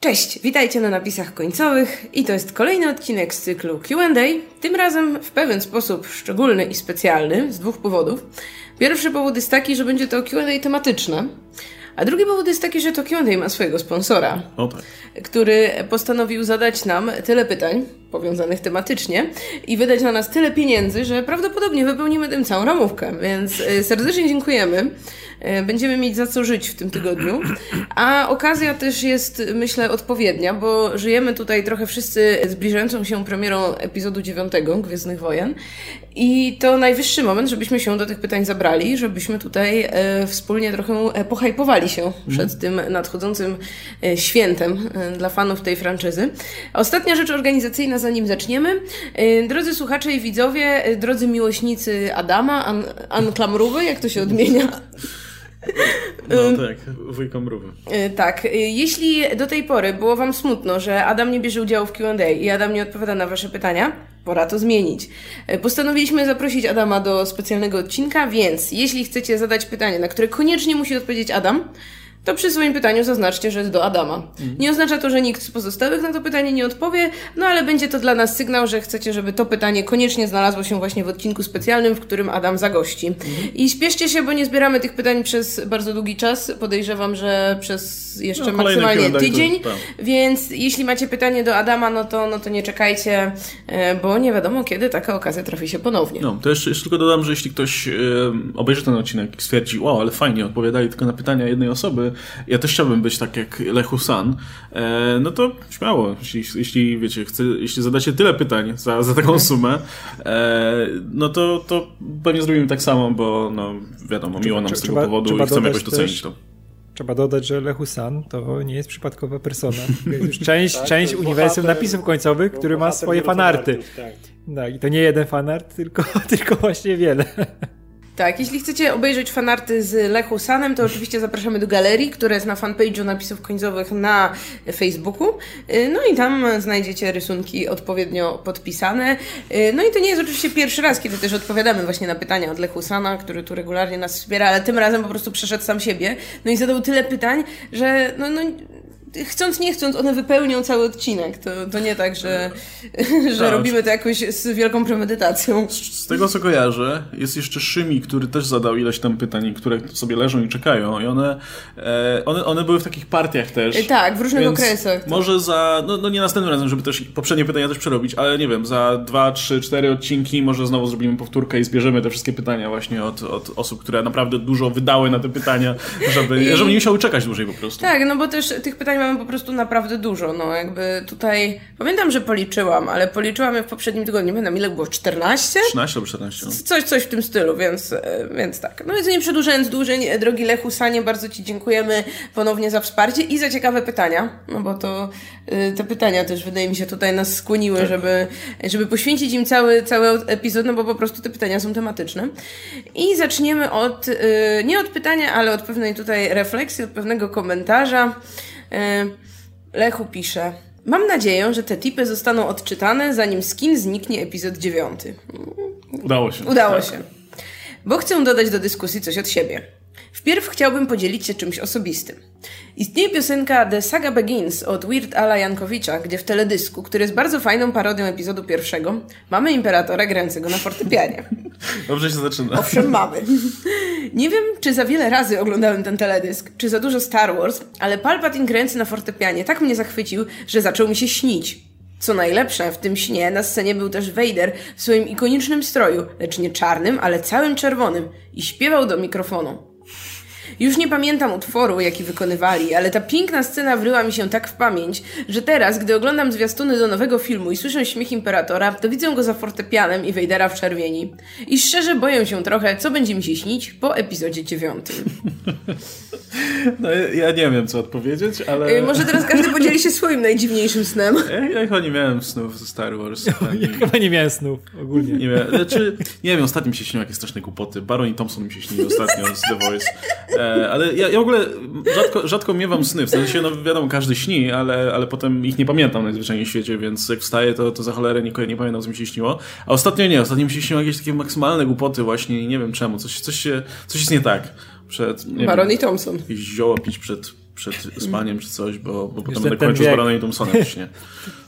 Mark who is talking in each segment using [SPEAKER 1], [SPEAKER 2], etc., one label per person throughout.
[SPEAKER 1] Cześć, witajcie na napisach końcowych i to jest kolejny odcinek z cyklu QA, tym razem w pewien sposób szczególny i specjalny z dwóch powodów. Pierwszy powód jest taki, że będzie to QA tematyczne, a drugi powód jest taki, że to QA ma swojego sponsora,
[SPEAKER 2] O tak.
[SPEAKER 1] który postanowił zadać nam tyle pytań powiązanych tematycznie i wydać na nas tyle pieniędzy, że prawdopodobnie wypełnimy tym całą ramówkę, więc y, serdecznie dziękujemy. Y, Będziemy mieć za co żyć w tym tygodniu. A okazja też jest, myślę, odpowiednia, bo żyjemy tutaj trochę wszyscy zbliżającą się premierą epizodu 9 Gwiezdnych Wojen. I to najwyższy moment, żebyśmy się do tych pytań zabrali, żebyśmy tutaj e, wspólnie trochę e, pohajpowali się przed tym nadchodzącym e, świętem dla fanów tej franczyzy. Ostatnia rzecz organizacyjna, zanim zaczniemy. Drodzy słuchacze i widzowie, drodzy miłośnicy Adama, An, jak to się odmienia?
[SPEAKER 2] No tak, wujka mrówy.
[SPEAKER 1] Tak, jeśli do tej pory było Wam smutno, że Adam nie bierze udziału w QA i Adam nie odpowiada na Wasze pytania, pora to zmienić. E, Postanowiliśmy zaprosić Adama do specjalnego odcinka, więc jeśli chcecie zadać pytanie, na które koniecznie musi odpowiedzieć Adam, to przy swoim pytaniu zaznaczcie, że jest do Adama. Nie oznacza to, że nikt z pozostałych na to pytanie nie odpowie, no ale będzie to dla nas sygnał, że chcecie, żeby to pytanie koniecznie znalazło się właśnie w odcinku specjalnym, w którym Adam zagości. I śpieszcie się, bo nie zbieramy tych pytań przez bardzo długi czas. Podejrzewam, że przez jeszcze
[SPEAKER 2] No,
[SPEAKER 1] maksymalnie
[SPEAKER 2] to-
[SPEAKER 1] tydzień. Więc jeśli macie pytanie do Adama, no to, no to nie czekajcie, e, bo nie wiadomo kiedy taka okazja trafi się ponownie.
[SPEAKER 2] No, to jeszcze, jeszcze tylko dodam, że jeśli ktoś obejrzy ten odcinek i stwierdzi, wow, ale fajnie, odpowiadali tylko na pytania jednej osoby, ja też chciałbym być tak jak Lechu San, e, no to śmiało, jeśli, jeśli wiecie, chce, jeśli zadacie tyle pytań za, za taką sumę, e, no to, to pewnie zrobimy tak samo, bo no wiadomo, miło nam z tego powodu i chcemy jakoś docenić
[SPEAKER 3] też-
[SPEAKER 2] to.
[SPEAKER 3] Trzeba dodać, że Lechu San to nie jest przypadkowa persona. Jest już część,
[SPEAKER 4] Tak,
[SPEAKER 3] część uniwersum
[SPEAKER 4] bohater-
[SPEAKER 3] napisów końcowych, który ma swoje fanarty.
[SPEAKER 4] tak.
[SPEAKER 3] No, I to nie jeden fanart, tylko, tylko właśnie wiele.
[SPEAKER 1] Tak, jeśli chcecie obejrzeć fanarty z Lechu Sanem, to oczywiście zapraszamy do galerii, która jest na fanpage'u napisów końcowych na Facebooku. Y, No i tam znajdziecie rysunki odpowiednio podpisane. Y, No i to nie jest oczywiście pierwszy raz, kiedy też odpowiadamy właśnie na pytania od Lechu Sana, który tu regularnie nas wspiera, ale tym razem po prostu przeszedł sam siebie. No i zadał tyle pytań, że no, no chcąc nie chcąc, one wypełnią cały odcinek. To, to nie tak, że, że
[SPEAKER 2] Tak.
[SPEAKER 1] robimy to jakoś z wielką premedytacją.
[SPEAKER 2] Z tego co kojarzę, jest jeszcze Szymi, który też zadał ileś tam pytań, które sobie leżą i czekają. I one, e, one, one były w takich partiach też.
[SPEAKER 1] E, tak, w różnych okresach, tak.
[SPEAKER 2] Może za, no, no nie następnym razem, żeby też poprzednie pytania też przerobić, ale nie wiem, za dwa, trzy, cztery odcinki może znowu zrobimy powtórkę i zbierzemy te wszystkie pytania właśnie od, od osób, które naprawdę dużo wydały na te pytania, żeby,
[SPEAKER 1] I-
[SPEAKER 2] żeby nie musiały czekać dłużej po prostu.
[SPEAKER 1] Tak, no bo też tych pytań mamy po prostu naprawdę dużo. No jakby tutaj. Pamiętam, że policzyłam, ale policzyłam je w poprzednim tygodniu. Nie pamiętam ile było 14?
[SPEAKER 2] 13 albo 14. no.
[SPEAKER 1] Coś, coś w tym stylu, więc, e, więc tak. No więc nie przedłużając dłużej, e, drogi Lechu Sanie, bardzo Ci dziękujemy ponownie za wsparcie i za ciekawe pytania, no bo to e, te pytania też wydaje mi się tutaj nas skłoniły, żeby, żeby poświęcić im cały, cały epizod, no bo po prostu te pytania są tematyczne. I zaczniemy od, nie od pytania, ale od pewnej tutaj refleksji, od pewnego komentarza. E, Lechu pisze. Mam nadzieję, że te tipy zostaną odczytane, zanim skin zniknie epizod 9.
[SPEAKER 2] Udało się.
[SPEAKER 1] Udało
[SPEAKER 2] Tak.
[SPEAKER 1] się. Bo chcę dodać do dyskusji coś od siebie. Wpierw chciałbym podzielić się czymś osobistym. Istnieje piosenka The Saga Begins od Weird Ala Jankowicza, gdzie w teledysku, który jest bardzo fajną parodią epizodu pierwszego, mamy imperatora grającego na fortepianie.
[SPEAKER 2] Dobrze się zaczyna.
[SPEAKER 1] Owszem, mamy. Nie wiem, czy za wiele razy oglądałem ten teledysk, czy za dużo Star Wars, ale Palpatine grający na fortepianie tak mnie zachwycił, że zaczął mi się śnić. Co najlepsze, w tym śnie na scenie był też Vader w swoim ikonicznym stroju, lecz nie czarnym, ale całym czerwonym i śpiewał do mikrofonu. Już nie pamiętam utworu, jaki wykonywali, ale ta piękna scena wryła mi się tak w pamięć, że teraz, gdy oglądam zwiastuny do nowego filmu i słyszę śmiech Imperatora, to widzę go za fortepianem i Wejdera w czerwieni. I szczerze boję się trochę, co będzie mi się śnić po epizodzie dziewiątym.
[SPEAKER 2] No, ja- nie wiem, co odpowiedzieć, ale...
[SPEAKER 1] Yy, może teraz każdy podzieli się swoim najdziwniejszym snem.
[SPEAKER 2] Ja, ja chyba nie miałem snów ze Star Wars.
[SPEAKER 3] Ja chyba nie miałem snów ogólnie.
[SPEAKER 2] Nie wiem, znaczy, nie wiem, ostatnio mi się śniły jakieś straszne głupoty. Baron i Thompson mi się śniły ostatnio z The Voice. Ale ja, ja w ogóle rzadko, rzadko miewam sny. W sensie, no wiadomo, każdy śni, ale, ale potem ich nie pamiętam najzwyczajniej w świecie, więc jak wstaję, to, to za cholerę nie, nie pamiętam, co mi się śniło. A ostatnio nie, ostatnio mi się śniły jakieś takie maksymalne głupoty właśnie nie wiem czemu. Coś, coś, się, coś jest nie tak. Przed, nie
[SPEAKER 1] Baron
[SPEAKER 2] wiem,
[SPEAKER 1] i Thompson.
[SPEAKER 2] jakieś zioła pić przed przed spaniem czy coś, bo, bo potem będę kończył z
[SPEAKER 3] wiek.
[SPEAKER 2] Baronem i Thompsonem śnie.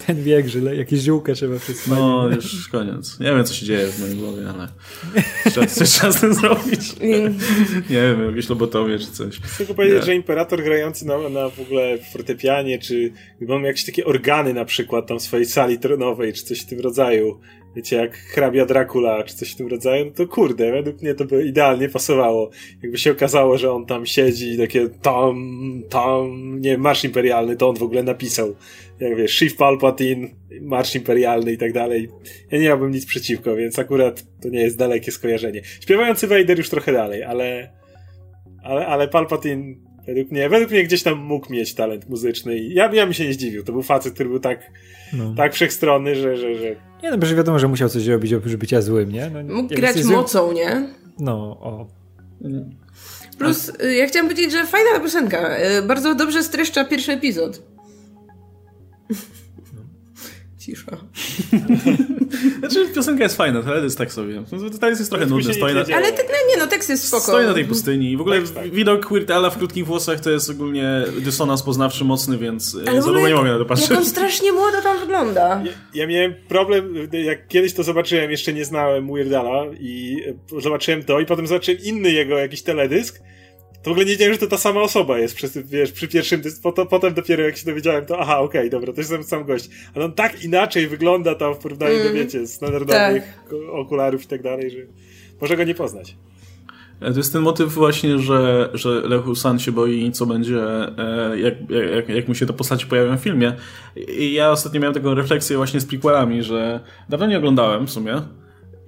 [SPEAKER 3] Ten wiek, że jakieś ziółkę trzeba przed
[SPEAKER 2] No, już koniec. Nie wiem, co się dzieje w mojej głowie, ale coś trzeba z tym zrobić. Nie wiem, jakieś lobotomię czy coś.
[SPEAKER 4] Chcę tylko powiedzieć,
[SPEAKER 2] Nie.
[SPEAKER 4] że imperator grający na, na w ogóle fortepianie, czy gdyby on miał jakieś takie organy na przykład tam w swojej sali tronowej, czy coś w tym rodzaju, wiecie, jak hrabia Dracula, czy coś w tym rodzaju, no to kurde, według mnie to by idealnie pasowało. Jakby się okazało, że on tam siedzi i takie tam, tam, nie Marsz Imperialny, to on w ogóle napisał. Jak wiesz, Shiv Palpatine, Marsz Imperialny i tak dalej. Ja nie miałbym nic przeciwko, więc akurat to nie jest dalekie skojarzenie. Śpiewający Vader już trochę dalej, ale ale, ale Palpatine według mnie, według mnie gdzieś tam mógł mieć talent muzyczny i ja, ja bym się nie zdziwił. To był facet, który był tak,
[SPEAKER 3] No.
[SPEAKER 4] tak wszechstronny, że, że, że
[SPEAKER 3] Nie no, przecież wiadomo, że musiał coś robić oprócz bycia złym, nie? No,
[SPEAKER 1] Mógł grać
[SPEAKER 3] złym-
[SPEAKER 1] mocą, nie?
[SPEAKER 3] No, o.
[SPEAKER 1] Plus, y, ja chciałam powiedzieć, że fajna ta piosenka. y, Bardzo dobrze streszcza pierwszy epizod. Cisza.
[SPEAKER 2] Znaczy, piosenka jest fajna, teledysk jest tak sobie. Teledysk jest trochę nudny, stoi
[SPEAKER 4] nie
[SPEAKER 2] na.
[SPEAKER 1] Ale tak, no nie no, tekst jest spoko.
[SPEAKER 2] stoi na tej pustyni. I w ogóle
[SPEAKER 4] Tak, tak.
[SPEAKER 2] widok Weird Ala w krótkich włosach to jest ogólnie dysonans poznawczy mocny, więc
[SPEAKER 1] Ale
[SPEAKER 2] Ale
[SPEAKER 1] w ogóle
[SPEAKER 2] zadowolenie mogę na to patrzeć.
[SPEAKER 1] jak on strasznie młodo tam wygląda.
[SPEAKER 4] ja, ja miałem problem, jak kiedyś to zobaczyłem, jeszcze nie znałem Weirdala i e, zobaczyłem to i potem zobaczyłem inny jego jakiś teledysk, to w ogóle nie wiedziałem, że to ta sama osoba jest przez, wiesz, przy pierwszym dysku, potem, potem dopiero jak się dowiedziałem, to aha, okej, dobra, to jest ten sam gość. Ale on tak inaczej wygląda tam w porównaniu do,
[SPEAKER 1] Mm.
[SPEAKER 4] wiecie, standardowych okularów i tak dalej, że może go nie poznać.
[SPEAKER 2] To jest ten motyw właśnie, że, że Lechu San się boi, co będzie, e, jak, jak, jak mu się te postaci pojawią w filmie. I ja ostatnio miałem taką refleksję właśnie z prequelami, że dawno nie oglądałem w sumie.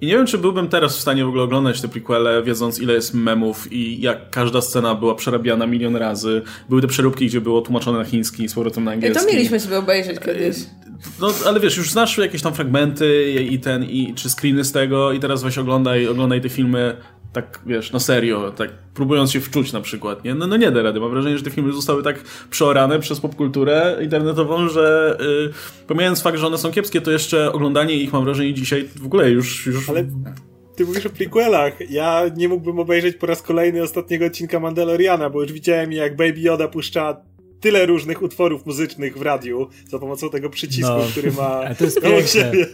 [SPEAKER 2] I nie wiem, czy byłbym teraz w stanie w ogóle oglądać te prequele, wiedząc ile jest memów i jak każda scena była przerabiana milion razy. Były te przeróbki, gdzie było tłumaczone na chiński z powrotem na angielski.
[SPEAKER 1] To mieliśmy sobie obejrzeć kiedyś.
[SPEAKER 2] No, ale wiesz, już znasz jakieś tam fragmenty i ten, i, czy screeny z tego i teraz weź oglądaj, oglądaj te filmy tak, wiesz, na serio, tak próbując się wczuć na przykład, nie? No, no nie da rady. Mam wrażenie, że te filmy zostały tak przeorane przez popkulturę internetową, że y, pomijając fakt, że one są kiepskie, to jeszcze oglądanie ich, mam wrażenie, dzisiaj w ogóle już... już
[SPEAKER 4] Ale ty mówisz o prequelach. Ja nie mógłbym obejrzeć po raz kolejny ostatniego odcinka Mandaloriana, bo już widziałem jak Baby Yoda puszcza tyle różnych utworów muzycznych w radiu za pomocą tego przycisku,
[SPEAKER 3] No.
[SPEAKER 4] który ma
[SPEAKER 3] to jest piękne.
[SPEAKER 4] siebie,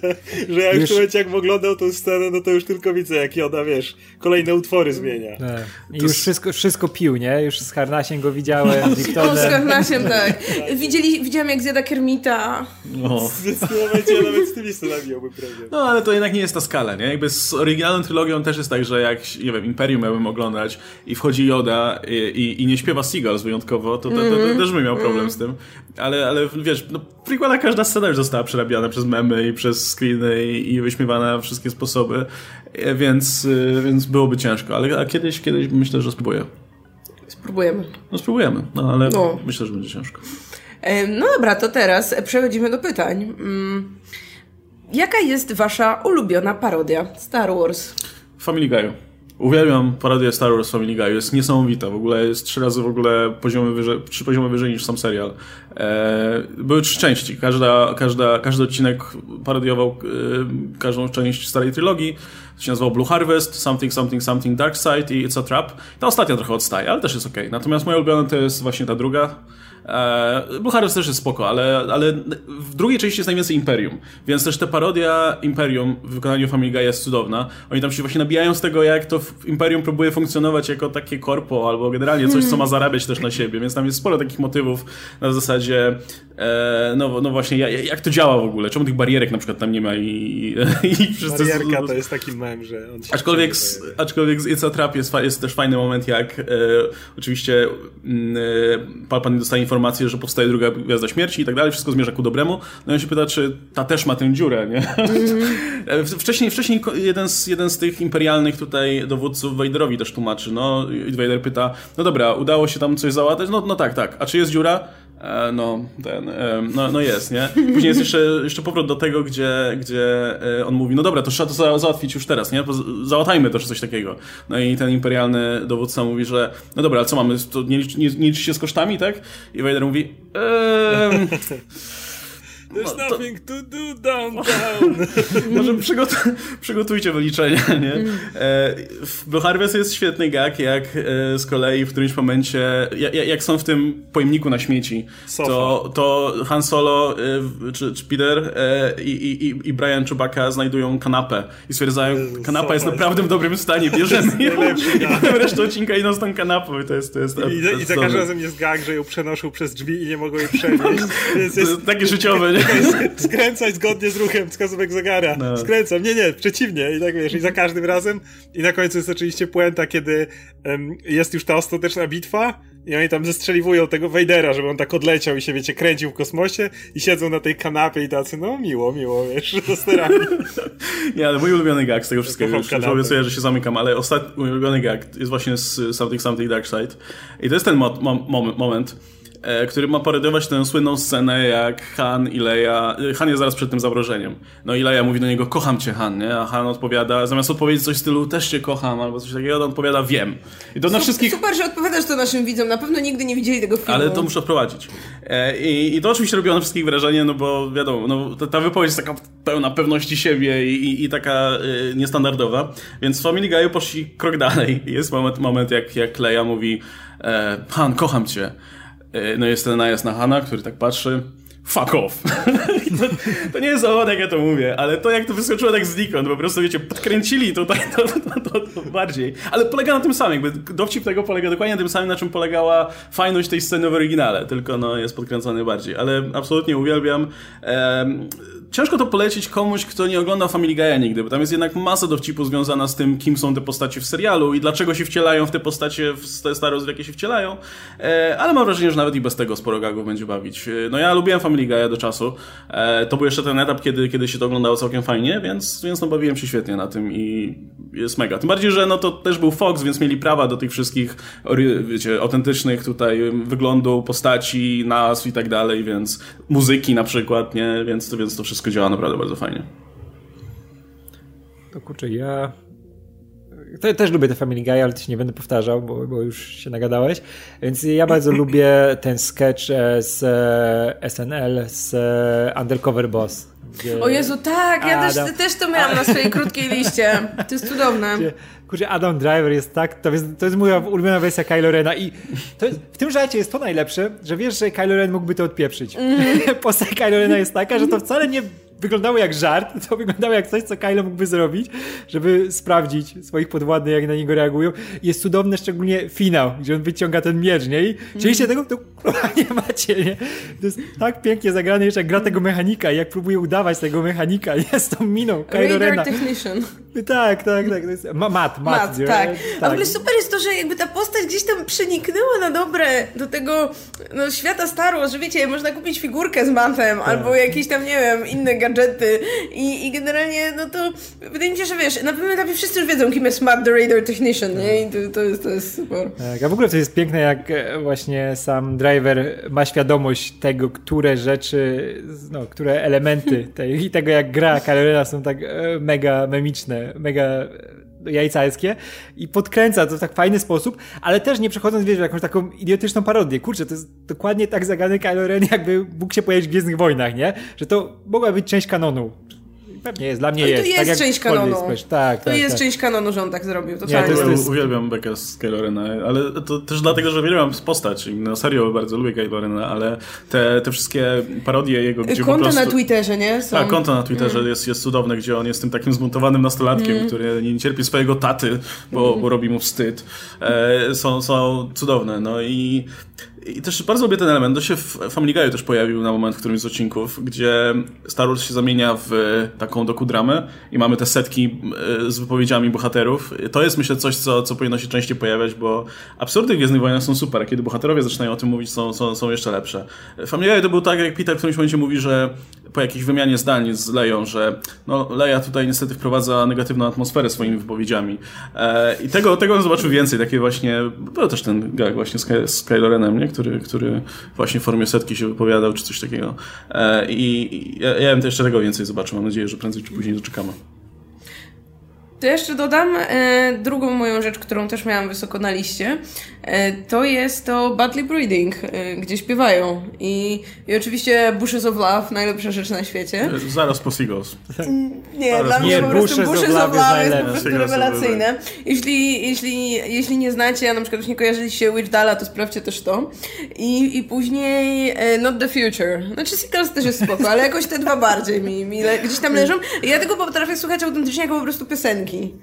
[SPEAKER 4] że ja już,
[SPEAKER 3] Już-
[SPEAKER 4] w momencie jak oglądał tą scenę, no to już tylko widzę jak Yoda, wiesz, kolejne utwory zmienia.
[SPEAKER 3] Tak. I już wszystko, wszystko pił, nie? Już z Harnasiem go widziałem, z
[SPEAKER 1] On z
[SPEAKER 3] Wiktorem.
[SPEAKER 1] Karnasiem, tak. Widzieli, widziałem jak zjada Kermita.
[SPEAKER 2] no.
[SPEAKER 4] W tym momencie ja nawet z tymi scenami miałbym problem.
[SPEAKER 2] No, ale to jednak nie jest ta skala, nie? Jakby z oryginalną trylogią też jest tak, że jak, nie wiem, Imperium miałbym oglądać i wchodzi Yoda i, i, i nie śpiewa Seagulls wyjątkowo, to, to, to, to też bym miał problem z tym. Ale, ale wiesz, no, w prequelach każda scena już została przerabiana przez memy i przez screeny i, i wyśmiewana w wszystkie sposoby, E, więc, y, więc byłoby ciężko. Ale a kiedyś, kiedyś myślę, że spróbuję.
[SPEAKER 1] Spróbujemy.
[SPEAKER 2] No spróbujemy, no ale
[SPEAKER 1] No.
[SPEAKER 2] myślę, że będzie ciężko.
[SPEAKER 1] Em, No dobra, to teraz przechodzimy do pytań. Mm, Jaka jest wasza ulubiona parodia Star Wars?
[SPEAKER 2] Family Guy. Uwielbiam parodię Star Wars Family Guy. Jest niesamowita. W ogóle jest trzy razy w ogóle poziomy wyżej, trzy poziomy wyżej niż sam serial. E, były trzy części. Każda, każda, każdy odcinek parodiował e, każdą część starej trylogii. To się nazywało Blue Harvest, Something, Something, Something, Dark Side i It's a Trap. Ta ostatnia trochę odstaje, ale też jest okej. Natomiast moja ulubiona to jest właśnie ta druga. E, Blue Harvest też jest spoko, ale, ale w drugiej części jest najwięcej Imperium, więc też ta parodia Imperium w wykonaniu Family Guy jest cudowna. Oni tam się właśnie nabijają z tego, jak to Imperium próbuje funkcjonować jako takie korpo, albo generalnie coś, co ma zarabiać też na siebie, więc tam jest sporo takich motywów na zasadzie e, no, no właśnie, ja- jak to działa w ogóle, czemu tych barierek na przykład tam nie ma i, i, i wszyscy...
[SPEAKER 4] Barierka to jest taki mem, że
[SPEAKER 2] Aczkolwiek, z, aczkolwiek z It's a Trap jest, jest też fajny moment, jak e, oczywiście mm, e, Palpatine dostaje informację, że powstaje druga Gwiazda Śmierci i tak dalej, wszystko zmierza ku dobremu. No i on się pyta, czy ta też ma tę dziurę, nie? W- wcześniej wcześniej jeden z, jeden z tych imperialnych tutaj dowódców Vaderowi też tłumaczy, no i Vader pyta, no dobra, udało się tam coś załatać? No, no tak, tak. A czy jest dziura? E, no, ten, e, no, no jest, nie? Później jest jeszcze, jeszcze powrót do tego, gdzie, gdzie e, on mówi, no dobra, to trzeba to za- załatwić już teraz, nie? Załatajmy czy coś takiego. No i ten imperialny dowódca mówi, że no dobra, ale co mamy, to nie, nie, nie liczy się z kosztami, tak? I Vader mówi, ehm,
[SPEAKER 4] There's
[SPEAKER 2] No,
[SPEAKER 4] nothing to do downtown.
[SPEAKER 2] Może przygot przygotujcie wyliczenia, nie? E, w The Harvest jest świetny gag, jak e, z kolei w którymś momencie, jak, jak są w tym pojemniku na śmieci,
[SPEAKER 4] Sofa.
[SPEAKER 2] to, to Han Solo e, czy, czy Peter e, i, i, i- i Brian Chewbacca znajdują kanapę i stwierdzają,
[SPEAKER 4] Jezu,
[SPEAKER 2] kanapa
[SPEAKER 4] sofa
[SPEAKER 2] jest naprawdę w dobrym stanie, bierzemy ją i potem resztę odcinka idą z tą kanapą i to jest, to jest,
[SPEAKER 4] I, I, za każdym razem jest gag, że ją przenoszą przez drzwi i nie mogą jej przenieść. Jest
[SPEAKER 2] jest takie życiowe, nie?
[SPEAKER 4] skręcać zgodnie z ruchem wskazówek zegara.
[SPEAKER 2] No.
[SPEAKER 4] Skręcam. Nie, nie, przeciwnie. I tak wiesz, i za każdym razem. I na końcu jest oczywiście puenta, kiedy em, jest już ta ostateczna bitwa i oni tam zestrzeliwują tego Vadera, żeby on tak odleciał i się, wiecie, kręcił w kosmosie i siedzą na tej kanapie i tacy, no miło, miło, wiesz, za sterami.
[SPEAKER 2] Nie, ale mój ulubiony gag z tego wszystkiego, już, już obiecuję, że się zamykam, ale ostatni mój ulubiony gag jest właśnie z Something Something Dark Side. I to jest ten mo mom moment, który ma parodiować tę słynną scenę, jak Han i Leia... e, Han jest zaraz przed tym zamrożeniem. No i Leia mówi do niego, kocham cię, Han, nie? A Han odpowiada, zamiast odpowiedzieć coś w stylu, też cię kocham, albo coś takiego, on odpowiada, wiem. I to na wszystkich...
[SPEAKER 1] Super, że odpowiadasz to naszym widzom. Na pewno nigdy nie widzieli tego filmu.
[SPEAKER 2] Ale to muszę wprowadzić. E, I, I to oczywiście robiło na wszystkich wrażenie, no bo wiadomo, no, ta, ta wypowiedź jest taka pełna pewności siebie i, i, i taka y, niestandardowa. Więc w Family Guy'u poszli krok dalej. Jest moment, moment jak, jak Leia mówi e, Han, kocham cię. E, no jest ten najazd na Hana, który tak patrzy. Fuck off. To, to nie jest zawodek, jak ja to mówię, ale to jak to wyskoczyło tak znikąd, po prostu wiecie, podkręcili tutaj to, to, to, to bardziej. Ale polega na tym samym, jakby dowcip tego polega dokładnie na tym samym, na czym polegała fajność tej sceny w oryginale, tylko no jest podkręcony bardziej. Ale absolutnie uwielbiam. Em, ciężko to polecić komuś, kto nie oglądał Family Guy'a nigdy, bo tam jest jednak masa dowcipu związana z tym, kim są te postacie w serialu i dlaczego się wcielają w te postacie, w te Star Wars, w jakie się wcielają. E, ale mam wrażenie, że nawet i bez tego sporo gagów będzie bawić. E, no ja lubiłem Family Guy'a do czasu. E, to był jeszcze ten etap, kiedy, kiedy się to oglądało całkiem fajnie, więc, więc no bawiłem się świetnie na tym i jest mega. Tym bardziej, że no to też był Fox, więc mieli prawa do tych wszystkich, wiecie, autentycznych tutaj wyglądu, postaci, nazw i tak dalej, więc muzyki na przykład, nie? Więc więc to wszystko działa naprawdę bardzo fajnie.
[SPEAKER 3] To kurczę, ja... To, też lubię te Family Guy, ale się nie będę powtarzał, bo, bo już się nagadałeś. Więc ja bardzo lubię ten sketch e, z e, SNL, z e, Undercover Boss. Gdzie,
[SPEAKER 1] O Jezu, tak, ja
[SPEAKER 3] Adam-
[SPEAKER 1] też, też to miałam na swojej krótkiej liście. To jest cudowne.
[SPEAKER 3] gdzie, kurczę, Adam Driver jest tak, to jest, to jest moja ulubiona wersja Kylo Rena i to jest, w tym żarcie jest to najlepsze, że wiesz, że Kylo Ren mógłby to odpieprzyć. Postać Kylo Rena jest taka, że to wcale nie wyglądało jak żart, to wyglądało jak coś, co Kylo mógłby zrobić, żeby sprawdzić swoich podwładnych, jak na niego reagują. Jest cudowny szczególnie finał, gdzie on wyciąga ten miecz, nie? I tego, to kurwa nie macie, nie? To jest tak pięknie zagrane, jeszcze jak gra tego mechanika i jak próbuje udawać tego mechanika, nie? Z tą miną Kylo Rena.
[SPEAKER 1] Technician.
[SPEAKER 3] Tak, tak, tak. To jest ma, mat, mat.
[SPEAKER 1] Mat,
[SPEAKER 3] nie?
[SPEAKER 1] tak. A w ogóle super jest to, że jakby ta postać gdzieś tam przeniknęła na dobre do tego no, świata Star Wars, że wiecie, można kupić figurkę z matem albo jakieś tam, nie wiem, inne gadżety i, i generalnie, no to wydaje mi się, że wiesz, na pewnym etapie wszyscy już wiedzą, kim jest Matt the Radar Technician, nie? I to, to, jest, to jest super.
[SPEAKER 3] Tak, a w ogóle to jest piękne, jak e, właśnie sam driver ma świadomość tego, które rzeczy, no, które elementy tej, i tego, jak gra Kylo Rena są tak e, mega memiczne, mega jajcarskie i podkręca to w tak fajny sposób, ale też nie przechodząc, wiesz, w jakąś taką idiotyczną parodię. Kurczę, to jest dokładnie tak zagrany Kylo Ren, jakby mógł się pojawić w Gwiezdnych Wojnach, nie? Że to mogła być część kanonu. Pewnie jest, dla mnie
[SPEAKER 1] Ale to
[SPEAKER 3] jest.
[SPEAKER 1] jest
[SPEAKER 3] tak jak
[SPEAKER 1] część kanonu.
[SPEAKER 3] jest, Tak,
[SPEAKER 1] To
[SPEAKER 3] tak,
[SPEAKER 1] jest
[SPEAKER 3] tak.
[SPEAKER 1] część kanonu, że on tak zrobił,
[SPEAKER 3] to
[SPEAKER 1] totalnie.
[SPEAKER 3] jest-
[SPEAKER 2] Ja
[SPEAKER 3] to jest-
[SPEAKER 2] uwielbiam Becka z Kylo Rena, ale to też dlatego, że uwielbiam postać i na serio bardzo lubię Kylo Rena, ale te, te wszystkie parodie jego, gdzie po
[SPEAKER 1] Konta
[SPEAKER 2] prostu...
[SPEAKER 1] na Twitterze, nie? Są.
[SPEAKER 2] Tak, konto na Twitterze jest, jest cudowne, gdzie on jest tym takim zmontowanym nastolatkiem, który nie cierpi swojego taty, bo, bo robi mu wstyd. E, są, są cudowne, no i, i też bardzo lubię ten element. To się w Family Guy'u też pojawił na moment w którymś z odcinków, gdzie Star Wars się zamienia w taką dokudramę i mamy te setki e, z wypowiedziami bohaterów. To jest myślę coś, co, co powinno się częściej pojawiać, bo absurdy Gwiezdnych Wojnach są super, kiedy bohaterowie zaczynają o tym mówić, są, są, są jeszcze lepsze. Family Guy to był tak, jak Peter w którymś momencie mówi, że po jakiejś wymianie zdań z Leją, że no, Leia tutaj niestety wprowadza negatywną atmosferę swoimi wypowiedziami. E, I tego, tego on zobaczył więcej, takie właśnie, był też ten gag właśnie z, Ky- z Kylo Renem, nie? Który, który właśnie w formie setki się wypowiadał, czy coś takiego. E, I ja, ja bym jeszcze tego więcej zobaczył, mam nadzieję, że prędzej czy później doczekamy.
[SPEAKER 1] To jeszcze dodam e, drugą moją rzecz, którą też miałam wysoko na liście. E, to jest to Badly Breeding, e, gdzie śpiewają. I, I oczywiście Bushes of Love, najlepsza rzecz na świecie.
[SPEAKER 2] Zaraz po Seagulls.
[SPEAKER 1] Nie,
[SPEAKER 2] Zaraz
[SPEAKER 1] dla mnie
[SPEAKER 3] nie,
[SPEAKER 1] po prostu
[SPEAKER 3] Bushes of
[SPEAKER 1] Bushes of
[SPEAKER 3] Love jest
[SPEAKER 1] Love jest po prostu rewelacyjne. Jeśli, jeśli, jeśli nie znacie, a na przykład już nie kojarzyliście Wirdala, to sprawdźcie też to. I, i później e, Not the Future. Znaczy Seagulls też jest spoko, ale jakoś te dwa bardziej mi, mi le, gdzieś tam leżą. I ja tego potrafię słuchać autentycznie jako po prostu piosenki.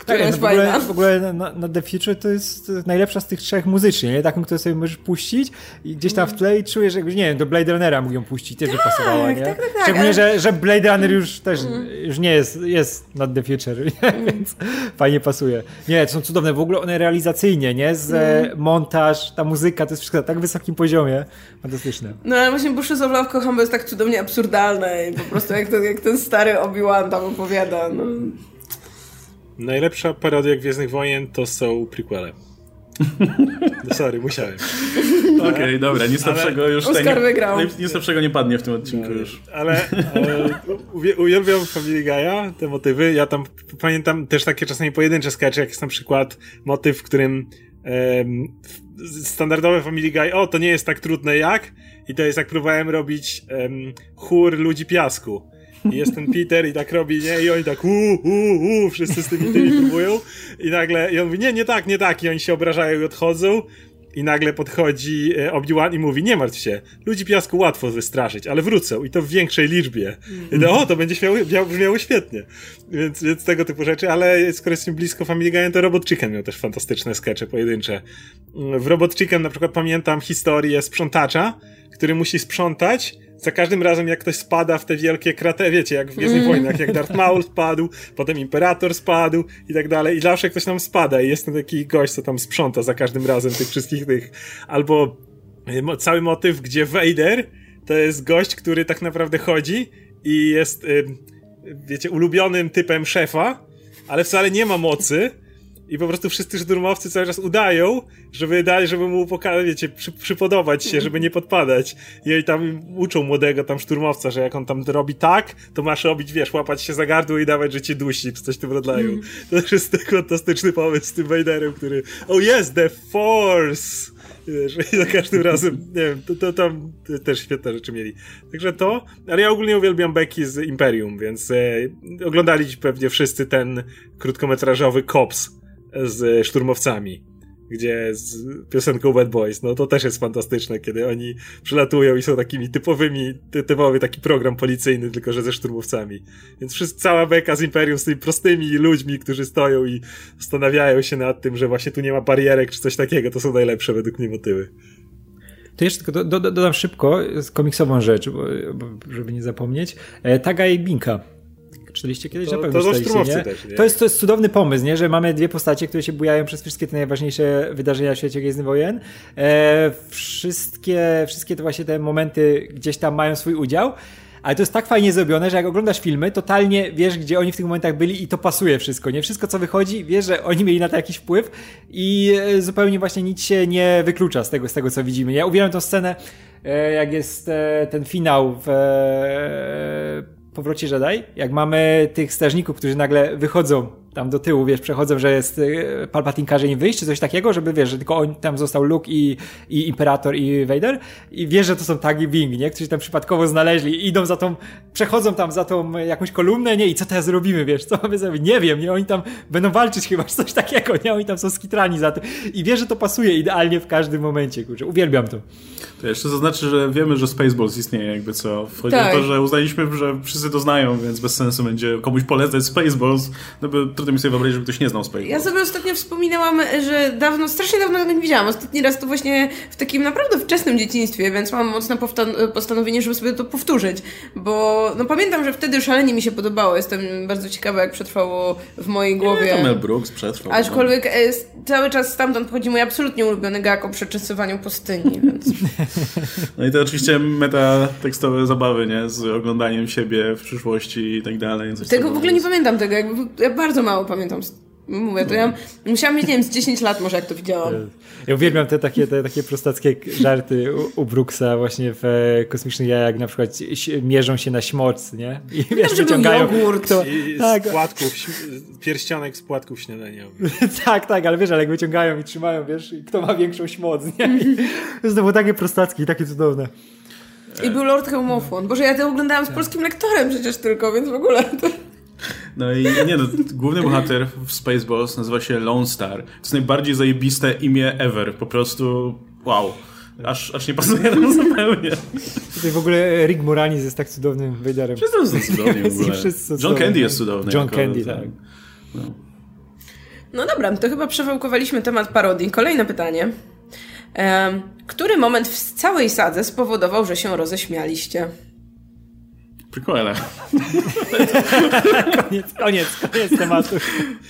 [SPEAKER 1] Która
[SPEAKER 3] Tak,
[SPEAKER 1] jest
[SPEAKER 3] no w ogóle,
[SPEAKER 1] fajna.
[SPEAKER 3] w ogóle na, na The Future to jest najlepsza z tych trzech muzycznie, nie? Taką, którą sobie możesz puścić i gdzieś tam w tle i czujesz, jakby, nie wiem, do Blade Runnera mógł ją puścić, też by pasowała, nie?
[SPEAKER 1] tak, tak, tak,
[SPEAKER 3] Szczególnie,
[SPEAKER 1] ale-
[SPEAKER 3] że, że Blade Runner już też już nie jest, jest Not The Future, nie? więc fajnie pasuje. Nie, to są cudowne, w ogóle one realizacyjnie, nie? Z e, montaż, ta muzyka, to jest wszystko na tak wysokim poziomie. Fantastyczne.
[SPEAKER 1] No ale właśnie Bushes of Love kocham, bo jest tak cudownie absurdalne i po prostu jak ten, jak ten stary Obi-Wan tam opowiada. No.
[SPEAKER 4] Najlepsza parodia Gwiezdnych Wojen to są prequele. No sorry, musiałem.
[SPEAKER 2] Okej, dobra, nic lepszego już
[SPEAKER 1] Oscar
[SPEAKER 2] nie,
[SPEAKER 1] wygrał.
[SPEAKER 2] nic- lepszego nie padnie w tym odcinku już.
[SPEAKER 4] Ale, ale uwie- uwielbiam Family Guy'a, te motywy. Ja tam pamiętam też takie czasami pojedyncze skecze, jak jest na przykład motyw, w którym w- standardowe Family Guy, o, to nie jest tak trudne jak, i to jest jak próbowałem robić em, chór ludzi piasku. I jest ten Peter i tak robi, nie? I oni tak uuu, uuu, uuu, wszyscy z tymi tymi próbują. I nagle, i on mówi, nie, nie tak, nie tak. I oni się obrażają i odchodzą. I nagle podchodzi e, Obi-Wan i mówi, nie martw się, ludzi piasku łatwo wystraszyć, ale wrócą i to w większej liczbie. I to, o, to będzie śmiało, miało, brzmiało świetnie. Więc, więc tego typu rzeczy, ale skoro jestem blisko Family Guy, to Robot Chicken miał też fantastyczne skecze pojedyncze. Mm, W Robot Chicken na przykład pamiętam historię sprzątacza, który musi sprzątać za każdym razem, jak ktoś spada w te wielkie kratery, wiecie, jak w Gwiezdnych Wojnach, jak Darth Maul spadł, potem Imperator spadł i tak dalej. I zawsze ktoś tam spada i jest ten taki gość, co tam sprząta za każdym razem tych wszystkich tych. Albo mo- cały motyw, gdzie Vader to jest gość, który tak naprawdę chodzi i jest, y, wiecie, ulubionym typem szefa, ale wcale nie ma mocy. I po prostu wszyscy szturmowcy cały czas udają, żeby dać, żeby mu pokazać, wiecie, przy, przypodobać się, żeby nie podpadać. I oni tam uczą młodego tam szturmowca, że jak on tam robi tak, to masz robić, wiesz, łapać się za gardło i dawać, że cię dusi, czy coś w tym rodzaju. To też jest tak fantastyczny pomysł z tym Vaderem, który, oh yes, the force! Wiesz, i za każdym razem, nie wiem, to, to tam też świetne rzeczy mieli. Także to, ale ja ogólnie uwielbiam Becky z Imperium, więc e, oglądali pewnie wszyscy ten krótkometrażowy Cops z szturmowcami, gdzie z piosenką Bad Boys, no to też jest fantastyczne, kiedy oni przylatują i są takimi typowymi, ty, typowy taki program policyjny, tylko że ze szturmowcami. Więc wszyscy, cała beka z Imperium z tymi prostymi ludźmi, którzy stoją i zastanawiają się nad tym, że właśnie tu nie ma barierek czy coś takiego, to są najlepsze według mnie motywy.
[SPEAKER 3] To jeszcze tylko do, do, dodam szybko komiksową rzecz, żeby nie zapomnieć. E, Taga i Binka. Czytaliście kiedyś?
[SPEAKER 4] To-
[SPEAKER 3] Na pewno
[SPEAKER 4] to
[SPEAKER 3] czytaliście, nie?
[SPEAKER 4] też, nie?
[SPEAKER 3] To, jest, to jest cudowny pomysł, nie? że mamy dwie postacie, które się bujają przez wszystkie te najważniejsze wydarzenia w świecie Gwiezdnych Wojen. E, wszystkie, wszystkie te właśnie te momenty gdzieś tam mają swój udział. Ale to jest tak fajnie zrobione, że jak oglądasz filmy, totalnie wiesz, gdzie oni w tych momentach byli i to pasuje wszystko, nie? Wszystko, co wychodzi, wiesz, że oni mieli na to jakiś wpływ i e, zupełnie właśnie nic się nie wyklucza z tego, z tego co widzimy. Ja uwielbiam tą scenę, e, jak jest e, ten finał w Powrocie Jedi, jak mamy tych strażników, którzy nagle wychodzą tam do tyłu, wiesz, przechodzą, że jest e, Palpatine każe im wyjść, czy coś takiego, żeby, wiesz, że tylko on, tam został Luke i, i Imperator i Vader i wiesz, że to są Tag i Bing, nie? Którzy tam przypadkowo znaleźli i idą za tą, przechodzą tam za tą jakąś kolumnę, nie? I co teraz robimy, wiesz, co mamy zrobić? Nie wiem, nie? Oni tam będą walczyć chyba, czy coś takiego, nie? Oni tam są skitrani za tym i wiesz, że to pasuje idealnie w każdym momencie, kurczę, uwielbiam to.
[SPEAKER 2] To jeszcze zaznaczę, że wiemy, że Spaceballs istnieje, jakby co. Chodzi
[SPEAKER 1] Tak.
[SPEAKER 2] o to, że uznaliśmy, że wszyscy to znają, więc bez sensu będzie komuś polecać Spaceballs, no bo trudno mi sobie wyobrazić, żeby ktoś nie znał Spaceballs.
[SPEAKER 1] Ja sobie ostatnio wspominałam, że dawno, strasznie dawno tego nie widziałam. Ostatni raz to właśnie w takim naprawdę wczesnym dzieciństwie, więc mam mocne postanowienie, żeby sobie to powtórzyć. Bo no pamiętam, że wtedy szalenie mi się podobało. Jestem bardzo ciekawa, jak przetrwało w mojej głowie.
[SPEAKER 2] To Mel Brooks przetrwał.
[SPEAKER 1] Aczkolwiek e, s- cały czas stamtąd pochodzi mój absolutnie ulubiony gag o przeczesywaniu pustyni, więc...
[SPEAKER 2] No i to oczywiście metatekstowe zabawy, nie? Z oglądaniem siebie w przyszłości i tak dalej.
[SPEAKER 1] Tego w ogóle nie pamiętam tego, jakby, ja bardzo mało pamiętam Mówię, to ja musiałam mieć, nie wiem, z 10 lat może jak to widziałam.
[SPEAKER 3] Ja uwielbiam te takie, te takie prostackie żarty u, u Brooksa właśnie w e, Kosmicznych Jajach, na przykład mierzą się na śmoc, nie? I wiesz,
[SPEAKER 1] że był
[SPEAKER 3] wyciągają...
[SPEAKER 1] jogurt.
[SPEAKER 3] Kto,
[SPEAKER 4] I
[SPEAKER 3] tak,
[SPEAKER 4] z płatków, pierścionek z płatków śniadaniowych.
[SPEAKER 3] tak, tak, ale wiesz, ale jak wyciągają i trzymają, wiesz, i kto ma większą śmoc, nie? I to było takie prostackie i takie cudowne.
[SPEAKER 1] I był Lord Helmofon. Boże, ja to oglądałam z polskim lektorem przecież tylko, więc w ogóle to...
[SPEAKER 2] No i nie no, główny bohater w Spaceballs nazywa się Lone Star. To jest najbardziej zajebiste imię ever. Po prostu wow. Aż, aż nie pasuje nam zupełnie.
[SPEAKER 3] Tutaj w ogóle Rick Moranis jest tak cudownym Vaderem.
[SPEAKER 2] Wszyscy są cudowni w ogóle. John. Candy jest cudowny.
[SPEAKER 3] John
[SPEAKER 2] jako
[SPEAKER 3] Candy,
[SPEAKER 2] ten-
[SPEAKER 3] tak.
[SPEAKER 1] No dobra, to chyba przewałkowaliśmy temat parodii. Kolejne pytanie. Em, który moment w całej sadze spowodował, że się roześmialiście?
[SPEAKER 2] Prequele.
[SPEAKER 3] Koniec, koniec, koniec tematu.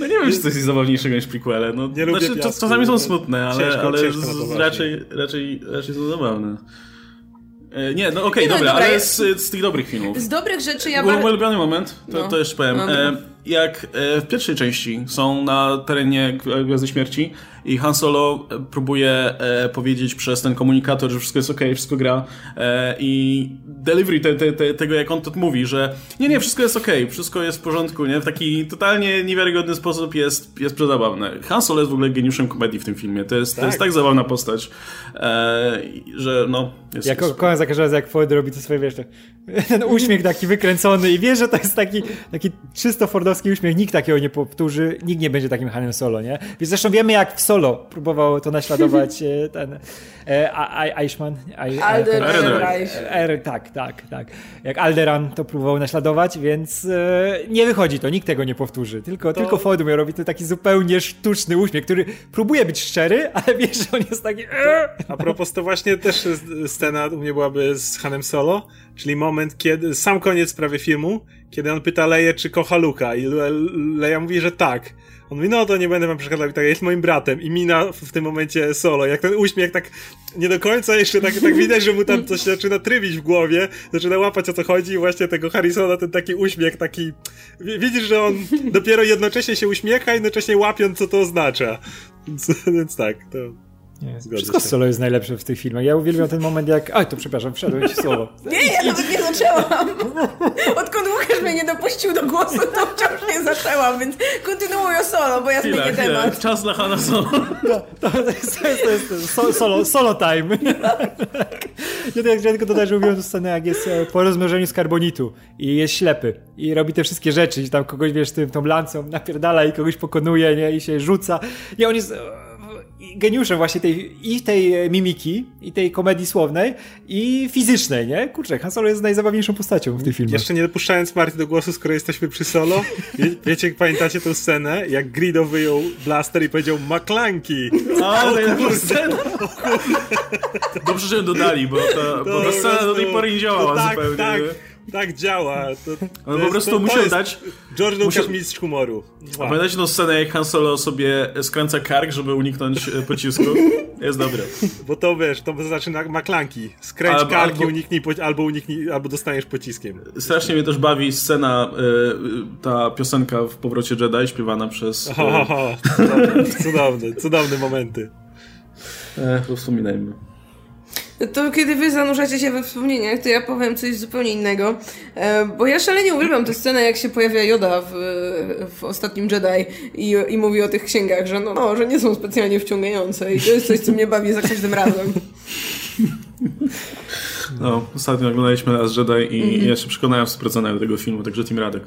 [SPEAKER 2] No nie wiem, czy coś jest zabawniejszego niż prequele. No,
[SPEAKER 4] Nie lubię
[SPEAKER 2] znaczy,
[SPEAKER 4] piasku.
[SPEAKER 2] czasami są smutne, ale,
[SPEAKER 4] Ciężko-
[SPEAKER 2] ale
[SPEAKER 4] ciężko
[SPEAKER 2] z, raczej, raczej, raczej są zabawne. E, Nie, no okej,
[SPEAKER 1] Nie, no,
[SPEAKER 2] dobra,
[SPEAKER 1] dobra,
[SPEAKER 2] ale z, z tych dobrych filmów.
[SPEAKER 1] Z dobrych rzeczy ja
[SPEAKER 2] Mój
[SPEAKER 1] bardzo...
[SPEAKER 2] ulubiony moment, to,
[SPEAKER 1] No.
[SPEAKER 2] to jeszcze powiem.
[SPEAKER 1] No, no.
[SPEAKER 2] E, jak e, w pierwszej części są na terenie Gw- Gwiazdy Śmierci i Han Solo e, próbuje e, powiedzieć przez ten komunikator, że wszystko jest okej, wszystko gra e, i delivery te, te, te, tego, jak on to mówi, że nie, nie, wszystko jest okej, wszystko jest w porządku, nie? W taki totalnie niewiarygodny sposób jest, jest przezabawne. Han Solo jest w ogóle geniuszem komedii w tym filmie. To jest tak, to jest
[SPEAKER 4] Tak.
[SPEAKER 2] tak zabawna postać, że no... Jest,
[SPEAKER 3] Ja ko- kocham za każdym razem, jak Ford robi to swoje, wiesz, ten uśmiech taki wykręcony i wiesz, że to jest taki, taki czysto fordowski uśmiech, nikt takiego nie powtórzy, nikt nie będzie takim Hanem Solo, nie? Więc zresztą wiemy, jak w Solo próbował to naśladować e, ten e, Eichmann. Er, tak, tak, tak. Jak Alderan to próbował naśladować, więc e, nie wychodzi to, nikt tego nie powtórzy. Tylko, tylko Ford miał robić ten taki zupełnie sztuczny uśmiech, który próbuje być szczery, ale wiesz, że on jest taki... "Eee".
[SPEAKER 4] A propos, to właśnie też scena u mnie byłaby z Hanem Solo, czyli moment, kiedy, sam koniec prawie filmu, kiedy on pyta Leję, czy kocha Luka i Le, Leja mówi, że tak. On mówi, no to nie będę wam przeszkadzał, tak, jest moim bratem. I mina w, tym momencie Solo, jak ten uśmiech tak nie do końca jeszcze tak, tak widać, że mu tam coś zaczyna trybić w głowie, zaczyna łapać o co chodzi i właśnie tego Harrisona, ten taki uśmiech, taki, wi- widzisz, że on dopiero jednocześnie się uśmiecha, jednocześnie łapiąc, co to oznacza. Więc, więc tak, to...
[SPEAKER 3] Nie,
[SPEAKER 4] Zgodzę
[SPEAKER 3] wszystko
[SPEAKER 4] się.
[SPEAKER 3] Solo jest najlepsze w tych filmach. Ja uwielbiam ten moment, jak... Oj, to przepraszam, wszedłeś w Solo.
[SPEAKER 1] Nie, ja nawet nie zaczęłam. Odkąd Łukasz mnie nie dopuścił do głosu, to wciąż nie zaczęłam, więc kontynuuj o solo, bo ja zmienię
[SPEAKER 2] chwila.
[SPEAKER 1] temat.
[SPEAKER 2] Czas dla Hanna Solo.
[SPEAKER 3] To, to jest, to jest, to jest so, solo, solo time. Ja, ja tylko dodać, że uwielbiam tę scenę, jak jest e, po rozmnożeniu z karbonitu i jest ślepy i robi te wszystkie rzeczy i tam kogoś, wiesz, tym, tą lancą napierdala i kogoś pokonuje, nie, i się rzuca. Nie, on jest geniuszem właśnie tej, i tej e, mimiki, i tej komedii słownej, i fizycznej, nie? Kurczę, Han Solo jest najzabawniejszą postacią w tych filmach.
[SPEAKER 4] Jeszcze nie dopuszczając Marty do głosu, skoro jesteśmy przy solo, wie, wiecie, pamiętacie tę scenę, jak Grido wyjął blaster i powiedział maklanki.
[SPEAKER 2] A, najlepsza scena. Dobrze, że ją dodali, bo ta, bo ta scena do tej pory nie działała
[SPEAKER 4] to tak,
[SPEAKER 2] zupełnie.
[SPEAKER 4] Tak,
[SPEAKER 2] nie?
[SPEAKER 4] Tak działa. To, to
[SPEAKER 2] On po prostu
[SPEAKER 4] to, to
[SPEAKER 2] musiał
[SPEAKER 4] jest
[SPEAKER 2] dać...
[SPEAKER 4] George Lucas
[SPEAKER 2] musiał-
[SPEAKER 4] mistrz humoru.
[SPEAKER 2] A
[SPEAKER 4] Wow.
[SPEAKER 2] Pamiętacie tą scenę, jak Han Solo sobie skręca kark, żeby uniknąć e, pocisku? Jest dobre.
[SPEAKER 4] Bo to wiesz, to znaczy na maklanki. Skręć
[SPEAKER 2] Albo-
[SPEAKER 4] karki,
[SPEAKER 2] albo-
[SPEAKER 4] uniknij, po, albo uniknij, albo dostaniesz pociskiem.
[SPEAKER 2] Strasznie mnie też bawi scena, e, ta piosenka w Powrocie Jedi, śpiewana przez...
[SPEAKER 4] Ho, ho,
[SPEAKER 2] E,
[SPEAKER 4] ho. Cudowne, cudowne, cudowne momenty.
[SPEAKER 2] e, wspominajmy.
[SPEAKER 1] To kiedy wy zanurzacie się we wspomnieniach, to ja powiem coś zupełnie innego. E, bo ja szalenie uwielbiam tę scenę, jak się pojawia Yoda w, w ostatnim Jedi i, i mówi o tych księgach, że no, no, że nie są specjalnie wciągające i to jest coś, co mnie bawi za każdym razem.
[SPEAKER 2] No, ostatnio oglądaliśmy raz Jedi i
[SPEAKER 1] Mhm.
[SPEAKER 2] ja się przekonałem w 100% do tego filmu, także Team Radek.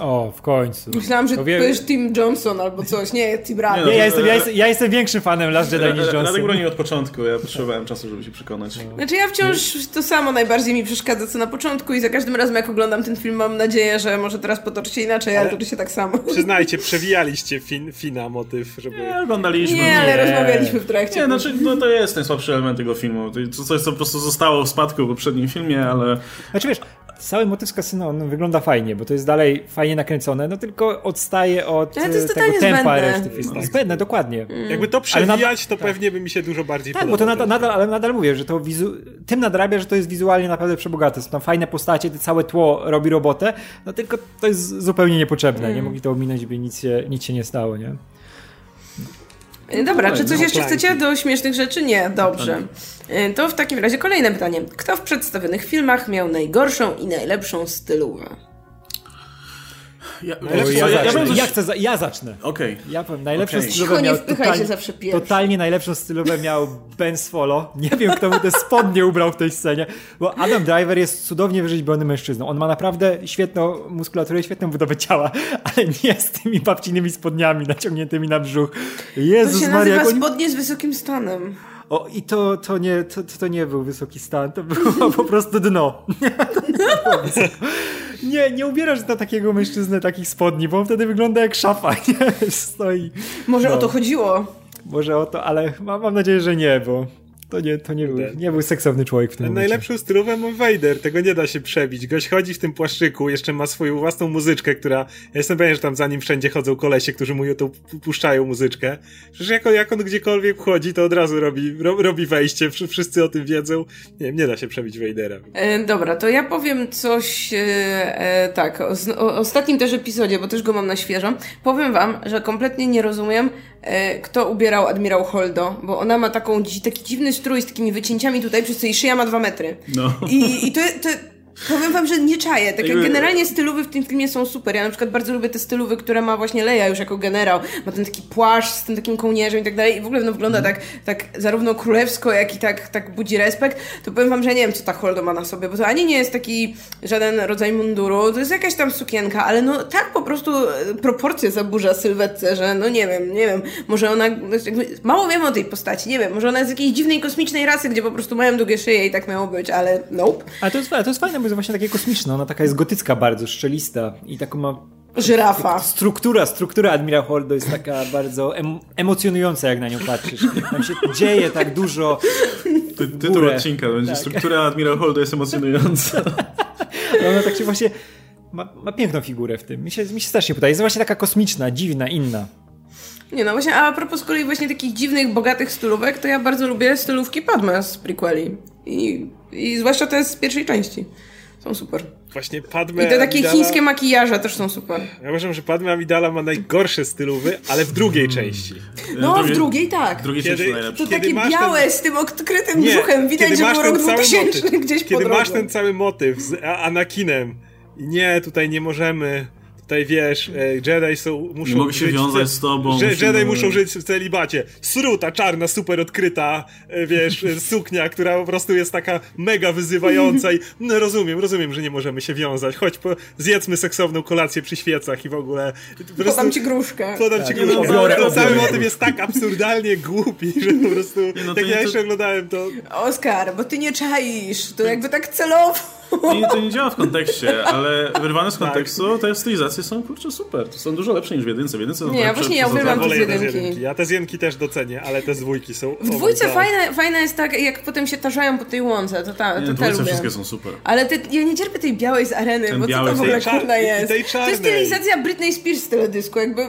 [SPEAKER 3] O, w końcu.
[SPEAKER 1] Myślałam, że
[SPEAKER 3] To wie-
[SPEAKER 1] jest Tim Johnson albo coś. Nie, Tim Radley.
[SPEAKER 2] Nie,
[SPEAKER 3] Nie, ja jestem, ja, jestem, ja jestem większym fanem Last Jedi niż
[SPEAKER 2] Radek
[SPEAKER 3] Johnson.
[SPEAKER 2] bronił od początku, ja potrzebowałem czasu, żeby się przekonać.
[SPEAKER 1] Znaczy ja wciąż to samo najbardziej mi przeszkadza co na początku i za każdym razem jak oglądam ten film mam nadzieję, że może teraz potoczy się inaczej, ale
[SPEAKER 4] Ale-
[SPEAKER 1] toczy się tak samo.
[SPEAKER 4] Przyznajcie, przewijaliście fin, Fina motyw, żeby...
[SPEAKER 2] Nie, oglądaliśmy.
[SPEAKER 1] Nie, ale
[SPEAKER 3] Nie.
[SPEAKER 1] rozmawialiśmy w trakcie.
[SPEAKER 2] Nie, znaczy, no to jest najsłabszy element tego filmu. To coś, co po prostu zostało w spadku w poprzednim filmie, ale...
[SPEAKER 3] Znaczy wiesz, cały motyw z kasyno on wygląda fajnie, bo to jest dalej fajnie nakręcone, no tylko odstaje od
[SPEAKER 1] Ale to jest
[SPEAKER 3] e, tego tempa
[SPEAKER 1] zbędne.
[SPEAKER 3] reszty filmu.
[SPEAKER 2] No.
[SPEAKER 3] Zbędne, dokładnie.
[SPEAKER 4] Jakby to przewijać, to pewnie by mi się dużo bardziej
[SPEAKER 3] Tak, bo to
[SPEAKER 4] podobało.
[SPEAKER 3] nadal, nadal, ale nadal mówię, że to wizu... tym nadrabia, że to jest wizualnie naprawdę przebogate. Są tam fajne postacie, to całe tło robi robotę, no tylko to jest zupełnie niepotrzebne. Nie mogli to ominąć, by nic się, nic się nie stało, nie?
[SPEAKER 1] E, Dobra, czy coś
[SPEAKER 4] no,
[SPEAKER 1] jeszcze chcecie do śmiesznych rzeczy? Nie, dobrze. E, To w takim razie kolejne pytanie. Kto w przedstawionych filmach miał najgorszą i najlepszą stylówę?
[SPEAKER 2] Ja,
[SPEAKER 4] Najlepszy
[SPEAKER 2] ja,
[SPEAKER 3] ja,
[SPEAKER 2] ja, coś...
[SPEAKER 3] chcę za... ja zacznę.
[SPEAKER 2] Okej.
[SPEAKER 3] Ja powiem, najlepszą
[SPEAKER 2] Okej.
[SPEAKER 3] stylówę
[SPEAKER 1] Cicho, nie
[SPEAKER 3] miał
[SPEAKER 1] wpychaj się
[SPEAKER 3] totalnie,
[SPEAKER 1] zawsze pierwszy.
[SPEAKER 3] totalnie najlepszą stylówę miał Ben Swallow. Nie wiem, kto mu te spodnie ubrał w tej scenie, bo Adam Driver jest cudownie wyrzeźbiony mężczyzną. On ma naprawdę świetną muskulaturę i świetną budowę ciała, ale nie z tymi babcininymi spodniami naciągniętymi na brzuch.
[SPEAKER 1] To
[SPEAKER 3] Jezus
[SPEAKER 1] się
[SPEAKER 3] Maria,
[SPEAKER 1] nazywa
[SPEAKER 3] oni...
[SPEAKER 1] spodnie z wysokim stanem.
[SPEAKER 3] O, i to, to, nie, to, to nie był wysoki stan, to było po prostu dno. Nie, nie ubierasz na takiego mężczyznę takich spodni, bo on wtedy wygląda jak szafa, nie? Stoi.
[SPEAKER 1] Może
[SPEAKER 3] No.
[SPEAKER 1] o to chodziło.
[SPEAKER 3] Może o to, ale mam, mam nadzieję, że nie, bo to nie, to nie, był, nie był seksowny człowiek w tym momencie.
[SPEAKER 4] Najlepszą stylówę ma Vader, tego nie da się przebić. Gość chodzi w tym płaszczyku, jeszcze ma swoją własną muzyczkę, która... Ja jestem pewien, że tam za nim wszędzie chodzą kolesie, którzy mu to puszczają muzyczkę. Przecież jak on, jak on gdziekolwiek wchodzi, to od razu robi, ro, robi wejście, Wsz- wszyscy o tym wiedzą. Nie wiem, nie da się przebić Vadera.
[SPEAKER 1] E, dobra, to ja powiem coś e, e, tak, o, o ostatnim też epizodzie, bo też go mam na świeżo. Powiem wam, że kompletnie nie rozumiem, kto ubierał admirał Holdo, bo ona ma taką, taki dziwny strój z takimi wycięciami tutaj, przez co jej szyja ma dwa metry.
[SPEAKER 2] No.
[SPEAKER 1] I, i to, to powiem wam, że nie czaję. Tak jak generalnie stylowy w tym filmie są super. Ja na przykład bardzo lubię te stylowy, które ma właśnie Leia już jako generał. Ma ten taki płaszcz z tym takim kołnierzem i tak dalej. I w ogóle no, wygląda tak, tak zarówno królewsko, jak i tak, tak budzi respekt. To powiem wam, że nie wiem, co ta Holdo ma na sobie, bo to ani nie jest taki żaden rodzaj munduru, to jest jakaś tam sukienka, ale no tak po prostu e, proporcje zaburza sylwetce, że no nie wiem, nie wiem. Może ona, no, mało wiemy o tej postaci, nie wiem. Może ona jest z jakiejś dziwnej kosmicznej rasy, gdzie po prostu mają długie szyje i tak miało być, ale nope.
[SPEAKER 3] Ale to jest, to jest fajne, jest właśnie takie kosmiczne. Ona taka jest gotycka bardzo, szczelista i taką ma
[SPEAKER 1] Żyrafa.
[SPEAKER 3] struktura, struktura Admiral Holdo jest taka bardzo em, emocjonująca, jak na nią patrzysz. Tam się dzieje tak dużo.
[SPEAKER 2] Ty, tytuł
[SPEAKER 3] górę.
[SPEAKER 2] odcinka będzie
[SPEAKER 3] Tak.
[SPEAKER 2] struktura Admiral Holdo jest emocjonująca.
[SPEAKER 3] Ale ona tak się właśnie ma, ma piękną figurę w tym. Mi się, mi się strasznie podoba. Jest właśnie taka kosmiczna, dziwna, inna.
[SPEAKER 1] Nie no właśnie, a propos z kolei właśnie takich dziwnych, bogatych stylówek, to ja bardzo lubię stylówki Padme z prequeli. I, I zwłaszcza te z pierwszej części. Są super.
[SPEAKER 4] Właśnie Padme
[SPEAKER 1] I te takie
[SPEAKER 4] Amidala-
[SPEAKER 1] chińskie makijaże też są super.
[SPEAKER 4] Ja uważam, że Padme Amidala ma najgorsze stylowy, ale w drugiej części.
[SPEAKER 1] No, w drugiej tak.
[SPEAKER 2] W drugiej
[SPEAKER 4] Kiedy-
[SPEAKER 2] części najlepsze.
[SPEAKER 1] To
[SPEAKER 4] kiedy
[SPEAKER 1] takie białe
[SPEAKER 4] ten-
[SPEAKER 1] z tym odkrytym brzuchem. Widać, że był rok
[SPEAKER 4] cały
[SPEAKER 1] 2000
[SPEAKER 4] motyw,
[SPEAKER 1] gdzieś po
[SPEAKER 4] Kiedy masz ten cały motyw z Anakinem i nie, tutaj nie możemy, tutaj wiesz, e, Jedi są, muszą
[SPEAKER 2] Nie mogę się
[SPEAKER 4] żyć w
[SPEAKER 2] wiązać z tobą,
[SPEAKER 4] Że,
[SPEAKER 2] musimy-
[SPEAKER 4] Jedi muszą żyć w celibacie. Sruta, czarna, super odkryta, e, wiesz, e, suknia, która po prostu jest taka mega wyzywająca i no rozumiem, rozumiem, że nie możemy się wiązać. Chodź, po, zjedzmy seksowną kolację przy świecach i w ogóle. Po prostu-
[SPEAKER 1] Podam ci gruszkę.
[SPEAKER 4] Podam ci
[SPEAKER 3] Tak,
[SPEAKER 4] gruszkę.
[SPEAKER 3] obiorę,
[SPEAKER 4] Ten cały
[SPEAKER 3] obiorę.
[SPEAKER 4] motyw jest tak absurdalnie głupi, że po prostu,
[SPEAKER 2] no to
[SPEAKER 4] jak ja
[SPEAKER 2] to-
[SPEAKER 4] jeszcze oglądałem to...
[SPEAKER 1] Oskar, bo ty nie czaisz. To jakby tak celowo.
[SPEAKER 2] Nie, to nie działa w kontekście, ale wyrwane
[SPEAKER 4] Tak.
[SPEAKER 2] z kontekstu te stylizacje są kurczę super. To są dużo lepsze niż w jedynce. W jedynce są
[SPEAKER 1] Nie,
[SPEAKER 2] trochę
[SPEAKER 1] właśnie ja uwielbiam te z jedynki.
[SPEAKER 4] Ja te z jedynki też docenię, ale te z dwójki są...
[SPEAKER 1] W dwójce fajne, fajne jest tak, jak potem się tarzają po tej łące. To, ta,
[SPEAKER 2] Nie,
[SPEAKER 1] to
[SPEAKER 2] w
[SPEAKER 1] te
[SPEAKER 2] dwójce
[SPEAKER 1] lubię.
[SPEAKER 2] wszystkie są super.
[SPEAKER 1] Ale ty, ja nie cierpię tej białej z areny,
[SPEAKER 2] Ten
[SPEAKER 1] bo co to w ogóle kurna
[SPEAKER 4] i
[SPEAKER 1] jest?
[SPEAKER 4] tej
[SPEAKER 1] To
[SPEAKER 4] czarnej.
[SPEAKER 1] jest stylizacja Britney Spears z teledysku, jakby...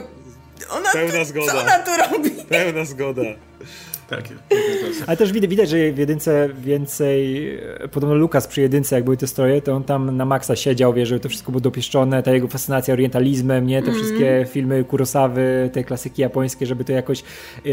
[SPEAKER 1] Ona
[SPEAKER 4] Pełna
[SPEAKER 1] tu,
[SPEAKER 4] zgoda.
[SPEAKER 1] Co ona tu robi?
[SPEAKER 4] Pełna zgoda.
[SPEAKER 2] Takie.
[SPEAKER 3] Ale też widać, widać, że w jedynce więcej, e, podobno Lukas przy jedynce, jak były te stroje, to on tam na maksa siedział, wie, że to wszystko było dopieszczone, ta jego fascynacja orientalizmem, nie, te wszystkie filmy Kurosawy, te klasyki japońskie, żeby to jakoś e,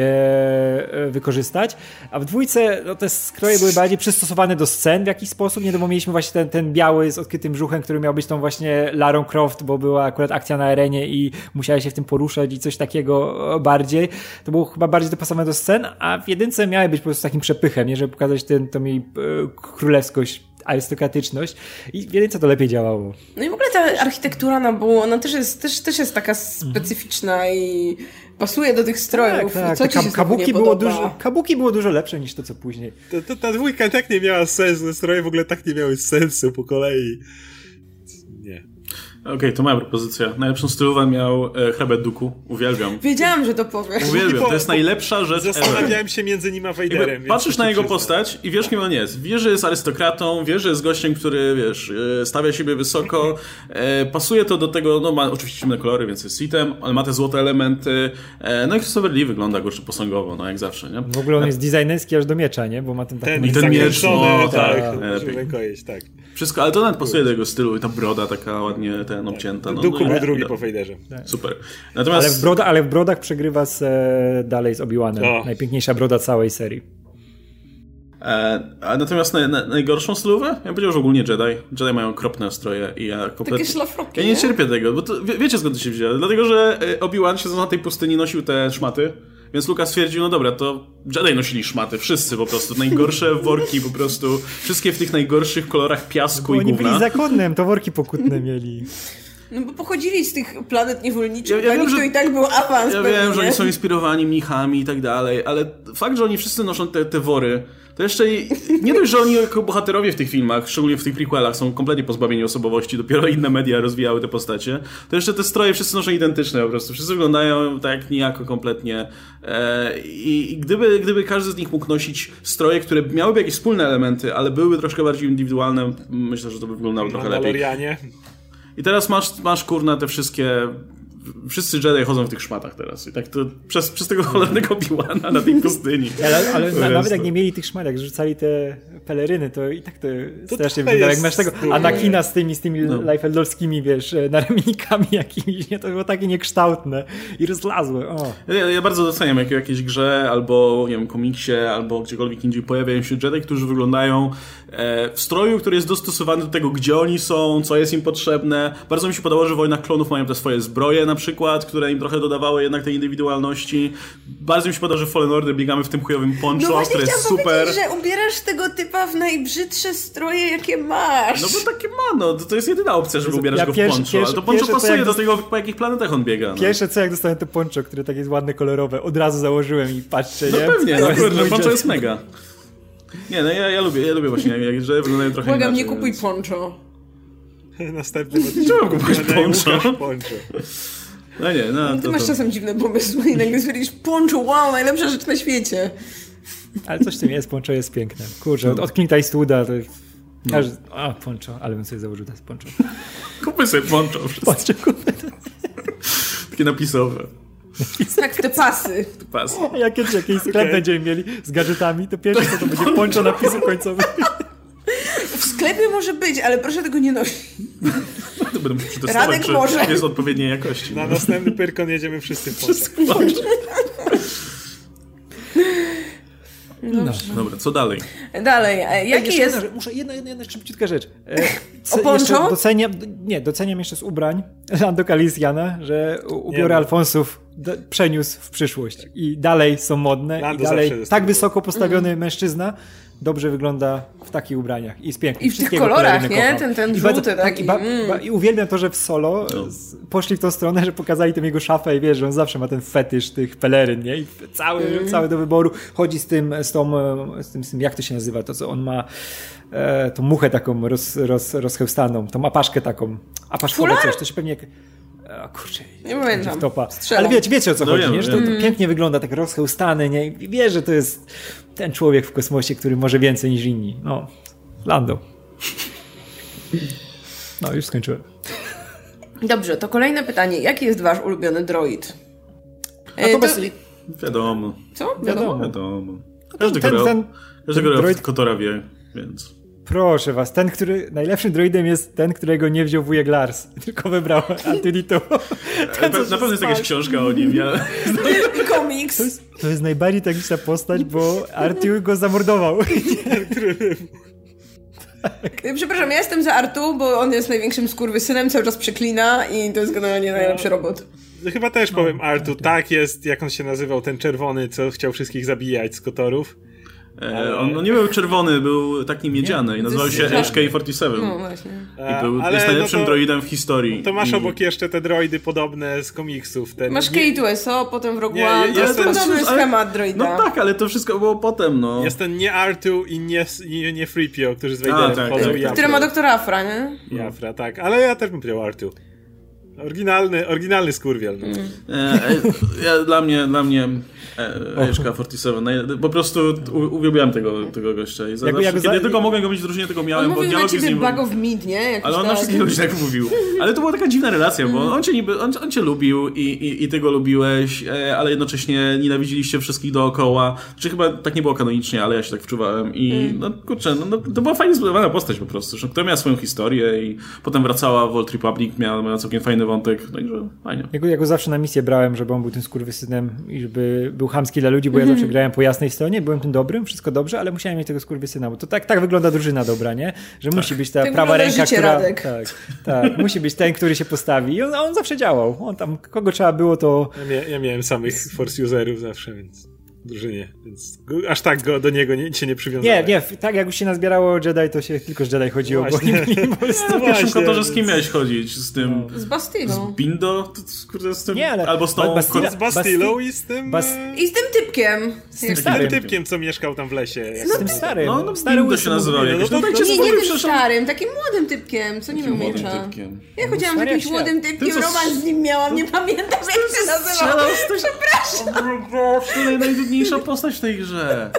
[SPEAKER 3] e, wykorzystać. A w dwójce no, te skroje były bardziej przystosowane do scen w jakiś sposób, nie, no bo mieliśmy właśnie ten, ten biały z odkrytym brzuchem, który miał być tą właśnie Larą Croft, bo była akurat akcja na arenie i musiała się w tym poruszać i coś takiego bardziej. To było chyba bardziej dopasowane do scen, a w jedynce miały być po prostu takim przepychem, nie, żeby pokazać ten, tą jej e, królewskość, arystokratyczność i w jedynce to lepiej działało.
[SPEAKER 1] No i w ogóle ta architektura na buł, ona też jest, też, też jest taka specyficzna i pasuje do tych strojów.
[SPEAKER 3] tak, kam-
[SPEAKER 1] znowu
[SPEAKER 3] kabuki, było dużo, kabuki było dużo lepsze niż to, co później.
[SPEAKER 4] To, to, ta dwójka tak nie miała sensu, te stroje w ogóle tak nie miały sensu po kolei.
[SPEAKER 2] Okej, to moja propozycja. Najlepszą stylówę miał e, Duku. Uwielbiam.
[SPEAKER 1] Wiedziałam, że to powiesz.
[SPEAKER 2] Uwielbiam, to jest najlepsza rzecz ever.
[SPEAKER 4] Zastanawiałem się między nim a więc
[SPEAKER 2] patrzysz na jego
[SPEAKER 4] przyznam.
[SPEAKER 2] postać i wiesz, kim on jest. Wiesz, że jest arystokratą, wiesz, że jest gościem, który, wiesz, e, stawia siebie wysoko. E, pasuje to do tego, no ma oczywiście ciemne kolory, więc jest sitem, ale ma te złote elementy. E, no i Christopher Lee wygląda go jeszcze posągowo, no jak zawsze, nie?
[SPEAKER 3] W ogóle on jest designerski aż do miecza, nie? Bo ma ten taki...
[SPEAKER 4] Ten,
[SPEAKER 2] ten miecz, no, tak,
[SPEAKER 4] tak. tak.
[SPEAKER 2] Wszystko, ale to nawet pasuje do jego stylu i ta broda taka ładnie ten obcięta. No,
[SPEAKER 4] Duku
[SPEAKER 2] no, i-
[SPEAKER 4] był drugi po Vaderze.
[SPEAKER 2] Super.
[SPEAKER 3] Ale
[SPEAKER 2] Natomiast...
[SPEAKER 3] w, broda, ale w brodach przegrywa z, e, dalej z Obi-Wanem. Najpiękniejsza broda całej serii.
[SPEAKER 2] E, a natomiast naj, naj, najgorszą stylówę? Ja bym powiedział, że ogólnie Jedi. Jedi mają okropne stroje i ja kompletnie...
[SPEAKER 1] szlafroki,
[SPEAKER 2] Ja nie
[SPEAKER 1] nie?
[SPEAKER 2] cierpię tego, bo to, wie, wiecie skąd to się wzięło? Dlatego, że e, Obi-Wan siedząc na tej pustyni nosił te szmaty, więc Lukas stwierdził, no dobra, to Jedi nosili szmaty, wszyscy po prostu, najgorsze worki po prostu, wszystkie w tych najgorszych kolorach piasku
[SPEAKER 3] Bo
[SPEAKER 2] i
[SPEAKER 3] oni byli
[SPEAKER 2] gówna.
[SPEAKER 3] zakonnym, to worki pokutne mieli.
[SPEAKER 1] No bo pochodzili z tych planet niewolniczych,
[SPEAKER 2] Ja- ja wiem,
[SPEAKER 1] nich to
[SPEAKER 2] że-
[SPEAKER 1] i tak był awans
[SPEAKER 2] Ja
[SPEAKER 1] pewnie,
[SPEAKER 2] wiem, że oni są inspirowani mnichami i tak dalej, ale fakt, że oni wszyscy noszą te, te wory, to jeszcze nie dość, że oni jako bohaterowie w tych filmach, szczególnie w tych prequelach, są kompletnie pozbawieni osobowości, dopiero inne media rozwijały te postacie, to jeszcze te stroje wszyscy noszą identyczne po prostu. Wszyscy wyglądają tak nijako kompletnie. E, I, i gdyby, gdyby każdy z nich mógł nosić stroje, które miałyby jakieś wspólne elementy, ale byłyby troszkę bardziej indywidualne, myślę, że to by wyglądało trochę lepiej. I teraz masz, masz kurna te wszystkie. Wszyscy Jedi chodzą w tych szmatach teraz. I tak to przez, przez tego cholernego Obi-Wana na tej pustyni.
[SPEAKER 3] Ale, ale na, nawet jak nie mieli tych szmat, jak rzucali te peleryny, to i tak to, strasznie
[SPEAKER 4] trochę
[SPEAKER 3] wyglądało. Jak
[SPEAKER 4] jest
[SPEAKER 3] masz tego. Anakina z tymi, z tymi
[SPEAKER 2] No.
[SPEAKER 3] Life wiesz, e, naraminikami jakimiś, nie? To było takie niekształtne i rozlazłe. O.
[SPEAKER 2] Ja, ja bardzo doceniam, jak w jakiejś grze, albo nie wiem, komiksie, albo gdziekolwiek indziej pojawiają się Jedi, którzy wyglądają e, w stroju, który jest dostosowany do tego, gdzie oni są, co jest im potrzebne. Bardzo mi się podobało, że w Wojnach Klonów mają te swoje zbroje na przykład, które im trochę dodawały jednak tej indywidualności. Bardzo mi się podobało, że w Fallen Order biegamy w tym chujowym poncho,
[SPEAKER 1] No
[SPEAKER 2] które jest super.
[SPEAKER 1] że ubierasz tego typa w najbrzydsze stroje, jakie masz.
[SPEAKER 2] No bo takie ma, no. To, to jest jedyna opcja, żeby ubierać
[SPEAKER 3] ja
[SPEAKER 2] go w
[SPEAKER 3] pierwszy-
[SPEAKER 2] poncho.
[SPEAKER 3] pierwszy-
[SPEAKER 2] ale to poncho pasuje
[SPEAKER 3] jak
[SPEAKER 2] do tego, po jakich planetach on biega. No.
[SPEAKER 3] Pierwsze co, jak dostałem to poncho, które takie jest ładne, kolorowe, od razu założyłem i patrzcie,
[SPEAKER 2] No
[SPEAKER 3] nie?
[SPEAKER 2] pewnie, no kurde,
[SPEAKER 3] mój
[SPEAKER 2] poncho jest mega. Nie, no ja, ja lubię, ja lubię właśnie, jak że wyglądają trochę
[SPEAKER 1] Błagam, nie
[SPEAKER 2] inaczej,
[SPEAKER 1] kupuj
[SPEAKER 2] więc-
[SPEAKER 1] poncho.
[SPEAKER 4] Następny odcinek.
[SPEAKER 2] Czemu kupować poncho?
[SPEAKER 4] Poncho.
[SPEAKER 2] No nie, no
[SPEAKER 1] Ty
[SPEAKER 2] to,
[SPEAKER 1] masz
[SPEAKER 2] to.
[SPEAKER 1] czasem dziwne pomysły i nagle stwierdzisz, poncho, wow, najlepsza rzecz na świecie.
[SPEAKER 3] Ale coś w tym jest, poncho jest piękne. Kurczę, od, od Clint Eastwooda to każdy... A, poncho, ale bym sobie założył teraz poncho.
[SPEAKER 2] Kupmy sobie poncho, wszystko.
[SPEAKER 3] Poncho, kupę.
[SPEAKER 2] takie napisowe.
[SPEAKER 1] Tak, te pasy.
[SPEAKER 2] Pas.
[SPEAKER 3] A jak kiedyś jakiś sklep
[SPEAKER 4] Okej.
[SPEAKER 3] będziemy mieli z gadżetami, to pierwsze co to będzie poncho napisu końcowy.
[SPEAKER 1] W sklepie może być, ale proszę tego nie nosić.
[SPEAKER 2] To będę musiał przetestować,
[SPEAKER 1] Radek
[SPEAKER 2] czy
[SPEAKER 1] może.
[SPEAKER 2] jest odpowiedniej jakości.
[SPEAKER 4] Na następny Pyrkon jedziemy wszyscy w poncho.
[SPEAKER 3] No.
[SPEAKER 2] Dobra, co dalej?
[SPEAKER 1] Dalej, jaki
[SPEAKER 3] jeszcze
[SPEAKER 1] jest...
[SPEAKER 3] Jedna, muszę, jedna, jedna, jedna szybciutka rzecz. E,
[SPEAKER 1] poncho?
[SPEAKER 3] Doceniam, nie, doceniam jeszcze z ubrań Lando Calrissiana, że ubiory
[SPEAKER 4] no.
[SPEAKER 3] Alfonsów d- przeniósł w przyszłość i dalej są modne
[SPEAKER 4] Lando
[SPEAKER 3] i dalej tak wysoko postawiony mężczyzna dobrze wygląda w takich ubraniach i jest piękny.
[SPEAKER 1] I w tych kolorach, nie?
[SPEAKER 3] kocham.
[SPEAKER 1] Ten- ten
[SPEAKER 3] I bardzo-
[SPEAKER 1] żółty
[SPEAKER 3] tak,
[SPEAKER 1] taki,
[SPEAKER 3] i, ba,
[SPEAKER 1] mm.
[SPEAKER 3] ba, I uwielbiam to, że w solo
[SPEAKER 2] No.
[SPEAKER 3] z, poszli w tą stronę, że pokazali tym jego szafę i wiesz, że on zawsze ma ten fetysz tych peleryn, nie? I cały,
[SPEAKER 1] Mm.
[SPEAKER 3] cały do wyboru chodzi z tym, z tą, e, z tym, z tym, jak to się nazywa, to co on ma, e, tą muchę taką roz, roz, rozchełstaną, tą apaszkę taką, apaszkowe
[SPEAKER 1] Fular?
[SPEAKER 3] coś, to się pewnie... E, kurczę,
[SPEAKER 1] Nie pamiętam.
[SPEAKER 3] topa.
[SPEAKER 1] Strzelam.
[SPEAKER 3] Ale wiecie, wiecie o co
[SPEAKER 2] No
[SPEAKER 3] chodzi,
[SPEAKER 2] wiemy,
[SPEAKER 3] nie? Że to, to pięknie wygląda, tak rozchełstany, nie? I wiesz, że to jest ten człowiek w kosmosie, który może więcej niż inni. No, Lando. No, już skończyłem.
[SPEAKER 1] Dobrze, to kolejne pytanie. Jaki jest wasz ulubiony droid? E,
[SPEAKER 3] to
[SPEAKER 1] to-
[SPEAKER 3] bez-
[SPEAKER 2] Wiadomo,
[SPEAKER 1] Co? Wiadomo.
[SPEAKER 2] wiadomo. Każdy,
[SPEAKER 3] ten-
[SPEAKER 2] ten,
[SPEAKER 3] ten-
[SPEAKER 2] każdego
[SPEAKER 3] ten droid-
[SPEAKER 2] kotora wie, więc...
[SPEAKER 3] Proszę was, ten, który. Najlepszym droidem jest ten, którego nie wziął wujek Lars, tylko wybrał.
[SPEAKER 2] Na, pe- na pewno jest jakaś książka o nim, ja...
[SPEAKER 3] To jest, to jest najbardziej tragiczna postać, bo Artur go zamordował.
[SPEAKER 1] E, Przepraszam, ja jestem za Artu, bo on jest największym skurwysynem, cały czas przeklina i to jest generalnie najlepszy robot.
[SPEAKER 4] Chyba też powiem Artu, tak jest, jak on się nazywał, ten czerwony, co chciał wszystkich zabijać z kotorów.
[SPEAKER 2] E, on, on nie był czerwony, był taki miedziany i nazywał się
[SPEAKER 1] jest-
[SPEAKER 2] HK-47.
[SPEAKER 1] No właśnie.
[SPEAKER 2] I był,
[SPEAKER 4] Ale
[SPEAKER 2] jest
[SPEAKER 4] no
[SPEAKER 2] najlepszym
[SPEAKER 4] to-
[SPEAKER 2] droidem w historii.
[SPEAKER 4] To masz
[SPEAKER 2] I...
[SPEAKER 4] obok jeszcze te droidy podobne z komiksów. Ten
[SPEAKER 1] Masz
[SPEAKER 4] nie-
[SPEAKER 1] K2SO, potem w Rogue
[SPEAKER 4] Nie,
[SPEAKER 1] One, to jest
[SPEAKER 4] jestem-
[SPEAKER 1] podobny
[SPEAKER 2] ale-
[SPEAKER 1] schemat droida.
[SPEAKER 2] No tak, ale to wszystko było potem, no.
[SPEAKER 4] Jest ten nie Artu i nie, nie, nie Freepio, którzy z Vaderem
[SPEAKER 2] tak,
[SPEAKER 4] chodzą
[SPEAKER 2] tak, tak.
[SPEAKER 1] Który ma doktora Afra, nie?
[SPEAKER 4] I Afra, tak. Ale ja też bym powiedział Artu. Oryginalny, oryginalny skurwiel. No.
[SPEAKER 2] E, e, ja, dla mnie, dla mnie e, Agnieszka 47, naj- po prostu u, uwielbiałem tego, tego gościa i za,
[SPEAKER 3] Jak-
[SPEAKER 2] zawsze,
[SPEAKER 3] jak
[SPEAKER 2] kiedy
[SPEAKER 3] za-
[SPEAKER 2] tylko mogłem go mieć w drużynie, tego
[SPEAKER 1] On
[SPEAKER 2] miałem, bo
[SPEAKER 1] mówił na
[SPEAKER 2] dialogi z
[SPEAKER 1] ciebie
[SPEAKER 2] nim...
[SPEAKER 1] bug of meat, nie? Jakoś
[SPEAKER 2] Ale on na wszystkich ludzi tak mówił. Ale to była taka dziwna relacja, bo on cię, niby, on, on cię lubił i, i, i ty go lubiłeś, e, ale jednocześnie nienawidziliście wszystkich dookoła. Czy chyba tak nie było kanonicznie, ale ja się tak wczuwałem i no kurczę, no, no, to była fajnie zbudowana postać po prostu, że która miała swoją historię i potem wracała w Old Republic, miała, miała całkiem fajny wątek, także fajnie.
[SPEAKER 3] Ja go, ja go zawsze na misję brałem, żeby on był tym skurwysynem i żeby był chamski dla ludzi, bo ja zawsze grałem po jasnej stronie, byłem tym dobrym, wszystko dobrze, ale musiałem mieć tego skurwysyna, bo to tak, tak wygląda drużyna dobra, nie? Że musi być ta
[SPEAKER 1] Tak
[SPEAKER 3] prawa ręka,
[SPEAKER 1] życie,
[SPEAKER 3] która...
[SPEAKER 1] Radek.
[SPEAKER 3] Tak, tak, musi być ten, który się postawi i on, on zawsze działał. On tam, kogo trzeba było, to...
[SPEAKER 4] Ja, mia, ja miałem samych force userów zawsze, więc drużynie, więc aż tak go, do niego nie, się nie
[SPEAKER 3] Nie,
[SPEAKER 4] przywiązałem.
[SPEAKER 3] nie, tak jak już się nazbierało Jedi, to się tylko z Jedi chodziło, bo
[SPEAKER 4] Właśnie.
[SPEAKER 3] oni byli po prostu...
[SPEAKER 4] No
[SPEAKER 2] W pierwszym kontorze z kim miałeś chodzić? Z tym...
[SPEAKER 1] Z Bastillą.
[SPEAKER 2] Z Bindo? To- to- Kurde, z tym...
[SPEAKER 3] Nie, ale-
[SPEAKER 2] Albo z tą...
[SPEAKER 3] Ba- Bastilla-
[SPEAKER 4] Z Bastillą i z tym,
[SPEAKER 3] Bas-
[SPEAKER 1] I z tym typkiem.
[SPEAKER 3] Z tym starym.
[SPEAKER 4] tym typkiem, co mieszkał tam w lesie.
[SPEAKER 3] Z tym starym.
[SPEAKER 2] No, no
[SPEAKER 3] Stary
[SPEAKER 2] Bindo się nazywał
[SPEAKER 4] no
[SPEAKER 2] No
[SPEAKER 1] Nie, nie tym starym, takim młodym typkiem, co nie
[SPEAKER 2] typkiem.
[SPEAKER 1] Ja chodziłam z jakimś
[SPEAKER 3] jak
[SPEAKER 1] młodym
[SPEAKER 2] Ty
[SPEAKER 1] typkiem,
[SPEAKER 2] co-
[SPEAKER 1] romans z nim miałam, nie pamiętam jak się nazywał. Przepraszam.
[SPEAKER 2] To najnudniejsza postać w tej grze.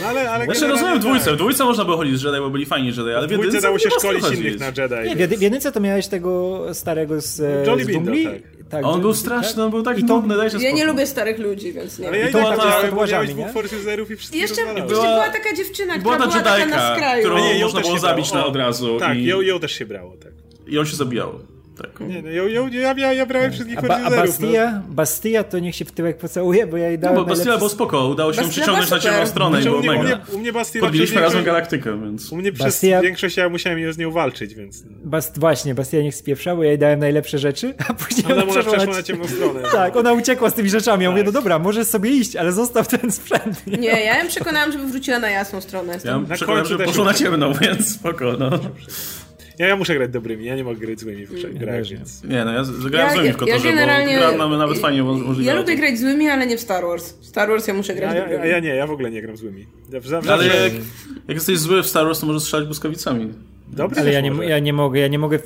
[SPEAKER 4] No, ale, ale
[SPEAKER 2] Znaczy rozumiem w dwójce.
[SPEAKER 4] tak.
[SPEAKER 2] W dwójce można było chodzić z Jedi, bo byli fajni Jedi, ale w jedynce
[SPEAKER 4] dało się szkolić innych
[SPEAKER 2] chodzić.
[SPEAKER 4] na Jedi.
[SPEAKER 3] Nie, w jedy- w jedynce to miałeś tego starego z, e,
[SPEAKER 4] Jolly
[SPEAKER 3] z dżungli.
[SPEAKER 4] tak.
[SPEAKER 2] On
[SPEAKER 3] Jolly-
[SPEAKER 2] był straszny, on był tak
[SPEAKER 3] I to-
[SPEAKER 2] nudny, dajcie
[SPEAKER 1] Ja
[SPEAKER 2] spokój.
[SPEAKER 1] nie lubię starych ludzi, więc nie
[SPEAKER 4] Ale ja
[SPEAKER 1] wiem.
[SPEAKER 4] i
[SPEAKER 2] to
[SPEAKER 4] tak
[SPEAKER 2] była
[SPEAKER 4] tak
[SPEAKER 2] ta-
[SPEAKER 4] miałem, bo miałeś
[SPEAKER 3] nie?
[SPEAKER 4] dwóch i wszystkich
[SPEAKER 1] Jeszcze, jeszcze
[SPEAKER 4] rozwalałeś.
[SPEAKER 2] Była-
[SPEAKER 1] była taka dziewczyna,
[SPEAKER 2] Była
[SPEAKER 1] która
[SPEAKER 2] ta
[SPEAKER 1] była taka na skraju.
[SPEAKER 2] którą
[SPEAKER 4] nie,
[SPEAKER 2] można było zabić na od razu
[SPEAKER 4] Tak,
[SPEAKER 2] i,
[SPEAKER 4] ją, ją też się brało, tak.
[SPEAKER 2] i on się zabijało. Tak.
[SPEAKER 4] Nie, no, ją, ją, ja, ja, ja brałem wszystkich
[SPEAKER 3] A, ba, a
[SPEAKER 4] userów. No.
[SPEAKER 3] Bastilla to niech się w tyłek pocałuje, bo ja jej
[SPEAKER 2] No
[SPEAKER 3] dałem
[SPEAKER 2] bo Bastilla
[SPEAKER 3] najlepszy-
[SPEAKER 2] było spoko, udało się ją
[SPEAKER 1] Bastilla
[SPEAKER 2] przyciągnąć na ciemną stronę i
[SPEAKER 4] Znaczy,
[SPEAKER 2] było
[SPEAKER 4] u, mnie, u,
[SPEAKER 2] mega.
[SPEAKER 4] mnie, u mnie Bastilla
[SPEAKER 2] Podbiliśmy razem
[SPEAKER 4] większość-
[SPEAKER 2] galaktykę, więc...
[SPEAKER 4] U mnie przez
[SPEAKER 3] Bastia-
[SPEAKER 4] większość ja musiałem z nią walczyć, więc...
[SPEAKER 3] Bast, właśnie, Bastilla niech spieprza, bo ja jej dałem najlepsze rzeczy, a później
[SPEAKER 4] Ona
[SPEAKER 3] ona,
[SPEAKER 4] może
[SPEAKER 3] przeszła na...
[SPEAKER 4] ciemną stronę.
[SPEAKER 3] Tak, ona uciekła z tymi rzeczami. Ja mówię,
[SPEAKER 4] Tak.
[SPEAKER 3] no dobra, możesz sobie iść, ale zostaw ten sprzęt.
[SPEAKER 1] Nie, ja ją przekonałam, żeby wróciła na jasną stronę.
[SPEAKER 2] Ja
[SPEAKER 4] Na
[SPEAKER 2] przekonałem,
[SPEAKER 4] końcu
[SPEAKER 2] że
[SPEAKER 4] też
[SPEAKER 2] poszło
[SPEAKER 4] ją-
[SPEAKER 2] na ciemno, więc spoko, no.
[SPEAKER 4] Ja, ja muszę grać dobrymi, ja nie mogę grać złymi w grach,
[SPEAKER 3] nie.
[SPEAKER 4] więc...
[SPEAKER 2] Nie no, ja zagrałem
[SPEAKER 1] Ja-
[SPEAKER 2] z nimi w
[SPEAKER 1] ja
[SPEAKER 2] Kotorze,
[SPEAKER 1] generalnie-
[SPEAKER 2] bo gra mamy nawet fajnie możliwe.
[SPEAKER 1] Ja lubię grać złymi, ale nie w Star Wars. W Star Wars ja muszę grać
[SPEAKER 4] A ja,
[SPEAKER 1] dobrymi.
[SPEAKER 4] a ja nie, ja w ogóle nie gram złymi. Ja, zawsze,
[SPEAKER 2] Ale jak, jak jesteś zły w Star Wars, to możesz strzelać błyskawicami.
[SPEAKER 4] Dobry
[SPEAKER 3] Ale ja nie,
[SPEAKER 4] może.
[SPEAKER 3] ja nie mogę, ja nie mogę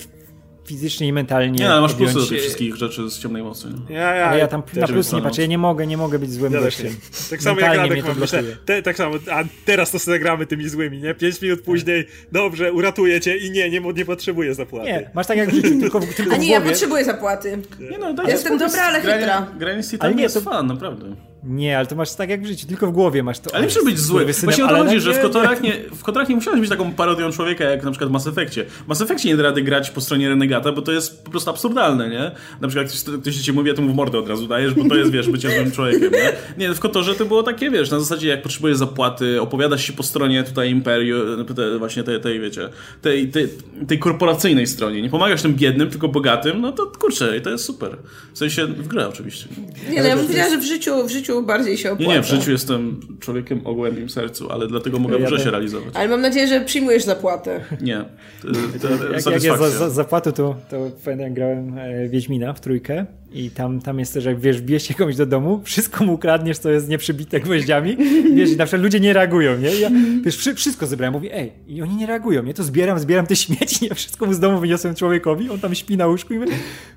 [SPEAKER 3] fizycznie i mentalnie
[SPEAKER 2] Nie, ale masz
[SPEAKER 3] podjąć
[SPEAKER 2] plusy do tych wszystkich rzeczy z ciemnej mocy. nie?
[SPEAKER 4] Ja, ja,
[SPEAKER 3] Ale ja tam na plus nie patrzę, ja nie mogę, nie mogę być złym
[SPEAKER 4] Ja
[SPEAKER 3] gościem.
[SPEAKER 4] Tak samo jak Radek mam myślę, te, tak samo, a teraz to sobie gramy tymi złymi, nie? Pięć minut później, dobrze, uratuję cię i nie, nie, nie potrzebuję zapłaty.
[SPEAKER 3] Nie, masz tak jak w życiu, tylko, tylko
[SPEAKER 1] A
[SPEAKER 3] w
[SPEAKER 1] nie, ja potrzebuję zapłaty.
[SPEAKER 2] Nie no, dajcie
[SPEAKER 1] Jestem dobra, ale chytra.
[SPEAKER 2] Granie
[SPEAKER 3] Ale nie,
[SPEAKER 2] jest
[SPEAKER 3] to-
[SPEAKER 2] fan, naprawdę.
[SPEAKER 3] Nie, ale to masz tak jak w życiu, tylko w głowie masz to.
[SPEAKER 2] Ale nie muszę być zły.
[SPEAKER 3] skurwysynem,
[SPEAKER 2] Właśnie o to
[SPEAKER 3] ale
[SPEAKER 2] chodzi, że w Kotorach nie, w Kotorach nie musiałeś być taką parodią człowieka, jak na przykład w Mass Effectie. W Mass Effectie nie da rady grać po stronie Renegata, bo to jest po prostu absurdalne, nie? Na przykład ktoś, ktoś ci mówi, a ty mu w mordę od razu dajesz, bo to jest, wiesz, bycie złym człowiekiem, nie? Nie, w Kotorze to było takie, wiesz, na zasadzie jak potrzebujesz zapłaty, opowiadasz się po stronie tutaj Imperium, te, właśnie tej, tej, wiecie, tej, tej, tej korporacyjnej stronie. Nie pomagasz tym biednym, tylko bogatym, no to kurczę, i to jest super. W sensie w grze oczywiście.
[SPEAKER 1] Nie, no ja bym powiedziała, że w życiu, w życiu bardziej się
[SPEAKER 2] Nie,
[SPEAKER 1] opłaca.
[SPEAKER 2] nie, w życiu jestem człowiekiem o głębim sercu, ale dlatego mogę
[SPEAKER 3] Ja
[SPEAKER 2] się realizować.
[SPEAKER 1] Ale mam nadzieję, że przyjmujesz zapłatę.
[SPEAKER 2] Nie. To, to,
[SPEAKER 3] Jak, jak jest za, za, zapłatu, to, to pamiętam, jak grałem e, Wiedźmina w trójkę i tam, tam jest też, jak wiesz, się komuś do domu, wszystko mu ukradniesz, co jest nieprzybite gwoździami, wiesz, i na przykład ludzie nie reagują, nie? Ja, wiesz, wszy, wszystko zebrałem, mówię, ej, i oni nie reagują, nie? To zbieram, zbieram te śmieci, nie? Wszystko mu z domu wyniosłem człowiekowi, on tam śpi na łóżku i mówię,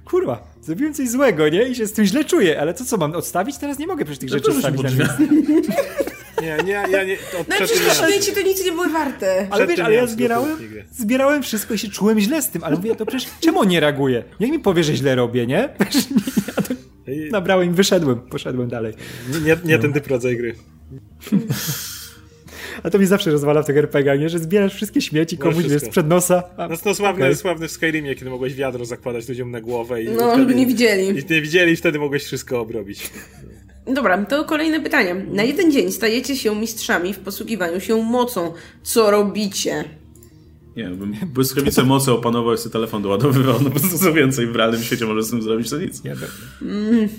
[SPEAKER 3] kurwa, zrobiłem coś złego, nie? I się z tym źle czuję, ale to co, mam odstawić? Teraz nie mogę przecież tych rzeczy odstawić.
[SPEAKER 4] Nie, nie, ja nie,
[SPEAKER 1] No przecież te śmieci to nic nie były warte.
[SPEAKER 3] Ale wiesz, ale ja zbierałem, zbierałem wszystko i się czułem źle z tym, ale mówię, to przecież czemu on nie reaguje? Jak mi powie, że źle robię, nie? Ja to nabrałem i wyszedłem, poszedłem dalej.
[SPEAKER 4] Nie, nie, nie ten typ rodzaj gry.
[SPEAKER 3] A to mi zawsze rozwala w tych RPG, nie? Że zbierasz wszystkie śmieci komuś,
[SPEAKER 4] wszystko.
[SPEAKER 3] wiesz, sprzed nosa. A,
[SPEAKER 4] No, no sławny,
[SPEAKER 3] okej.
[SPEAKER 4] sławny w Skyrimie, kiedy mogłeś wiadro zakładać ludziom na głowę i
[SPEAKER 1] No,
[SPEAKER 4] wtedy,
[SPEAKER 1] żeby nie widzieli.
[SPEAKER 4] I nie widzieli i wtedy mogłeś wszystko obrobić.
[SPEAKER 1] Dobra, to kolejne pytanie. Na jeden dzień stajecie się mistrzami w posługiwaniu się mocą. Co robicie?
[SPEAKER 2] Nie, bym błyskawice mocy opanował i sobie telefon doładowywał, no po prostu co więcej w realnym świecie może z tym zrobić, to nic.
[SPEAKER 3] Ja bym,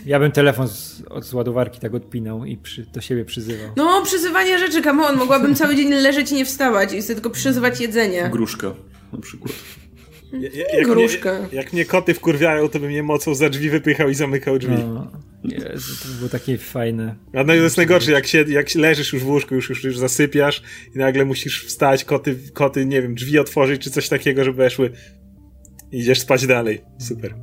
[SPEAKER 3] ja bym telefon z, od z ładowarki tak odpinał i przy, do siebie przyzywał.
[SPEAKER 1] No, przyzywanie rzeczy, come on. Mogłabym cały dzień leżeć i nie wstawać i sobie tylko przyzywać jedzenie.
[SPEAKER 2] Gruszka na przykład.
[SPEAKER 4] Ja- ja- Jak
[SPEAKER 1] Gruszka.
[SPEAKER 4] mnie, jak mnie koty wkurwiają, to bym je mocą za drzwi wypychał i zamykał drzwi.
[SPEAKER 3] No, Jezu, to było takie fajne.
[SPEAKER 4] A no i to jest najgorsze, jak, się, jak leżysz już w łóżku, już, już, już zasypiasz i nagle musisz wstać, koty, koty, nie wiem, drzwi otworzyć czy coś takiego, żeby weszły. I idziesz spać dalej. Super.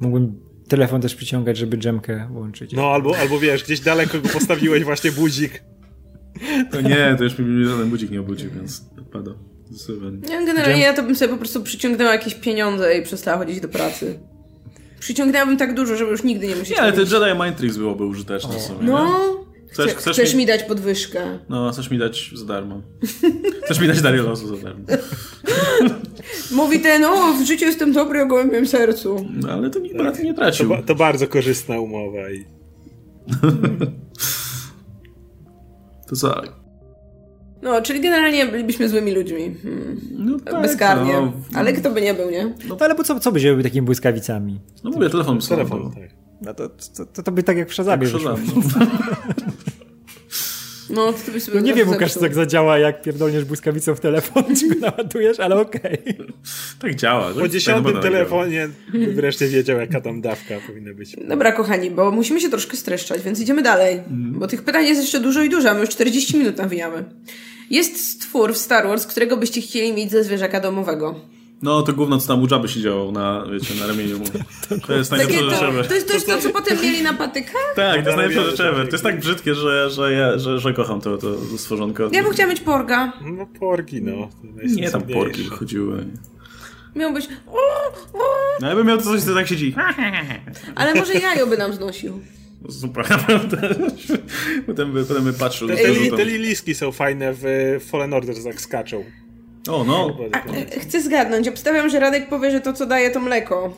[SPEAKER 3] mógłbym telefon też przyciągać, żeby dżemkę włączyć.
[SPEAKER 4] No, albo, albo wiesz, gdzieś daleko go postawiłeś właśnie budzik.
[SPEAKER 2] To nie, to już mi żaden budzik nie obudził, więc odpada. Zdecydowanie.
[SPEAKER 1] Ja, generalnie ja to bym sobie po prostu przyciągnęła jakieś pieniądze i przestała chodzić do pracy. Przyciągnęłabym tak dużo, żeby już nigdy nie musieć
[SPEAKER 2] Nie, ale ten Jedi Mind Tricks byłoby użyteczne w sumie, nie?
[SPEAKER 1] No,
[SPEAKER 2] Chcesz-
[SPEAKER 1] chcesz,
[SPEAKER 2] chcesz
[SPEAKER 1] chcesz
[SPEAKER 2] mi-
[SPEAKER 1] mi dać podwyżkę.
[SPEAKER 2] No, chcesz mi dać za darmo. Chcesz mi dać Dariolosu za darmo.
[SPEAKER 1] Mówi ten, o, w życiu jestem dobry o gołębiem sercu.
[SPEAKER 2] No, ale to nikt tym nie
[SPEAKER 4] To,
[SPEAKER 2] tracił.
[SPEAKER 4] ba- to bardzo korzystna umowa i
[SPEAKER 2] To co?
[SPEAKER 1] No, czyli generalnie bylibyśmy złymi ludźmi. Hmm.
[SPEAKER 2] No tak,
[SPEAKER 1] Bezkarnie.
[SPEAKER 2] No,
[SPEAKER 1] Ale kto by nie był, nie?
[SPEAKER 3] No ale po co, co by się robił takimi błyskawicami?
[SPEAKER 2] no mówię, telefon mi
[SPEAKER 4] telefon. Tak.
[SPEAKER 3] No to, to, to, to by tak jak w Shazamie
[SPEAKER 2] Tak. Shazam,
[SPEAKER 1] No, to ty byś sobie
[SPEAKER 3] No nie wiem, Łukasz, jak zadziała, jak pierdolniesz błyskawicą w telefon, czy go naładujesz, ale okej.
[SPEAKER 2] Tak działa.
[SPEAKER 4] Po dziesiątym telefonie by wreszcie wiedział, jaka tam dawka powinna być.
[SPEAKER 1] Dobra, kochani, bo musimy się troszkę streszczać, więc idziemy dalej.
[SPEAKER 2] Mhm.
[SPEAKER 1] Bo tych pytań jest jeszcze dużo i dużo, a my już 40 minut nawijamy. Jest stwór w Star Wars, którego byście chcieli mieć ze zwierzaka domowego.
[SPEAKER 2] No to gówno, co tam u żaby siedziało na, wiecie, na ramieniu mu. To jest
[SPEAKER 1] Takie
[SPEAKER 2] najlepsza rzecz
[SPEAKER 1] to,
[SPEAKER 2] ever.
[SPEAKER 1] to jest to, jest to, co potem mieli na patykach?
[SPEAKER 2] Tak, to jest najlepsza
[SPEAKER 4] Robione
[SPEAKER 2] rzecz ever. To jest tak brzydkie, że, że, ja, że, że kocham to, to stworzonko.
[SPEAKER 1] Ja bym chciała mieć porga.
[SPEAKER 4] No porgi, no.
[SPEAKER 2] Nie tam porki wychodziły.
[SPEAKER 1] Miał być...
[SPEAKER 2] No ja bym miał to coś, co tak siedzi.
[SPEAKER 1] Ale może jajo by nam znosił.
[SPEAKER 2] Super, naprawdę. Potem by, potem by patrzył.
[SPEAKER 4] Te, te, te liliski są fajne w Fallen Order, jak skaczą.
[SPEAKER 2] O, no.
[SPEAKER 1] E, Chcę zgadnąć. Obstawiam, że Radek powie, że to, co daje, to mleko.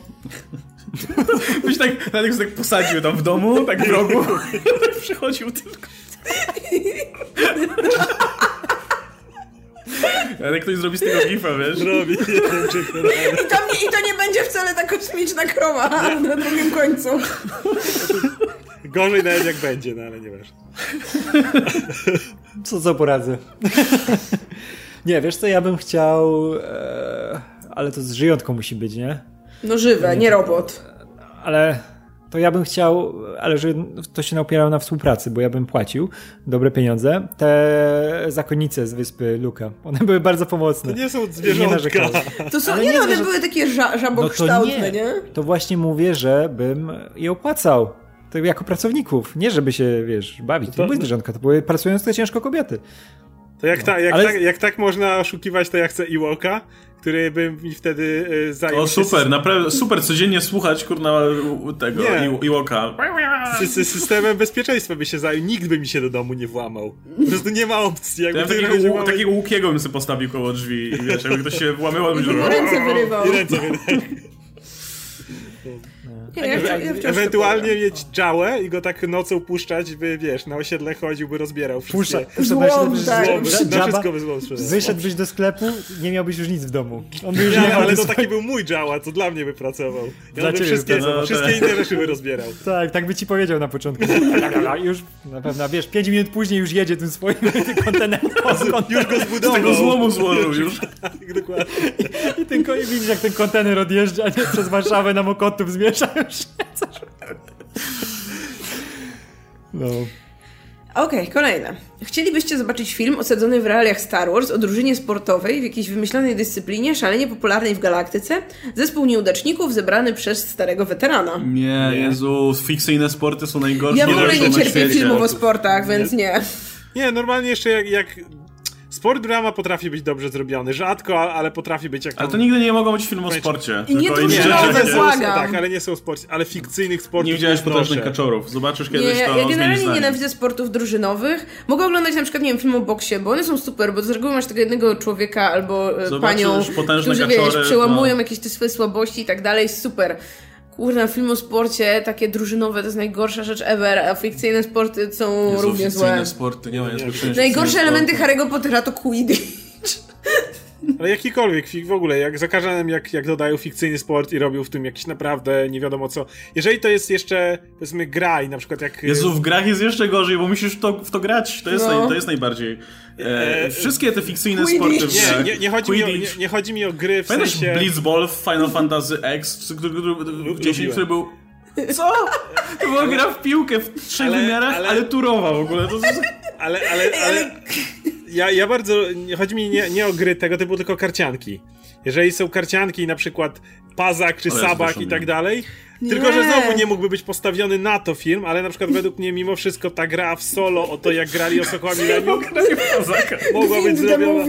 [SPEAKER 2] Byś tak, Radek tak posadził tam w domu, tak w rogu. Przychodził tylko. Ale ktoś zrobi z tego gifa, wiesz?
[SPEAKER 4] Robi
[SPEAKER 1] I to, nie, I to nie będzie wcale ta kosmiczna krowa na drugim końcu.
[SPEAKER 4] Gorzej nawet jak będzie, no ale nieważne.
[SPEAKER 3] Co, co poradzę? nie, wiesz co, ja bym chciał... E, ale to z żyjątką musi być, nie?
[SPEAKER 1] No żywe, nie robot.
[SPEAKER 3] Ale to ja bym chciał, ale że to się opierało na współpracy, bo ja bym płacił dobre pieniądze. Te zakonnice z wyspy Luka, one były bardzo pomocne.
[SPEAKER 4] To nie są
[SPEAKER 3] Nie
[SPEAKER 4] zwierzątka.
[SPEAKER 3] narzekałem.
[SPEAKER 1] To są,
[SPEAKER 3] Ale
[SPEAKER 1] nie
[SPEAKER 3] nie
[SPEAKER 1] no, one były takie ża-
[SPEAKER 3] No to
[SPEAKER 1] żabokształtne,
[SPEAKER 3] nie.
[SPEAKER 1] nie?
[SPEAKER 3] To właśnie mówię, że bym je opłacał. To jako pracowników. Nie, żeby się, wiesz, bawić. To,
[SPEAKER 4] To-
[SPEAKER 3] nie były zwierzątka, to były pracujące ciężko kobiety.
[SPEAKER 4] To jak, ta, jak,
[SPEAKER 3] Ale-
[SPEAKER 4] tak, jak tak można oszukiwać, to ja chcę Iwoka, który by mi wtedy y, zajął
[SPEAKER 2] O,
[SPEAKER 4] się
[SPEAKER 2] super, naprawdę, super codziennie słuchać, kurna, tego,
[SPEAKER 4] Nie.
[SPEAKER 2] I- Iwoka.
[SPEAKER 4] sy- sy- systemem bezpieczeństwa by się zajął. Nikt by mi się do domu nie włamał. Po prostu nie ma opcji. Jakby
[SPEAKER 2] ja takiego, takiego łukiego bym sobie postawił koło drzwi i wiesz, jakby ktoś się włamywał, to
[SPEAKER 1] I ręce wyrywał.
[SPEAKER 4] I ręce wydaje.
[SPEAKER 1] Nie, ja, wciąż- ja wciąż
[SPEAKER 4] Ewentualnie mieć działę i go tak nocą puszczać, by wiesz, na osiedle chodził, by rozbierał
[SPEAKER 3] Puszcza,
[SPEAKER 4] wszystkie.
[SPEAKER 3] puszcza
[SPEAKER 1] Złom,
[SPEAKER 3] byś-
[SPEAKER 1] tak.
[SPEAKER 4] Złom, na wszystko by złom sprzedał.
[SPEAKER 3] Wyszedłbyś do sklepu, nie miałbyś już nic w domu. On już
[SPEAKER 4] Nie,
[SPEAKER 3] nie
[SPEAKER 4] ale to taki był mój działa, co dla mnie by pracował. Ja
[SPEAKER 3] Dla
[SPEAKER 4] on by
[SPEAKER 3] ciebie
[SPEAKER 4] wszystkie,
[SPEAKER 2] no,
[SPEAKER 4] wszystkie
[SPEAKER 2] tak.
[SPEAKER 4] inne rzeczy by rozbierał.
[SPEAKER 3] Tak, tak by ci powiedział na początku. już na pewno, wiesz, 5 minut później już jedzie tym swoim kontenerem.
[SPEAKER 4] Już go
[SPEAKER 2] Z
[SPEAKER 4] zbudował.
[SPEAKER 2] tego złomu złożył już.
[SPEAKER 4] Tak, dokładnie.
[SPEAKER 3] I tylko i widzisz, jak ten kontener odjeżdża nie, przez Warszawę na Mokotów zmierza już. Coś. No.
[SPEAKER 1] Okej, kolejne. Chcielibyście zobaczyć film osadzony w realiach Star Wars o drużynie sportowej w jakiejś wymyślonej dyscyplinie, szalenie popularnej w galaktyce, zespół nieudaczników zebrany przez starego weterana.
[SPEAKER 2] Nie, Jezu, fikcyjne sporty są najgorsze.
[SPEAKER 1] Ja w ogóle nie cierpię filmów o sportach, więc nie.
[SPEAKER 4] Nie, normalnie jeszcze jak, jak... Sport drama potrafi być dobrze zrobiony. Rzadko, ale potrafi być jak
[SPEAKER 2] Ale
[SPEAKER 4] tam-
[SPEAKER 2] to nigdy nie mogą być film o sporcie.
[SPEAKER 1] I nie
[SPEAKER 2] rzeczy.
[SPEAKER 4] nie, są-
[SPEAKER 1] błagam.
[SPEAKER 4] Tak, ale nie są sport, ale fikcyjnych sportów.
[SPEAKER 2] Nie widziałeś potężnych kaczorów. Zobaczysz
[SPEAKER 1] Nie,
[SPEAKER 2] kiedyś
[SPEAKER 1] ja,
[SPEAKER 2] to
[SPEAKER 1] ja generalnie nienawidzę sportów drużynowych. Mogę oglądać na przykład, nie wiem, film o boksie, bo one są super, bo z reguły masz tego jednego człowieka albo e,
[SPEAKER 2] Zobaczysz
[SPEAKER 1] panią, którzy, wiesz,
[SPEAKER 2] kaczory,
[SPEAKER 1] przełamują
[SPEAKER 2] no.
[SPEAKER 1] jakieś te swoje słabości i tak dalej, super. Kurna, film o sporcie, takie drużynowe, to jest najgorsza rzecz ever, a fikcyjne sporty są
[SPEAKER 2] Jezu,
[SPEAKER 1] równie
[SPEAKER 2] fikcyjne
[SPEAKER 1] złe.
[SPEAKER 2] sporty, nie ma niż
[SPEAKER 1] Najgorsze elementy
[SPEAKER 2] sporty.
[SPEAKER 1] Harry'ego Pottera to Quidditch.
[SPEAKER 4] Ale jakikolwiek, fik- w ogóle, jak za każdym jak, jak dodają fikcyjny sport i robią w tym jakiś naprawdę nie wiadomo co. Jeżeli to jest jeszcze, powiedzmy, gra i na przykład jak...
[SPEAKER 2] Jezu, w grach jest jeszcze gorzej, bo musisz w to, w to grać. To jest,
[SPEAKER 1] No.
[SPEAKER 2] naj, to jest najbardziej. E,
[SPEAKER 4] E,
[SPEAKER 2] wszystkie te fikcyjne
[SPEAKER 1] Quidditch.
[SPEAKER 2] sporty w
[SPEAKER 4] Nie,
[SPEAKER 2] grach.
[SPEAKER 4] nie, nie, chodzi mi o, nie, nie chodzi mi o gry w
[SPEAKER 2] Pamiętasz
[SPEAKER 4] sensie...
[SPEAKER 2] Blitzball w Final Fantasy X, który, który, który, 10,
[SPEAKER 4] lubiłem.
[SPEAKER 2] który był... Co? To była gra w piłkę w trzech
[SPEAKER 4] Ale-
[SPEAKER 2] wymiarach, ale,
[SPEAKER 4] ale-
[SPEAKER 2] turowa w ogóle. To, to,
[SPEAKER 4] Ale, ale, ale... Ja, ja bardzo... nie- Chodzi mi nie, nie o gry tego typu, tylko karcianki. Jeżeli są karcianki na przykład Pazak czy Sabak i tak dalej, tylko że
[SPEAKER 1] Nie.
[SPEAKER 4] znowu nie mógłby być postawiony na to film, ale na przykład według mnie mimo wszystko ta gra w solo o to jak grali o Sokoła Millennium mogła być, zrobiona,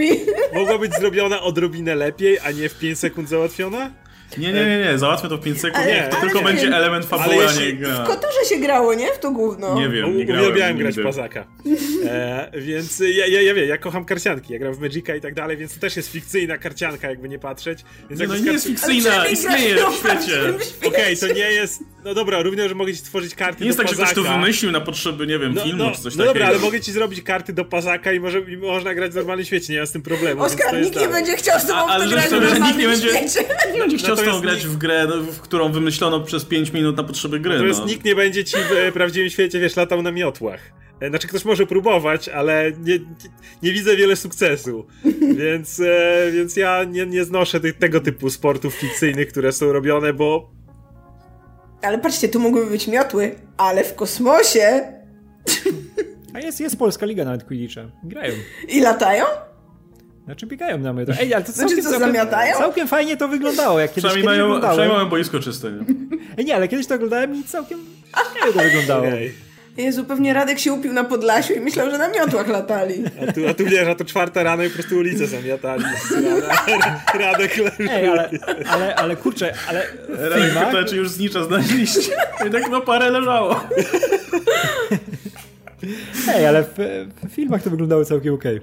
[SPEAKER 4] mogła być zrobiona odrobinę lepiej, a nie w 5 sekund załatwiona?
[SPEAKER 2] Nie, nie, nie, nie, załatwię to w 5 sekund,
[SPEAKER 1] Ale-
[SPEAKER 2] nie, to tylko
[SPEAKER 1] nie
[SPEAKER 2] będzie
[SPEAKER 1] wiem.
[SPEAKER 2] element
[SPEAKER 4] Ale
[SPEAKER 2] fabuły, a nie
[SPEAKER 1] W
[SPEAKER 2] gra.
[SPEAKER 1] Kotorze się grało, nie? W to gówno.
[SPEAKER 2] Nie wiem, nie grałem.
[SPEAKER 4] Uwielbiałem grać w. Pazaka. E, więc ja, ja, ja wiem, ja kocham karcianki, ja gram w Magica i tak dalej, więc to też jest fikcyjna karcianka, jakby nie patrzeć. Więc
[SPEAKER 2] Nie, no nie jest fikcyjna, istnieje w
[SPEAKER 1] w
[SPEAKER 2] świecie.
[SPEAKER 4] Okej, to nie jest. No dobra, równie, że mogę ci stworzyć karty
[SPEAKER 2] Nie jest tak, że ktoś to wymyślił na potrzeby, nie wiem,
[SPEAKER 4] No,
[SPEAKER 2] filmu
[SPEAKER 4] no,
[SPEAKER 2] czy coś
[SPEAKER 4] no
[SPEAKER 2] takiego.
[SPEAKER 4] dobra, ale mogę ci zrobić karty do Pazaka i, może, i można grać w normalnym świecie, nie ma z tym problemu.
[SPEAKER 1] Oskar,
[SPEAKER 4] jest
[SPEAKER 1] nikt nie będzie chciał z tobą w to grać w normalnym świecie.
[SPEAKER 2] Nie będzie chciał
[SPEAKER 4] Natomiast
[SPEAKER 2] grać
[SPEAKER 4] nikt-
[SPEAKER 2] w grę, no, w którą wymyślono przez 5 minut na potrzeby gry.
[SPEAKER 4] To jest
[SPEAKER 2] no.
[SPEAKER 4] nikt nie będzie ci w e, prawdziwym świecie, wiesz, latał na miotłach. E, Znaczy ktoś może próbować, ale nie, nie widzę wiele sukcesu. Więc, e, więc ja nie, nie znoszę tych, tego typu sportów fikcyjnych, które są robione, bo
[SPEAKER 1] Ale patrzcie, tu mogłyby być miotły, ale w kosmosie
[SPEAKER 3] A jest, jest polska liga nawet Quidditcha. Grają.
[SPEAKER 1] i latają?
[SPEAKER 3] Znaczy biegają na mnie. Ej, ale to
[SPEAKER 1] Znaczy,
[SPEAKER 3] całkiem,
[SPEAKER 1] co,
[SPEAKER 3] całkiem,
[SPEAKER 1] zamiatają?
[SPEAKER 3] całkiem fajnie to wyglądało, jak kiedyś,
[SPEAKER 2] Przynajmniej
[SPEAKER 3] kiedyś
[SPEAKER 2] mają,
[SPEAKER 3] oglądałem.
[SPEAKER 2] przynajmniej mają boisko czyste. Nie?
[SPEAKER 3] Ej, nie, ale kiedyś to oglądałem i całkiem fajnie to wyglądało.
[SPEAKER 4] Ej,
[SPEAKER 1] Jezu, pewnie Radek się upił na Podlasiu i myślał, że na miotłach latali.
[SPEAKER 4] a tu, a tu wiesz, a to czwarta rano i po prostu ulicę zamiatali. Radek leży.
[SPEAKER 3] Ej, ale, ale, ale kurczę, ale
[SPEAKER 2] Radek
[SPEAKER 3] filmach,
[SPEAKER 2] pyta, czy już znicza znaleźliście. I tak no parę leżało.
[SPEAKER 3] ej, ale w, w filmach to wyglądało całkiem okej.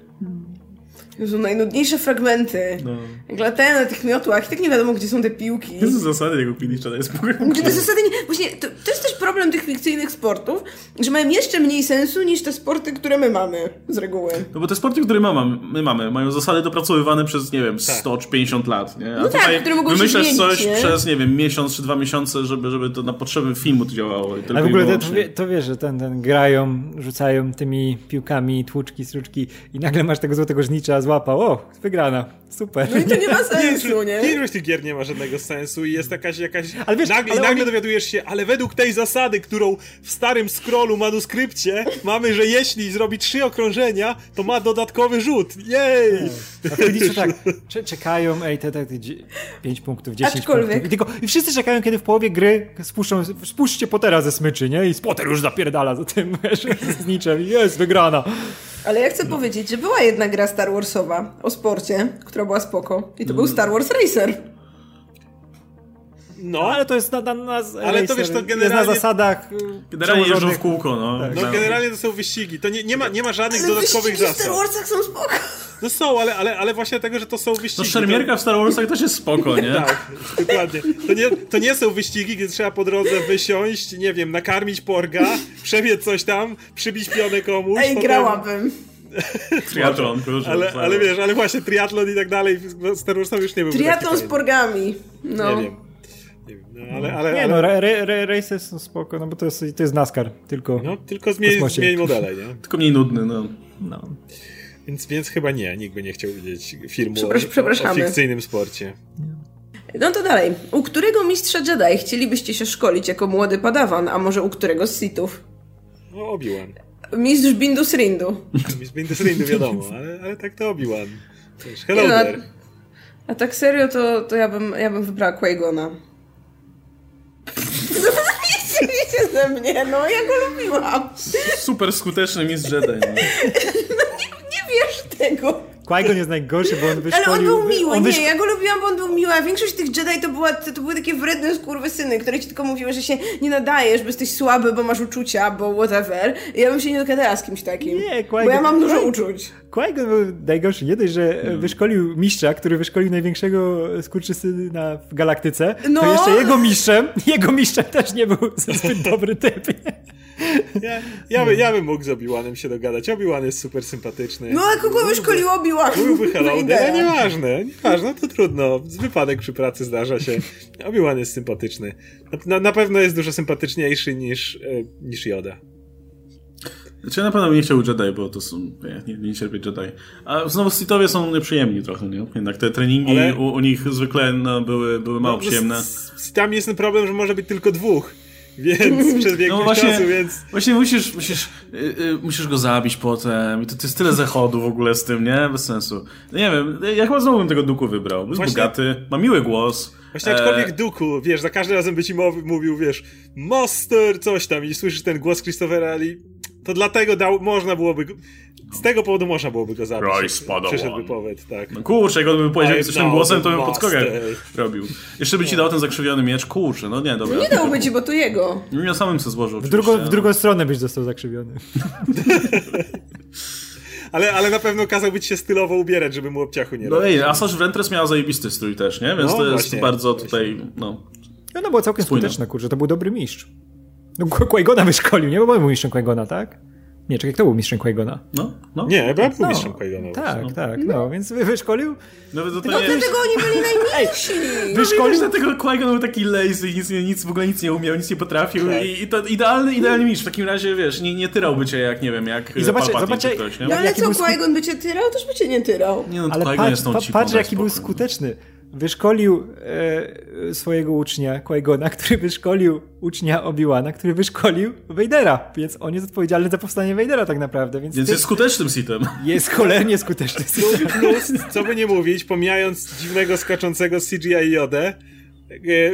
[SPEAKER 1] Jezu, najnudniejsze fragmenty.
[SPEAKER 2] No.
[SPEAKER 1] Jak latają na tych miotłach i tak nie wiadomo, gdzie są te piłki.
[SPEAKER 2] To są zasady tego Quidditcha, to jest spokojnie.
[SPEAKER 1] Gdzie te zasady nie... Właśnie, to, to jest też problem tych fikcyjnych sportów, że mają jeszcze mniej sensu niż te sporty, które my mamy z reguły.
[SPEAKER 2] No bo te sporty, które my mamy, my mamy, mają zasady dopracowywane przez, nie wiem, 100 czy 50 lat, nie? A
[SPEAKER 1] No tak, które mogą się zmienić,
[SPEAKER 2] coś
[SPEAKER 1] nie?
[SPEAKER 2] przez, nie wiem, miesiąc czy dwa miesiące, żeby, żeby to na potrzeby filmu to działało. I tylko
[SPEAKER 3] Ale w ogóle to, wie- to wiesz, że ten, ten grają, rzucają tymi piłkami, tłuczki, struczki i nagle masz tego złotego żnicza, złapał, o, wygrana, super.
[SPEAKER 1] No i to nie ma
[SPEAKER 4] Nie,
[SPEAKER 1] sensu, nie?
[SPEAKER 4] Większość tych gier nie ma żadnego sensu i jest jakaś, jakaś...
[SPEAKER 3] Ale wiesz,
[SPEAKER 4] nagle,
[SPEAKER 3] ale
[SPEAKER 4] I nagle
[SPEAKER 3] oni-
[SPEAKER 4] dowiadujesz się, ale według tej zasady, którą w starym scrollu manuskrypcie mamy, że jeśli zrobi trzy okrążenia, to ma dodatkowy rzut. Jej!
[SPEAKER 3] A tak, cze- czekają, ej, te, te, te 5 punktów, 10
[SPEAKER 1] Aczkolwiek-
[SPEAKER 3] punktów. I, tylko, I wszyscy czekają, kiedy w połowie gry spuszczą, spuszczcie Pottera ze smyczy, nie? I Potter już zapierdala za tym, wiesz, z niczem. i Jest, wygrana.
[SPEAKER 1] Ale ja chcę powiedzieć, że była jedna gra Star Warsowa o sporcie, która była spoko. I to był Star Wars Racer.
[SPEAKER 4] No,
[SPEAKER 3] Ale to jest na, na, na
[SPEAKER 4] Ale to wiesz, to
[SPEAKER 3] Jest na
[SPEAKER 4] generalnie-
[SPEAKER 3] zasadach y,
[SPEAKER 2] Generalnie jeżdżą w kółko, no.
[SPEAKER 3] Tak.
[SPEAKER 4] no
[SPEAKER 2] Tak.
[SPEAKER 4] generalnie to są wyścigi. To nie, nie, ma, nie ma żadnych
[SPEAKER 1] Ale
[SPEAKER 4] dodatkowych
[SPEAKER 1] wyścigi w
[SPEAKER 4] zasad.
[SPEAKER 1] Star Warsach są spoko.
[SPEAKER 4] No są, ale, ale, ale właśnie dlatego, że to są wyścigi.
[SPEAKER 2] No szermierka w Star Warsach też jest spoko, nie?
[SPEAKER 4] Tak, dokładnie. To nie, to nie są wyścigi, gdzie trzeba po drodze wysiąść, nie wiem, nakarmić porga, przebiec coś tam, przybić pionę komuś.
[SPEAKER 1] Ej,
[SPEAKER 4] potem-
[SPEAKER 1] grałabym.
[SPEAKER 2] Triathlon, proszę.
[SPEAKER 4] Ale, ale wiesz, ale właśnie triatlon i tak dalej, w Star Warsach już nie był
[SPEAKER 1] Triatlon z porgami. No.
[SPEAKER 4] Nie wiem. Nie wiem, no, ale, ale,
[SPEAKER 3] Nie
[SPEAKER 4] ale
[SPEAKER 3] no, ra, ra, ra, races są spoko, no bo to jest, to jest NASCAR, tylko...
[SPEAKER 4] no, tylko zmień modele, nie?
[SPEAKER 2] Tylko mniej nudny, no.
[SPEAKER 3] No.
[SPEAKER 4] Więc, więc chyba nie, nikt by nie chciał widzieć filmu
[SPEAKER 1] Przeprasz-
[SPEAKER 4] o, o fikcyjnym sporcie.
[SPEAKER 1] No to dalej. U którego mistrza Jedi chcielibyście się szkolić jako młody padawan, a może u którego z Sithów?
[SPEAKER 4] No, Obi-Wan.
[SPEAKER 1] Mistrz Bindus Rindu.
[SPEAKER 4] Z Bindusrindu wiadomo, ale, ale tak to Obi-Wan. Wiesz, Hello
[SPEAKER 1] no,
[SPEAKER 4] there.
[SPEAKER 1] A tak serio, to, to ja, bym, ja bym wybrała Qui-Gona. Wiecie ze mnie, no ja go lubiłam.
[SPEAKER 2] Super skuteczny mistrz Jedi. No.
[SPEAKER 1] Tego.
[SPEAKER 3] Qui-Gon jest najgorszy, bo on wyszkolił...
[SPEAKER 1] Ale on był miły,
[SPEAKER 3] on
[SPEAKER 1] nie,
[SPEAKER 3] wyszko-
[SPEAKER 1] ja go lubiłam, bo on był miły, a większość tych Jedi to, była, to, to były takie wredne skurwysyny, które ci tylko mówiły, że się nie nadajesz, bo jesteś słaby, bo masz uczucia, bo whatever. I ja bym się nie dogadała z kimś takim.
[SPEAKER 3] Nie,
[SPEAKER 1] Bo ja mam dużo uczuć.
[SPEAKER 3] Qui-Gon był najgorszy. Nie dość, że e, wyszkolił mistrza, który wyszkolił największego skurczysyna w galaktyce,
[SPEAKER 1] No.
[SPEAKER 3] to jeszcze jego mistrzem, jego mistrzem też nie był zbyt dobry typ.
[SPEAKER 4] Ja, ja, by, ja bym mógł z Obi-Wanem się dogadać. Obi-Wan jest super sympatyczny.
[SPEAKER 1] No a kogo wyszkolił Obi-Wan?
[SPEAKER 4] Byłby
[SPEAKER 1] Vadera.
[SPEAKER 4] ale nieważne, nieważne, to trudno. Z wypadek przy pracy zdarza się. Obi-Wan jest sympatyczny. Na, na, na pewno jest dużo sympatyczniejszy niż, e, niż Yoda.
[SPEAKER 2] Znaczy ja na pewno bym nie chciał Jedi, bo to są... Nie, nie, nie cierpię Jedi. A znowu Sithowie są nieprzyjemni trochę, nie? Jednak te treningi
[SPEAKER 4] Ale- No,
[SPEAKER 2] u, u nich zwykle no, były, były mało przyjemne.
[SPEAKER 4] Z, z, tam jest ten problem, że może być tylko dwóch. Więc przez większość
[SPEAKER 2] No właśnie,
[SPEAKER 4] czasu, więc...
[SPEAKER 2] właśnie musisz, musisz, yy, yy, musisz go zabić potem i to, to jest tyle zachodu w ogóle z tym, nie? Bez sensu. No nie wiem, ja chyba znowu bym tego duku wybrał. Jest
[SPEAKER 4] Właśnie-
[SPEAKER 2] bogaty, ma miły głos.
[SPEAKER 4] Właśnie aczkolwiek
[SPEAKER 2] E,
[SPEAKER 4] Duku, wiesz, za każdym razem by ci mówił, wiesz, Monster, coś tam i słyszysz ten głos Christophera Ali, to dlatego dał, można byłoby go, z tego powodu można byłoby go zabić. Przeszedłby powiedz, tak.
[SPEAKER 2] No kurczę, jak on by powiedział coś tym głosem, to bym podskokach robił. Jeszcze by ci dał ten zakrzywiony miecz, kurczę, no nie, dobra.
[SPEAKER 1] Nie dałby ci, bo to jego.
[SPEAKER 2] Ja samym se złożył
[SPEAKER 3] W drugą, w drugą stronę byś został zakrzywiony.
[SPEAKER 4] Ale, ale na pewno kazałby ci się stylowo ubierać, żeby mu obciachu nie
[SPEAKER 2] No ej, Asasz Ventress miała zajebisty strój też, nie? Więc
[SPEAKER 4] No,
[SPEAKER 2] to jest
[SPEAKER 4] właśnie,
[SPEAKER 2] bardzo
[SPEAKER 4] właśnie.
[SPEAKER 2] tutaj, no...
[SPEAKER 3] No, no było całkiem
[SPEAKER 2] Spójne.
[SPEAKER 3] skuteczne, kurczę, to był dobry mistrz. No, Qu- Qui-Gona wyszkolił, nie? Bo był mistrzem Qui-Gona, tak? Nie, czekaj, kto był mistrzem Qui-Gona?
[SPEAKER 2] No, no.
[SPEAKER 4] Nie, chyba był
[SPEAKER 3] No,
[SPEAKER 4] mistrzem Qui-Gona.
[SPEAKER 3] Tak, tak, no, więc wy- wyszkolił,
[SPEAKER 2] Nawet to,
[SPEAKER 1] No
[SPEAKER 2] nie...
[SPEAKER 1] dlatego oni byli najmniejsi.
[SPEAKER 2] Szkolił?
[SPEAKER 3] wyszkolił,
[SPEAKER 2] Dlatego Qui-Gon był taki lazy i nic, nic, w ogóle nic nie umiał, nic nie potrafił
[SPEAKER 4] Tak.
[SPEAKER 2] i, i to idealny, idealny mistrz. W takim razie, wiesz, nie, nie tyrałby cię jak, nie wiem, jak
[SPEAKER 3] I zobaczcie-
[SPEAKER 2] Palpatine czy
[SPEAKER 3] zobaczcie-
[SPEAKER 2] ktoś, nie?
[SPEAKER 1] No ale co,
[SPEAKER 3] był
[SPEAKER 1] Qui-Gon by cię tyrał, toż by cię nie tyrał.
[SPEAKER 2] Nie no,
[SPEAKER 3] ale patrz,
[SPEAKER 2] jest tą
[SPEAKER 3] patrz jaki był skuteczny. Wyszkolił e, swojego ucznia, Qui-Gona, który wyszkolił ucznia Obi-Wana, który wyszkolił Vadera, więc on jest odpowiedzialny za powstanie Vadera tak naprawdę, więc,
[SPEAKER 2] Więc
[SPEAKER 3] ty-
[SPEAKER 2] jest skutecznym sitem.
[SPEAKER 3] jest cholernie skuteczny.
[SPEAKER 4] Plus, co by nie mówić, pomijając dziwnego skaczącego CGI Jodę, e, e,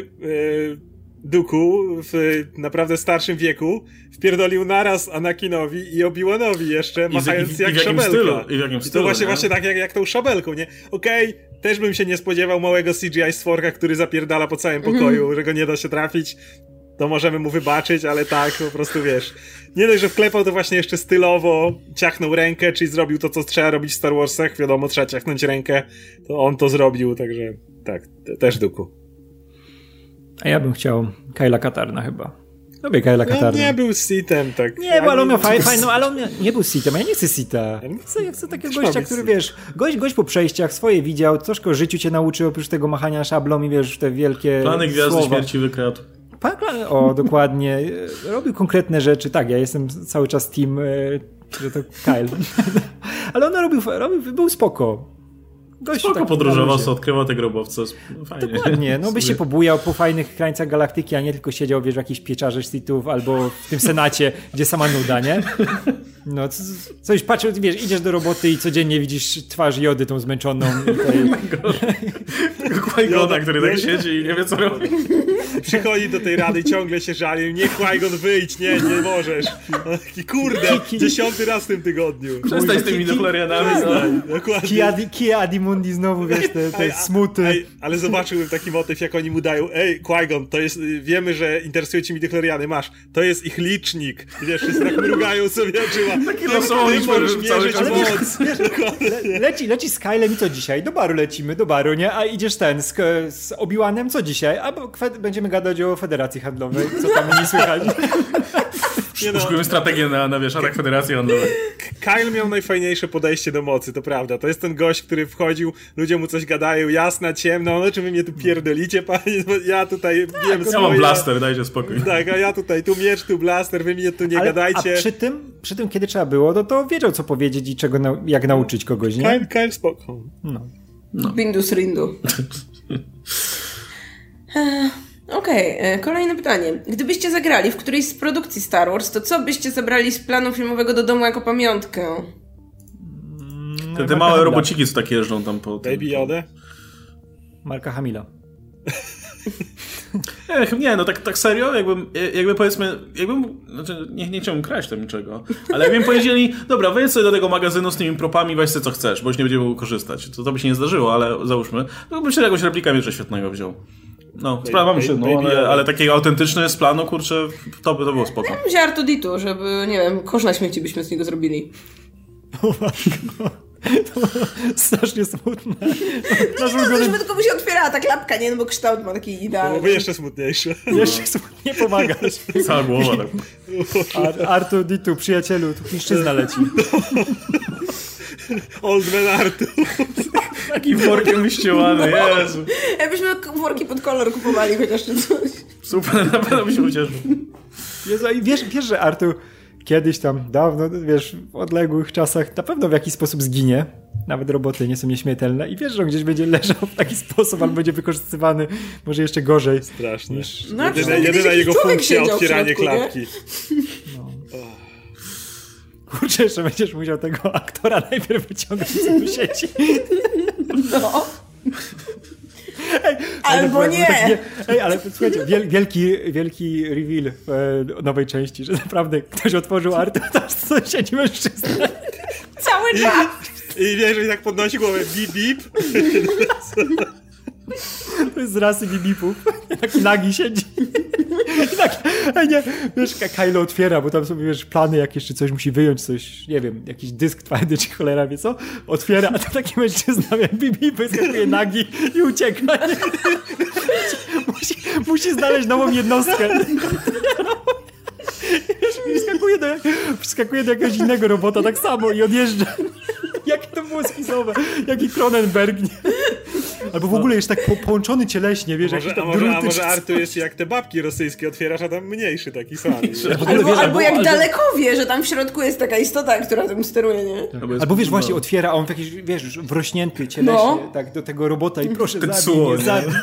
[SPEAKER 4] Duku w naprawdę starszym wieku wpierdolił naraz Anakinowi i Obi-Wanowi jeszcze,
[SPEAKER 2] I z
[SPEAKER 4] machając
[SPEAKER 2] jakim-
[SPEAKER 4] jak
[SPEAKER 2] i w
[SPEAKER 4] szabelka.
[SPEAKER 2] stylu, i w jakim
[SPEAKER 4] I to
[SPEAKER 2] stylu,
[SPEAKER 4] właśnie,
[SPEAKER 2] nie?
[SPEAKER 4] właśnie tak jak, jak tą szabelką, nie? Okej, też bym się nie spodziewał małego CGI stworka, który zapierdala po całym pokoju, że go nie da się trafić. To możemy mu wybaczyć, ale tak, po prostu wiesz. Nie dość, że wklepał to właśnie jeszcze stylowo, ciachnął rękę, czyli zrobił to, co trzeba robić w Star Warsach. Wiadomo, trzeba ciachnąć rękę, to on to zrobił, także tak, te, też duku.
[SPEAKER 3] A ja bym chciał Kyla Katarna chyba. Lubię Kyla
[SPEAKER 4] No,
[SPEAKER 3] Katarna.
[SPEAKER 4] nie był sitem, tak.
[SPEAKER 3] Nie, bo ale on miał fajną, faj, no, ale on miał, nie był sitem, a ja nie chcę sita.
[SPEAKER 4] nie
[SPEAKER 3] Chcę, ja chcę takiego
[SPEAKER 4] Trzeba
[SPEAKER 3] gościa, który wiesz, gość, gość po przejściach swoje widział, troszkę o życiu cię nauczył, oprócz tego machania szablą i wiesz, te wielkie
[SPEAKER 2] Plany Gwiazdy
[SPEAKER 3] słowa.
[SPEAKER 2] Śmierci wykradł.
[SPEAKER 3] O, dokładnie. Robił konkretne rzeczy. Tak, ja jestem cały czas team, e, że to Kyle. Ale on robił, robił był spoko. Gość
[SPEAKER 2] Spoko
[SPEAKER 3] tak
[SPEAKER 2] podróżował, sobie odkrywał te grobowce. Fajnie.
[SPEAKER 3] Dokładnie, no byś się pobujał po fajnych krańcach galaktyki, a nie tylko siedział, wiesz, w jakichś pieczarze Sithów albo w tym Senacie, gdzie sama nuda, nie? No, coś patrzysz, wiesz, idziesz do roboty i codziennie widzisz twarz Jody tą zmęczoną i tej,
[SPEAKER 2] Qui-Gona, który tak siedzi i nie wie co robi.
[SPEAKER 4] Przychodzi do tej rady i ciągle się żali. Nie, Qui-Gon, wyjdź, nie, nie możesz. No, taki kurde, dziesiąty raz w tym tygodniu.
[SPEAKER 2] Przestań z tymi Doplorianami. No.
[SPEAKER 4] Dokładnie.
[SPEAKER 3] Kia, Di- Kia Adimundi znowu, wiesz, te, te
[SPEAKER 4] a-
[SPEAKER 3] smuty.
[SPEAKER 4] Ej, ale zobaczyłem taki motyw, jak oni mu dają. Ej, Qui-Gon, to jest. y, Wiemy, że interesuje ci midichloriany, masz. To jest ich licznik. I wiesz, wszyscy tak mrugają sobie oczyma.
[SPEAKER 2] Taki
[SPEAKER 4] ty
[SPEAKER 2] liczbę
[SPEAKER 4] możesz mierzyć moc.
[SPEAKER 3] Le, leci, leci z Kylem i co dzisiaj? Do baru lecimy, do baru, nie? A idziesz ten, z, z Obi-Wanem, co dzisiaj? Albo kwe- będziemy gadać o Federacji Handlowej, co tam nie słychać.
[SPEAKER 4] Nie no,
[SPEAKER 2] strategię na, na wiesz, atak Federacji Handlowej.
[SPEAKER 4] Kyle miał najfajniejsze podejście do mocy, to prawda. To jest ten gość, który wchodził, ludzie mu coś gadają, jasna, ciemna, no czy wy mnie tu pierdolicie, panie? Bo Ja tutaj wiem
[SPEAKER 2] Ja mam
[SPEAKER 4] swoje.
[SPEAKER 2] blaster, dajcie spokój.
[SPEAKER 4] Tak, a ja tutaj, tu miecz, tu blaster, wy mnie tu nie
[SPEAKER 3] Ale,
[SPEAKER 4] gadajcie.
[SPEAKER 3] a przy tym, przy tym, kiedy trzeba było, to, to wiedział, co powiedzieć i czego, nau- jak nauczyć kogoś, nie?
[SPEAKER 4] Kyle, Kyle spoko.
[SPEAKER 1] Bindus Rindu. E, Okej, e, kolejne pytanie. Gdybyście zagrali w którejś z produkcji Star Wars, to co byście zabrali z planu filmowego do domu jako pamiątkę?
[SPEAKER 2] Te, te małe robociki, co tak jeżdżą tam po... tym-
[SPEAKER 4] Baby Yoda?
[SPEAKER 3] Marka Hamila.
[SPEAKER 2] Ech, nie, no tak, tak serio, jakbym, jakby powiedzmy, jakbym, znaczy nie, nie chciałbym kraść tam niczego, ale jakbym powiedzieli, dobra, wejdź sobie do tego magazynu z tymi propami, weź sobie co chcesz, bo już nie będziemy mógł korzystać. To, to by się nie zdarzyło, ale załóżmy, no bym się jakąś replikę miecza świetnego wziął. No, sprawa mi się, no, ale, ale takiego autentyczny z planu, kurczę, to by to było spoko.
[SPEAKER 1] Wziął Artuditu, żeby, nie wiem, kosz na śmieci byśmy z niego zrobili.
[SPEAKER 3] Strasznie smutne. Nasz
[SPEAKER 1] No,
[SPEAKER 3] ulubiony
[SPEAKER 1] żeby tylko by się otwierała ta klapka, nie? No bo kształt ma taki
[SPEAKER 4] To
[SPEAKER 1] idealny.
[SPEAKER 4] byłoby jeszcze smutniejsze.
[SPEAKER 3] jeszcze smutnie pomagasz.
[SPEAKER 2] Cała głowa tak.
[SPEAKER 3] Ar, Artu Ditu, przyjacielu, tu chińszczyzna leci.
[SPEAKER 4] Old Man Artu.
[SPEAKER 2] Takim workiem wyścielany, Jezu.
[SPEAKER 1] Jakbyśmy worki pod kolor kupowali chociaż czy coś.
[SPEAKER 2] Super, na pewno by się ucieszył.
[SPEAKER 3] Jezu, i wiesz, wiesz, że Artu kiedyś tam, dawno, wiesz, w odległych czasach na pewno w jakiś sposób zginie. Nawet roboty nie są nieśmiertelne i wiesz, że on gdzieś będzie leżał w taki sposób, albo będzie wykorzystywany może jeszcze gorzej.
[SPEAKER 4] Strasznie.
[SPEAKER 3] Niż...
[SPEAKER 1] No,
[SPEAKER 4] jedyna jedyna jego funkcja otwieranie
[SPEAKER 1] środku, nie?
[SPEAKER 3] Kurczę, jeszcze będziesz musiał tego aktora najpierw wyciągnąć z sieci.
[SPEAKER 1] No.
[SPEAKER 3] Ej,
[SPEAKER 1] Albo
[SPEAKER 3] ale to było tak
[SPEAKER 1] nie.
[SPEAKER 3] Ej, ale słuchajcie, wiel, wielki, wielki reveal w e, nowej części, że naprawdę ktoś otworzył artę, tam sąsiedzi mężczyzna.
[SPEAKER 1] Cały czas.
[SPEAKER 4] I wiesz, że tak podnosi głowę, bip, bip.
[SPEAKER 3] To jest z rasy bibipów. Taki nagi siedzi. Tak, nie, wiesz, Kylo otwiera, bo tam są, wiesz, plany jakieś, czy coś musi wyjąć, coś, nie wiem, jakiś dysk twardy, czy cholera wie co, otwiera, a to taki mężczyzna, jak bibip, wyskakuje nagi i ucieka. musi, musi znaleźć nową jednostkę. Wiesz, wskakuje do, wskakuje do jakiegoś innego robota tak samo i odjeżdża. Jakie to było schizowe. Jaki Cronenberg. Nie? Albo w ogóle jest tak po, połączony cieleśnie, wiesz,
[SPEAKER 4] Może,
[SPEAKER 3] jakieś
[SPEAKER 4] a,
[SPEAKER 3] tam
[SPEAKER 4] może, a
[SPEAKER 3] druty,
[SPEAKER 4] może
[SPEAKER 3] czy
[SPEAKER 4] Artur jest jak te babki rosyjskie otwierasz, a tam mniejszy taki sam.
[SPEAKER 1] Albo,
[SPEAKER 3] wiesz,
[SPEAKER 1] albo jak
[SPEAKER 3] albo-
[SPEAKER 1] daleko wie, że tam w środku jest taka istota, która tym steruje, nie?
[SPEAKER 2] Albo,
[SPEAKER 3] Albo wiesz, właśnie
[SPEAKER 2] no.
[SPEAKER 3] otwiera, a on w jakiś, wiesz, już wrośnięty cieleśnie,
[SPEAKER 1] No.
[SPEAKER 3] tak, do tego robota i proszę, zabij
[SPEAKER 2] Tetsuo,
[SPEAKER 3] mnie,
[SPEAKER 2] nie?
[SPEAKER 3] zabij.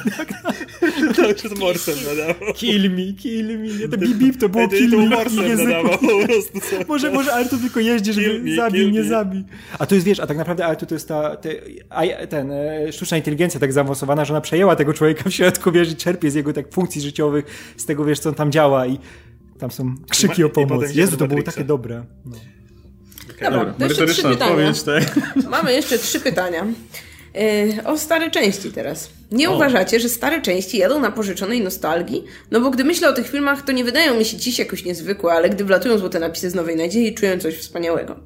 [SPEAKER 4] Cały czas morsem nadawał.
[SPEAKER 3] Kill me, kill me. Nie, to bip, bip, to było kill
[SPEAKER 4] to
[SPEAKER 3] me.
[SPEAKER 4] morsem nadawał po prostu.
[SPEAKER 3] Może, może Artur tylko jeździ, żeby
[SPEAKER 4] me,
[SPEAKER 3] zabij, nie
[SPEAKER 4] me.
[SPEAKER 3] zabij. A to jest, wiesz, a tak naprawdę Artur to jest ta, te, a, ten, e, sztuczna inteligencja tak zaawansowana, że ona przejęła tego człowieka w środku, wiesz, i czerpie z jego tak funkcji życiowych, z tego, wiesz, co on tam działa i tam są krzyki o pomoc. Jezu, to było takie dobre. No.
[SPEAKER 1] Dobra,
[SPEAKER 2] Dobra,
[SPEAKER 1] trzy
[SPEAKER 2] merytoryczna
[SPEAKER 1] pytania.
[SPEAKER 2] odpowiedź, tak?
[SPEAKER 1] Mamy jeszcze trzy pytania. Yy, o stare części teraz. Nie
[SPEAKER 2] O.
[SPEAKER 1] uważacie, że stare części jadą na pożyczonej nostalgii? No bo gdy myślę o tych filmach, to nie wydają mi się dziś jakoś niezwykłe, ale gdy wlatują złote napisy z Nowej Nadziei, czuję coś wspaniałego.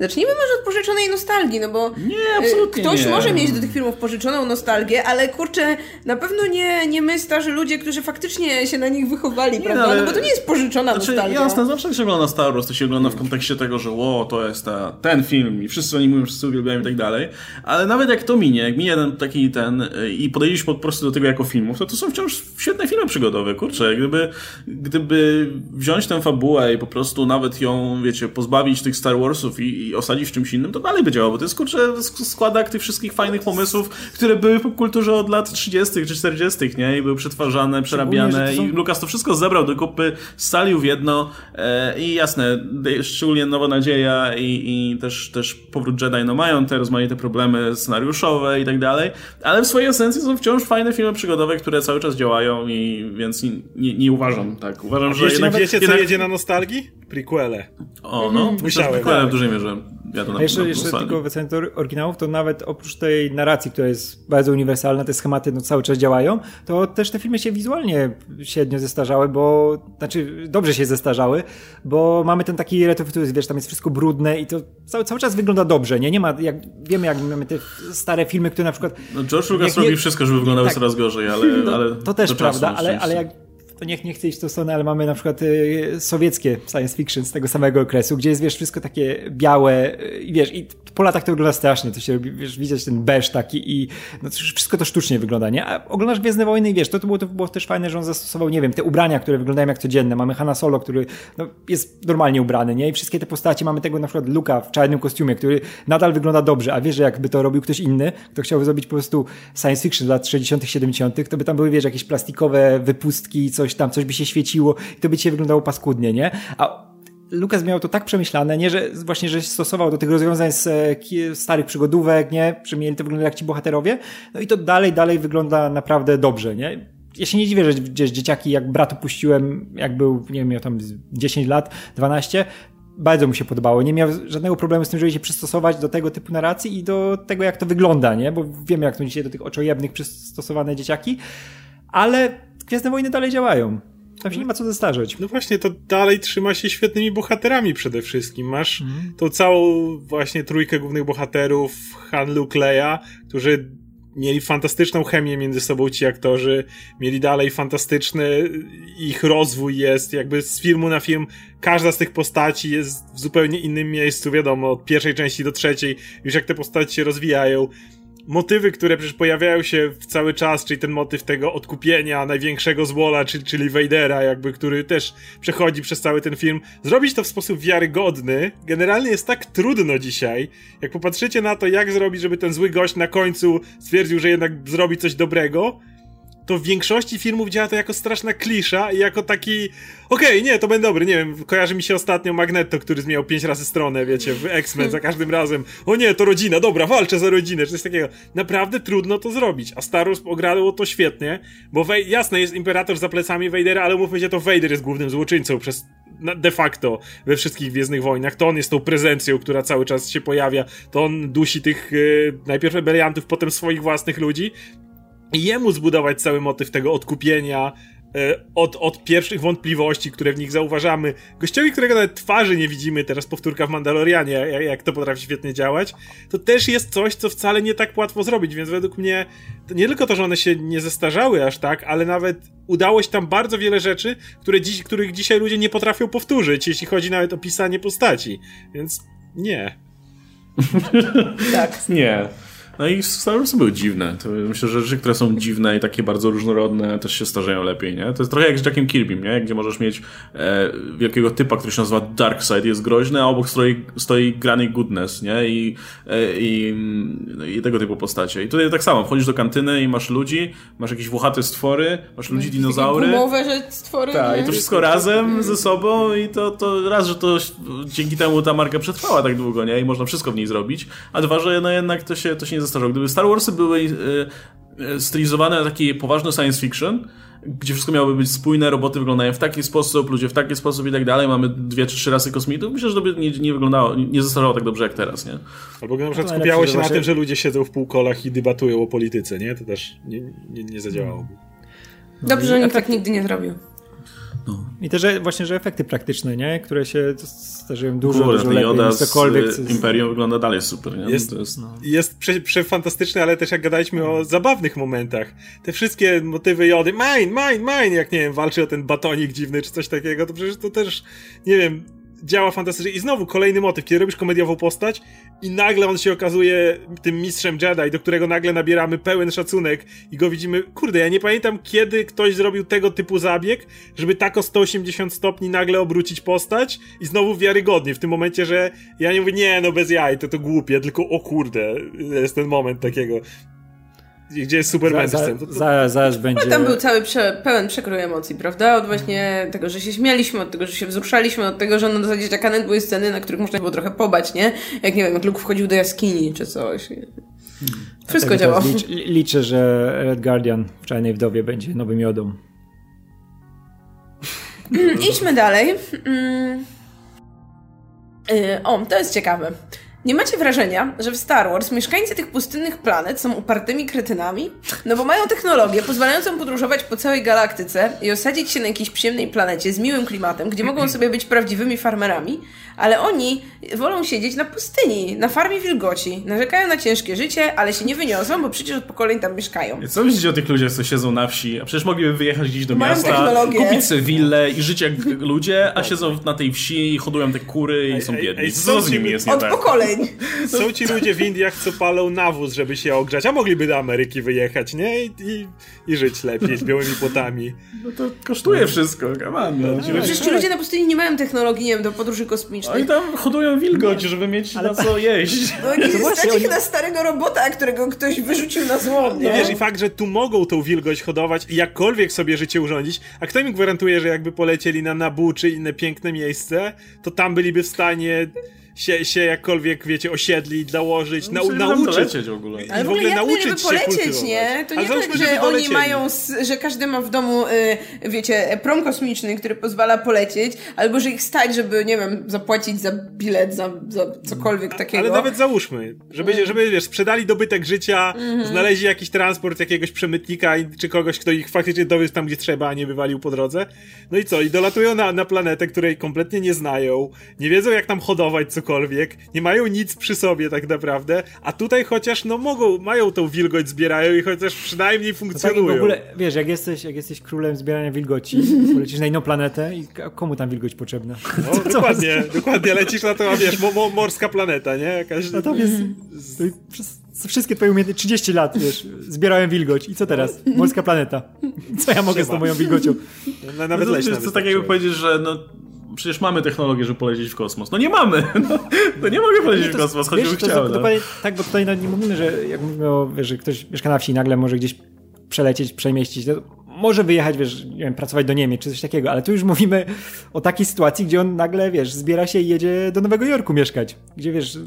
[SPEAKER 1] Zacznijmy może od pożyczonej nostalgii, no bo
[SPEAKER 2] Nie, absolutnie
[SPEAKER 1] ktoś
[SPEAKER 2] nie.
[SPEAKER 1] może mieć do tych filmów pożyczoną nostalgię, ale kurczę, na pewno nie, nie my starzy ludzie, którzy faktycznie się na nich wychowali, prawda?
[SPEAKER 2] ale-
[SPEAKER 1] No bo to nie jest pożyczona
[SPEAKER 2] Znaczy,
[SPEAKER 1] nostalgia.
[SPEAKER 2] jasne, zawsze jak się ogląda Star Wars, to się ogląda w kontekście tego, że ło, to jest ta, ten film i wszyscy oni mówią, wszyscy uwielbiają i tak dalej, ale nawet jak to minie, jak minie ten taki ten y, i podejdziesz po prostu do tego jako filmów, to to są wciąż świetne filmy przygodowe, kurczę, gdyby, gdyby wziąć tę fabułę i po prostu nawet ją, wiecie, pozbawić tych Star Warsów i, i osadzić w czymś innym, to dalej by działało, bo to jest, kurczę, sk- składak tych wszystkich fajnych pomysłów, które były w popkulturze od lat 30. czy 40., nie? I były przetwarzane, przerabiane
[SPEAKER 3] są-
[SPEAKER 2] i Lukas to wszystko zebrał do kupy, scalił w jedno e, i jasne, szczególnie Nowa Nadzieja i, i też, też Powrót Jedi, no mają te rozmaite problemy scenariuszowe i tak dalej, ale w swojej esencji są wciąż fajne filmy przygodowe, które cały czas działają i więc nie, nie, nie uważam tak. Uważam, że
[SPEAKER 4] Wiecie,
[SPEAKER 2] jednak...
[SPEAKER 4] wiecie co
[SPEAKER 2] jednak...
[SPEAKER 4] jedzie na nostalgii? Prequele.
[SPEAKER 2] O, no,
[SPEAKER 4] Musiałem.
[SPEAKER 2] w dużej mierze na
[SPEAKER 3] A jeszcze,
[SPEAKER 2] na
[SPEAKER 3] jeszcze tylko wracając do oryginałów, to nawet oprócz tej narracji, która jest bardzo uniwersalna, te schematy no, cały czas działają, to też te filmy się wizualnie średnio zestarzały, bo, znaczy dobrze się zestarzały, bo mamy ten taki retrofuturyzm, wiesz, tam jest wszystko brudne i to cały, cały czas wygląda dobrze, nie? Nie ma, jak, wiemy jak mamy te stare filmy, które na przykład
[SPEAKER 2] No, George Lucas robi wszystko, żeby wyglądały
[SPEAKER 3] tak.
[SPEAKER 2] coraz gorzej, ale,
[SPEAKER 3] no,
[SPEAKER 2] ale
[SPEAKER 3] to też
[SPEAKER 2] do czasu
[SPEAKER 3] prawda, ale, ale jak to niech nie chcę iść w tą stronę, ale mamy na przykład y, sowieckie science fiction z tego samego okresu, gdzie jest, wiesz, wszystko takie białe y, i wiesz, i po latach to wygląda strasznie, to się robi, wiesz, widzieć ten beż taki i no, wszystko to sztucznie wygląda, nie? A oglądasz Gwiezdne Wojny i wiesz, to, to, było, to było też fajne, że on zastosował, nie wiem, te ubrania, które wyglądają jak codzienne. Mamy Hanna Solo, który no, jest normalnie ubrany, nie? I wszystkie te postacie, mamy tego na przykład Luka w czarnym kostiumie, który nadal wygląda dobrze, a wiesz, że jakby to robił ktoś inny, kto chciałby zrobić po prostu science fiction lat 60 70 to by tam były, wiesz, jakieś plastikowe wypustki, coś tam, coś by się świeciło i to by dzisiaj wyglądało paskudnie, nie? A Lukas miał to tak przemyślane, nie, że właśnie, że stosował do tych rozwiązań z e, starych przygodówek, nie, że mieli to wyglądać jak ci bohaterowie, no i to dalej, dalej wygląda naprawdę dobrze, nie? Ja się nie dziwię, że gdzieś dzieciaki, jak bratu puściłem, jak był, nie wiem, miał tam z 10 lat, 12, bardzo mu się podobało. Nie miał żadnego problemu z tym, żeby się przystosować do tego typu narracji i do tego, jak to wygląda, nie? Bo wiemy, jak to dzisiaj do tych oczojebnych przystosowane dzieciaki, ale Gwiezdne Wojny dalej działają. Tam się nie ma co zestarzeć.
[SPEAKER 4] No właśnie, to dalej trzyma się świetnymi bohaterami przede wszystkim. Masz tą całą właśnie trójkę głównych bohaterów, Han, Luke, Leia, którzy mieli fantastyczną chemię między sobą ci aktorzy, mieli dalej fantastyczny ich rozwój jest, jakby z filmu na film każda z tych postaci jest w zupełnie innym miejscu, wiadomo, od pierwszej części do trzeciej, już jak te postaci się rozwijają motywy, które przecież pojawiają się cały czas, czyli ten motyw tego odkupienia największego złola, czyli, czyli Vadera, jakby, który też przechodzi przez cały ten film, zrobić to w sposób wiarygodny, generalnie jest tak trudno dzisiaj. Jak popatrzycie na to, jak zrobić, żeby ten zły gość na końcu stwierdził, że jednak zrobi coś dobrego, to w większości filmów działa to jako straszna klisza i jako taki okej, okay, nie, to będzie dobry, nie wiem, kojarzy mi się ostatnio Magneto, który zmieniał pięć razy stronę, wiecie, w X-Men za każdym razem, o nie, to rodzina, dobra, walczę za rodzinę, czy coś takiego. Naprawdę trudno to zrobić, a Star Wars ograło to świetnie, bo Wej jasne, jest Imperator za plecami Vadera, ale mówmy się, to Vader jest głównym złoczyńcą przez de facto we wszystkich Gwiezdnych Wojnach, to on jest tą prezencją, która cały czas się pojawia, to on dusi tych yy, najpierw rebeliantów, potem swoich własnych ludzi, i jemu zbudować cały motyw tego odkupienia, e, od, od pierwszych wątpliwości, które w nich zauważamy. Gościowi, którego nawet twarzy nie widzimy, teraz powtórka w Mandalorianie, jak, jak, to potrafi świetnie działać, to też jest coś, co wcale nie tak łatwo zrobić, więc według mnie to nie tylko to, że one się nie zestarzały aż tak, ale nawet udało się tam bardzo wiele rzeczy, które dziś, których dzisiaj ludzie nie potrafią powtórzyć, jeśli chodzi nawet o pisanie postaci. Więc nie.
[SPEAKER 2] tak. Nie. No i Star Wars były dziwne. To myślę, że rzeczy, które są dziwne i takie bardzo różnorodne, też się starzeją lepiej, nie? To jest trochę jak z Jackiem Kirbym, nie? Gdzie możesz mieć e, wielkiego typa, który się nazywa Darkseid, jest groźny, a obok stoi, stoi Granny Goodness, nie? I, e, i, no i, tego typu postacie. I tutaj tak samo, wchodzisz do kantyny i masz ludzi, masz jakieś włochate stwory, masz ludzi dinozaury.
[SPEAKER 1] Gumowe, że stwory.
[SPEAKER 2] Tak, i to wszystko razem ze sobą i to, to raz, że to dzięki temu ta marka przetrwała tak długo, nie? I można wszystko w niej zrobić, a dwa, że no jednak to się, to się nie zestarzał. Gdyby Star Warsy były e, e, stylizowane na taki poważny science fiction, gdzie wszystko miałoby być spójne, roboty wyglądają w taki sposób, ludzie w taki sposób i tak dalej, mamy dwie czy trzy rasy kosmitów, myślę, że to by nie, nie wyglądało, nie zastarzało tak dobrze jak teraz, nie?
[SPEAKER 4] Albo na przykład skupiało się na tym, że ludzie siedzą w półkolach i debatują o polityce, nie? To też nie, nie, nie zadziałałoby.
[SPEAKER 1] Dobrze, że nikt tak nigdy nie zrobił.
[SPEAKER 3] No. I też właśnie, że efekty praktyczne, nie? Które się starzeją dużo, dużo lepiej Joda niż cokolwiek.
[SPEAKER 2] Z Imperium wygląda dalej super, nie?
[SPEAKER 4] Jest, jest, no. jest przefantastyczny, ale też jak gadaliśmy o zabawnych momentach. Te wszystkie motywy Jody, mine, mine, mine, jak nie wiem, walczy o ten batonik dziwny czy coś takiego, to przecież to też, nie wiem, działa fantastycznie. I znowu kolejny motyw, kiedy robisz komediową postać i nagle on się okazuje tym mistrzem Jedi, do którego nagle nabieramy pełen szacunek i go widzimy. Kurde, ja nie pamiętam kiedy ktoś zrobił tego typu zabieg, żeby tak o 180 stopni nagle obrócić postać i znowu wiarygodnie w tym momencie, że ja nie mówię, nie, no bez jaj, to to głupie, tylko o kurde, jest ten moment takiego gdzie jest Superman za,
[SPEAKER 3] za, Zaraz, zaraz będzie.
[SPEAKER 1] tam był cały prze, pełen przekrój emocji, prawda? Od właśnie tego, że się śmialiśmy, od tego, że się wzruszaliśmy, od tego, że na zasadzie Jackanet były sceny, na których można było trochę pobać, nie? Jak nie wiem, jak Luke wchodził do jaskini czy coś. Wszystko działa.
[SPEAKER 3] Licz, liczę, że Red Guardian w Czarnej Wdowie będzie nowym jodą.
[SPEAKER 1] Mm, idźmy dalej. Mm. Y, o, to jest ciekawe. Nie macie wrażenia, że w Star Wars mieszkańcy tych pustynnych planet są upartymi kretynami? No bo mają technologię pozwalającą podróżować po całej galaktyce i osadzić się na jakiejś przyjemnej planecie z miłym klimatem, gdzie mogą sobie być prawdziwymi farmerami, ale oni wolą siedzieć na pustyni, na farmie wilgoci. Narzekają na ciężkie życie, ale się nie wyniosą, bo przecież od pokoleń tam mieszkają.
[SPEAKER 2] Co myślicie o tych ludziach, co siedzą na wsi? A przecież mogliby wyjechać gdzieś do Mają miasta, technologię. kupić sobie willę i żyć jak ludzie, a siedzą na tej wsi i hodują te kury i są biedni. Co z nimi jest nie
[SPEAKER 1] Od tak? pokoleń.
[SPEAKER 4] Są ci ludzie w Indiach, co palą nawóz, żeby się ogrzać, a mogliby do Ameryki wyjechać, nie? I, i, i żyć lepiej z białymi płotami.
[SPEAKER 2] No to kosztuje wszystko, come on. No.
[SPEAKER 1] No, przecież ci ludzie na pustyni nie mają technologii, nie wiem, do podróży kosmicznej.
[SPEAKER 2] Oni tam hodują wilgoć, żeby mieć Ale na co jeść.
[SPEAKER 1] No nie stać ich na starego robota, którego ktoś wyrzucił na złom,
[SPEAKER 4] nie? No wiesz, i fakt, że tu mogą tą wilgoć hodować i jakkolwiek sobie życie urządzić, a kto mi gwarantuje, że jakby polecieli na Nabu czy inne piękne miejsce, to tam byliby w stanie się, się jakkolwiek, wiecie, osiedli, dołożyć,
[SPEAKER 2] no, nau, nauczyć. w ogóle.
[SPEAKER 1] Ale w ogóle nauczyć się polecieć, nie? To nie tak, że oni mają, że każdy ma w domu, y, wiecie, prom kosmiczny, który pozwala polecieć, albo że ich stać, żeby, nie wiem, zapłacić za bilet, za, za cokolwiek takiego.
[SPEAKER 4] Ale nawet załóżmy, żeby, mm. żeby wiesz, sprzedali dobytek życia, mm -hmm. znaleźli jakiś transport jakiegoś przemytnika, czy kogoś, kto ich faktycznie dowiózł tam, gdzie trzeba, a nie wywalił po drodze. No i co? I dolatują na, na planetę, której kompletnie nie znają, nie wiedzą, jak tam hodować, co cokolwiek, nie mają nic przy sobie tak naprawdę, a tutaj chociaż no mogą, mają tą wilgoć, zbierają i chociaż przynajmniej funkcjonują. No tak,
[SPEAKER 3] w ogóle, wiesz, jak jesteś, jak jesteś królem zbierania wilgoci, polecisz na inną planetę i komu tam wilgoć potrzebna?
[SPEAKER 4] No, dokładnie, dokładnie, lecisz na to, a wiesz, mo, mo, morska planeta, nie? Jakaś...
[SPEAKER 3] Natomiast to przez wszystkie twoje umiejętności, 30 lat, wiesz, zbierałem wilgoć i co teraz? Morska planeta. Co ja mogę z tą moją wilgocią?
[SPEAKER 4] Na, nawet
[SPEAKER 2] No to,
[SPEAKER 4] leśna
[SPEAKER 2] to, to tak jakby
[SPEAKER 4] wystarczyła.
[SPEAKER 2] powiedzieć, że no, przecież mamy technologię, żeby polecieć w kosmos. No nie mamy. No, no nie mogę polecieć w kosmos, choćbym
[SPEAKER 3] wiesz, to,
[SPEAKER 2] chciał.
[SPEAKER 3] to,
[SPEAKER 2] no.
[SPEAKER 3] dokładnie tak, bo tutaj no, nie mówimy, że jak mówimy o, wiesz, że ktoś mieszka na wsi i nagle może gdzieś przelecieć, przemieścić, no, może wyjechać, wiesz, nie wiem, pracować do Niemiec czy coś takiego, ale tu już mówimy o takiej sytuacji, gdzie on nagle, wiesz, zbiera się i jedzie do Nowego Jorku mieszkać, gdzie, wiesz,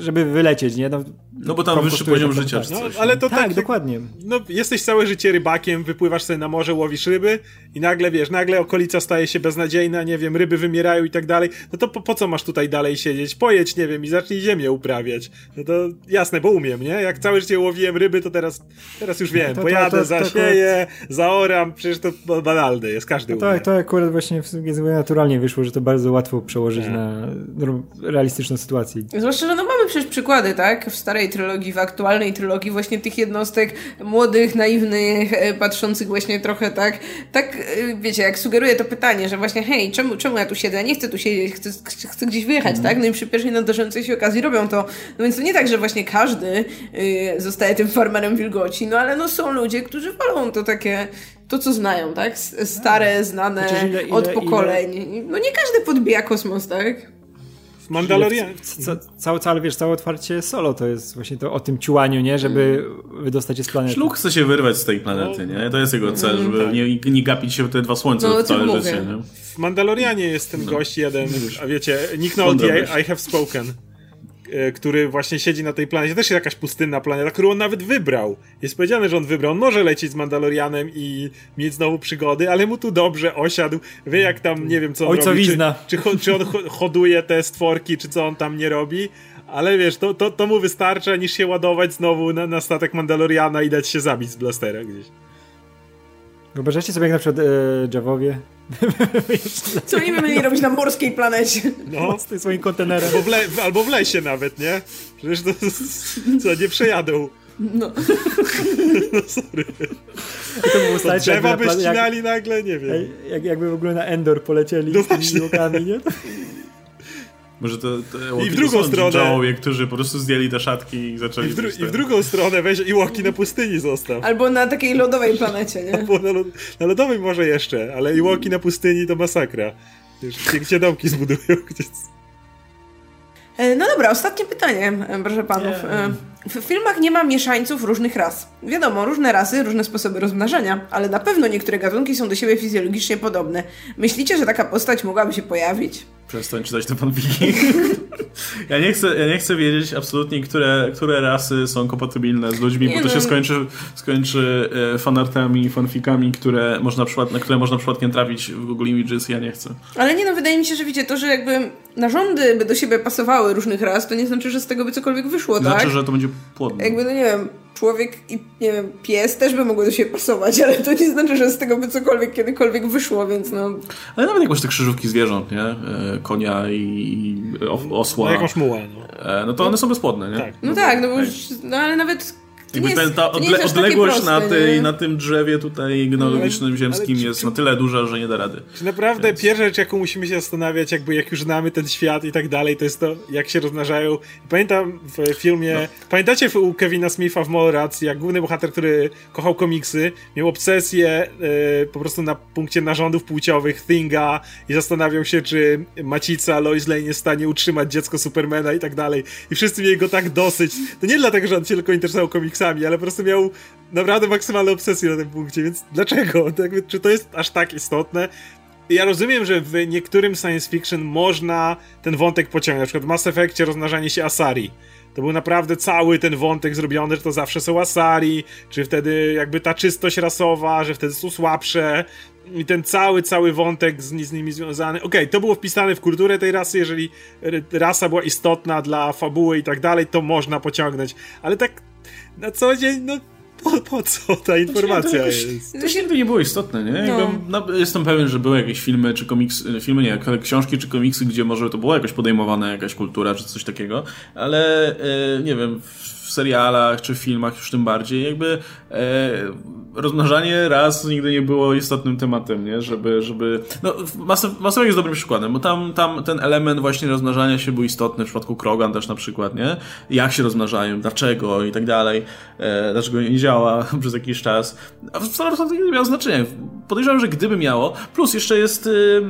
[SPEAKER 3] żeby wylecieć, nie? No,
[SPEAKER 2] No bo tam wyższy poziom
[SPEAKER 3] to,
[SPEAKER 2] życia
[SPEAKER 3] tak.
[SPEAKER 4] No, ale to
[SPEAKER 3] Tak,
[SPEAKER 4] tak,
[SPEAKER 3] dokładnie.
[SPEAKER 4] no, jesteś całe życie rybakiem, wypływasz sobie na morze, łowisz ryby i nagle, wiesz, nagle okolica staje się beznadziejna, nie wiem, ryby wymierają i tak dalej, no to po, po co masz tutaj dalej siedzieć? Pojedź, nie wiem, i zacznij ziemię uprawiać. No to jasne, bo umiem, nie? Jak całe życie łowiłem ryby, to teraz, teraz już wiem,
[SPEAKER 3] To- to-
[SPEAKER 4] pojadę,
[SPEAKER 3] to- to
[SPEAKER 4] zasieję, przecież to banalne jest, każdy
[SPEAKER 3] No
[SPEAKER 4] umie.
[SPEAKER 3] tak, to akurat właśnie w sumie zupełnie naturalnie wyszło, że to bardzo łatwo przełożyć
[SPEAKER 4] Tak.
[SPEAKER 3] na realistyczną sytuację.
[SPEAKER 1] Zwłaszcza, że no mamy przecież przykłady, tak? W starej trylogii, w aktualnej trylogii właśnie tych jednostek młodych, naiwnych, e, patrzących właśnie trochę tak, tak, e, wiecie, jak sugeruje to pytanie, że właśnie hej, czemu, czemu ja tu siedzę? Ja nie chcę tu siedzieć, chcę, chcę, gdzieś wyjechać, tak? No i przy pierwszej nadarzającej się okazji robią to. No więc to nie tak, że właśnie każdy y, zostaje tym farmerem wilgoci, no ale no są ludzie, którzy wolą to takie, to co znają, tak? Stare, znane,
[SPEAKER 3] Chociaż ile- ile-
[SPEAKER 1] od
[SPEAKER 3] ile-
[SPEAKER 1] pokoleń. No nie każdy podbija kosmos, tak?
[SPEAKER 4] W Mandalorian...
[SPEAKER 3] Ca- Całe, całe, wiesz, całe otwarcie solo to jest właśnie to o tym ciułaniu, nie? Żeby wydostać się z planety.
[SPEAKER 2] Szluk chce się wyrwać z tej planety, nie? To jest jego cel, żeby nie, nie gapić się w te dwa słońca
[SPEAKER 1] No,
[SPEAKER 2] no, całe życie, nie?
[SPEAKER 4] W Mandalorianie jest ten gość jeden, a wiecie, Nick Nolte. I, I have spoken, który właśnie siedzi na tej planecie. Też jest jakaś pustynna planeta, którą on nawet wybrał. Jest powiedziane, że on wybrał. On może lecieć z Mandalorianem i mieć znowu przygody, ale mu tu dobrze osiadł. Wie jak tam, nie wiem co on
[SPEAKER 3] Ojcowizna.
[SPEAKER 4] robi. Czy, czy, ho- czy on ho- hoduje te stworki, czy co on tam nie robi. Ale wiesz, to, to, to mu wystarcza, niż się ładować znowu na, na statek Mandaloriana i dać się zabić z blastera gdzieś.
[SPEAKER 3] Wyobrażacie sobie jak na przykład e, Javowie
[SPEAKER 1] Co oni by mieli robić na morskiej planecie?
[SPEAKER 4] No.
[SPEAKER 3] z tym swoim kontenerem.
[SPEAKER 4] Albo w, le, albo w lesie nawet, nie? Przecież to co, nie przejadą.
[SPEAKER 1] No.
[SPEAKER 3] To było stać,
[SPEAKER 4] Drzewa by
[SPEAKER 3] na pla- jak,
[SPEAKER 4] ścinali nagle, nie wiem.
[SPEAKER 3] jak, jakby w ogóle na Endor polecieli
[SPEAKER 4] No
[SPEAKER 3] z tymi
[SPEAKER 4] właśnie.
[SPEAKER 3] łokami, nie?
[SPEAKER 2] Może to, to
[SPEAKER 4] I w drugą stronę.
[SPEAKER 2] Którzy po prostu zdjęli te szatki i zaczęli...
[SPEAKER 4] I w, dru- I w drugą stronę weź i łoki na pustyni zostaw.
[SPEAKER 1] Albo na takiej lodowej planecie, nie?
[SPEAKER 4] Bo na, lod- na lodowej może jeszcze, ale i łoki na pustyni to masakra. Gdzie, gdzie domki zbudują? Gdzie...
[SPEAKER 1] E, No dobra, ostatnie pytanie, e, proszę panów. E, W filmach nie ma mieszańców różnych ras. Wiadomo, różne rasy, różne sposoby rozmnażania, ale na pewno niektóre gatunki są do siebie fizjologicznie podobne. Myślicie, że taka postać mogłaby się pojawić?
[SPEAKER 2] Przestań czytać te fanfiki. ja, nie chcę, ja nie chcę wiedzieć absolutnie, które, które rasy są kompatybilne z ludźmi,
[SPEAKER 1] Nie
[SPEAKER 2] bo to
[SPEAKER 1] no.
[SPEAKER 2] się skończy, skończy e, fanartami, fanfikami, które można na które można przypadkiem trafić w Google Images. Ja nie chcę.
[SPEAKER 1] Ale nie no, wydaje mi się, że wiecie, to, że jakby narządy by do siebie pasowały różnych ras, to nie znaczy, że z tego by cokolwiek wyszło, tak?
[SPEAKER 2] Znaczy, że to będzie płodne.
[SPEAKER 1] Jakby, no nie wiem, człowiek i, nie wiem, pies też by mogły do siebie pasować, ale to nie znaczy, że z tego by cokolwiek kiedykolwiek wyszło, więc no...
[SPEAKER 2] Ale nawet jak masz te krzyżówki zwierząt, nie? Konia i, osła,
[SPEAKER 4] No jakąś muła, no.
[SPEAKER 2] e, no to one są bezpłodne, nie?
[SPEAKER 4] Tak.
[SPEAKER 1] No tak, no bo już, no ale nawet...
[SPEAKER 2] Jakby
[SPEAKER 1] jest,
[SPEAKER 2] ta odle- odległość
[SPEAKER 1] proste,
[SPEAKER 2] na, tej,
[SPEAKER 1] nie?
[SPEAKER 2] na tym drzewie tutaj genealogicznym ziemskim
[SPEAKER 4] czy-
[SPEAKER 2] jest
[SPEAKER 4] czy-
[SPEAKER 2] na tyle duża, że nie da rady.
[SPEAKER 4] Czy naprawdę pierwsza rzecz, jaką musimy się zastanawiać, jakby jak już znamy ten świat i tak dalej, to jest to, jak się rozmnażają. Pamiętam w filmie,
[SPEAKER 2] No.
[SPEAKER 4] pamiętacie w- u Kevina Smitha w Mallrats, jak główny bohater, który kochał komiksy, miał obsesję e, po prostu na punkcie narządów płciowych, Thinga i zastanawiał się, czy macica Lois Lane jest w stanie utrzymać dziecko Supermana i tak dalej. I wszyscy mieli go tak dosyć. To nie dlatego, że on się tylko interesował ale po prostu miał naprawdę maksymalną obsesję na tym punkcie, więc dlaczego? Czy to jest aż tak istotne? Ja rozumiem, że w niektórym science fiction można ten wątek pociągnąć. Na przykład w Mass Effectie rozmnażanie się Asari. To był naprawdę cały ten wątek zrobiony, że to zawsze są Asari, czy wtedy jakby ta czystość rasowa, że wtedy są słabsze i ten cały, cały wątek z, z nimi związany. Okej, to było wpisane w kulturę tej rasy, jeżeli rasa była istotna dla fabuły i tak dalej, to można pociągnąć. Ale tak na co dzień, no po, po co ta informacja
[SPEAKER 2] jakoś-
[SPEAKER 4] jest?
[SPEAKER 2] To się to nie było istotne, nie? Jakby, no. jestem pewien, że były jakieś filmy, czy komiksy, filmy nie, ale książki, czy komiksy, gdzie może to była jakoś podejmowana jakaś kultura, czy coś takiego, ale e, nie wiem, serialach czy filmach już tym bardziej, jakby e, rozmnażanie raz nigdy nie było istotnym tematem, nie? Żeby, żeby... No, Mass jest dobrym przykładem, bo tam, tam ten element właśnie rozmnażania się był istotny w przypadku Krogan też na przykład, nie? Jak się rozmnażają, dlaczego i tak dalej, e, dlaczego nie działa przez jakiś czas. A w Star Wars to nie miało znaczenia. Podejrzewam, że gdyby miało, plus jeszcze jest y,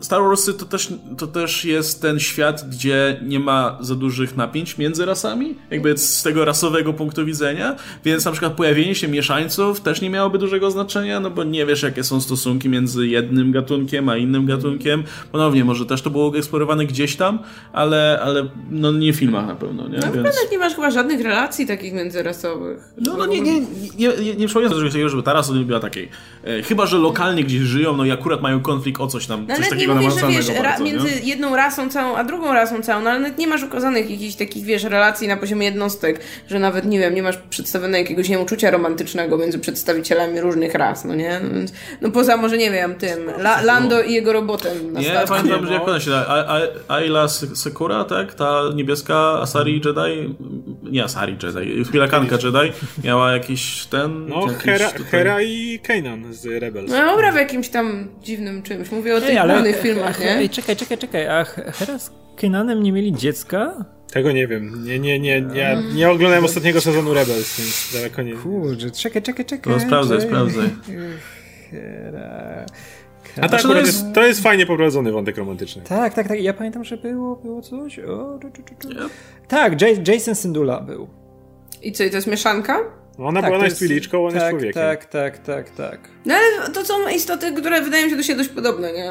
[SPEAKER 2] Star Warsy to też, to też jest ten świat, gdzie nie ma za dużych napięć między rasami, jakby z tego rasowego punktu widzenia, więc na przykład pojawienie się mieszańców też nie miałoby dużego znaczenia, no bo nie wiesz, jakie są stosunki między jednym gatunkiem a innym gatunkiem. Ponownie, może też to było eksplorowane gdzieś tam, ale, ale no nie w filmach na pewno, nie?
[SPEAKER 1] No
[SPEAKER 2] Więc...
[SPEAKER 1] w nie masz chyba żadnych relacji takich międzyrasowych.
[SPEAKER 2] No, no nie, nie, nie, nie, nie przypominam sobie, żeby ta rasa nie była takiej. E, chyba, że lokalnie gdzieś żyją, no i akurat mają konflikt o coś tam,
[SPEAKER 1] no,
[SPEAKER 2] coś takiego
[SPEAKER 1] że wiesz,
[SPEAKER 2] bardzo,
[SPEAKER 1] między jedną rasą całą, a drugą rasą całą, no ale nawet nie masz ukazanych jakichś takich, wiesz, relacji na poziomie jednostek, że nawet, nie wiem, nie masz przedstawionego jakiegoś nie uczucia romantycznego między przedstawicielami różnych ras, no nie? No, no poza może, nie wiem, tym, La, Lando i jego robotem na
[SPEAKER 2] Nie,
[SPEAKER 1] statku.
[SPEAKER 2] pamiętam, że jak ona się Ayla Sekura, tak? Ta niebieska Asari Jedi, nie Asari Jedi, chwilakanka Jedi, miała jakiś ten...
[SPEAKER 4] No,
[SPEAKER 2] jakiś
[SPEAKER 4] Hera,
[SPEAKER 2] tutaj-
[SPEAKER 4] Hera i Kanan z Rebels.
[SPEAKER 1] No dobra, w jakimś tam dziwnym czymś. Mówię o tych
[SPEAKER 3] Ej, ale-
[SPEAKER 1] głównych filmach, nie?
[SPEAKER 3] Ej, czekaj, czekaj, czekaj, a Hera z Kenanem nie mieli dziecka?
[SPEAKER 4] Tego nie wiem. Nie, nie, nie, nie, nie oglądałem ostatniego sezonu Rebels, więc daleko nie.
[SPEAKER 3] Kurczę, czekaj, czekaj, czekaj.
[SPEAKER 2] No sprawdzaj, sprawdzaj.
[SPEAKER 4] A tak,
[SPEAKER 2] to jest-
[SPEAKER 4] to jest fajnie poprowadzony wątek romantyczny.
[SPEAKER 3] Tak, tak, tak. Ja pamiętam, że było, było coś. O, czu, czu, czu.
[SPEAKER 2] Ja-
[SPEAKER 3] Tak, Jason Syndula był.
[SPEAKER 1] I co, i to jest mieszanka?
[SPEAKER 4] Ona
[SPEAKER 3] tak,
[SPEAKER 4] była
[SPEAKER 3] to
[SPEAKER 4] jest twiliczką, on
[SPEAKER 3] tak,
[SPEAKER 4] jest człowiekiem.
[SPEAKER 3] Tak, tak, tak, tak.
[SPEAKER 1] No ale to są istoty, które wydają się do siebie dość podobne, nie?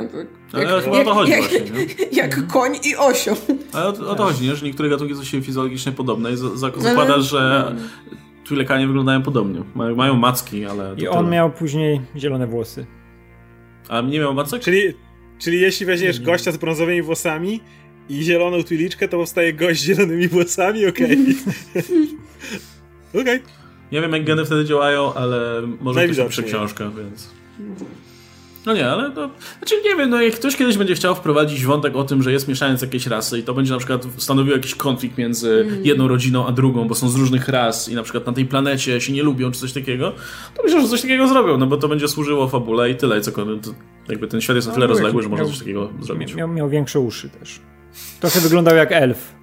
[SPEAKER 1] Tak,
[SPEAKER 2] Ale chyba o to chodzi właśnie, nie?
[SPEAKER 1] jak koń i osioł.
[SPEAKER 2] Ale o, o to chodzi, nie? że niektóre gatunki są się fizjologicznie podobne i za- za- zakłada, że Twilekanie wyglądają podobnie. Mają, mają macki, ale...
[SPEAKER 3] I on
[SPEAKER 2] tyle.
[SPEAKER 3] miał później zielone włosy.
[SPEAKER 2] A nie miał macek?
[SPEAKER 4] Czyli, czyli jeśli weźmiesz gościa z brązowymi włosami i zieloną twiliczkę, to powstaje gość z zielonymi włosami, okej. Okej.
[SPEAKER 2] Nie wiem, jak geny wtedy działają, ale może ktoś pisze książkę, więc... No nie, ale to... Znaczy nie wiem, no jak ktoś kiedyś będzie chciał wprowadzić wątek o tym, że jest mieszaniec jakiejś rasy i to będzie na przykład stanowiło jakiś konflikt między jedną rodziną a drugą, bo są z różnych ras i na przykład na tej planecie się nie lubią czy coś takiego, to myślę, że coś takiego zrobią, no bo to będzie służyło fabule i tyle. I cokolwiek, to jakby ten świat jest na tyle
[SPEAKER 3] No,
[SPEAKER 2] rozległy, że można coś takiego zrobić.
[SPEAKER 3] Miał, miał większe uszy też. Trochę wyglądał jak elf.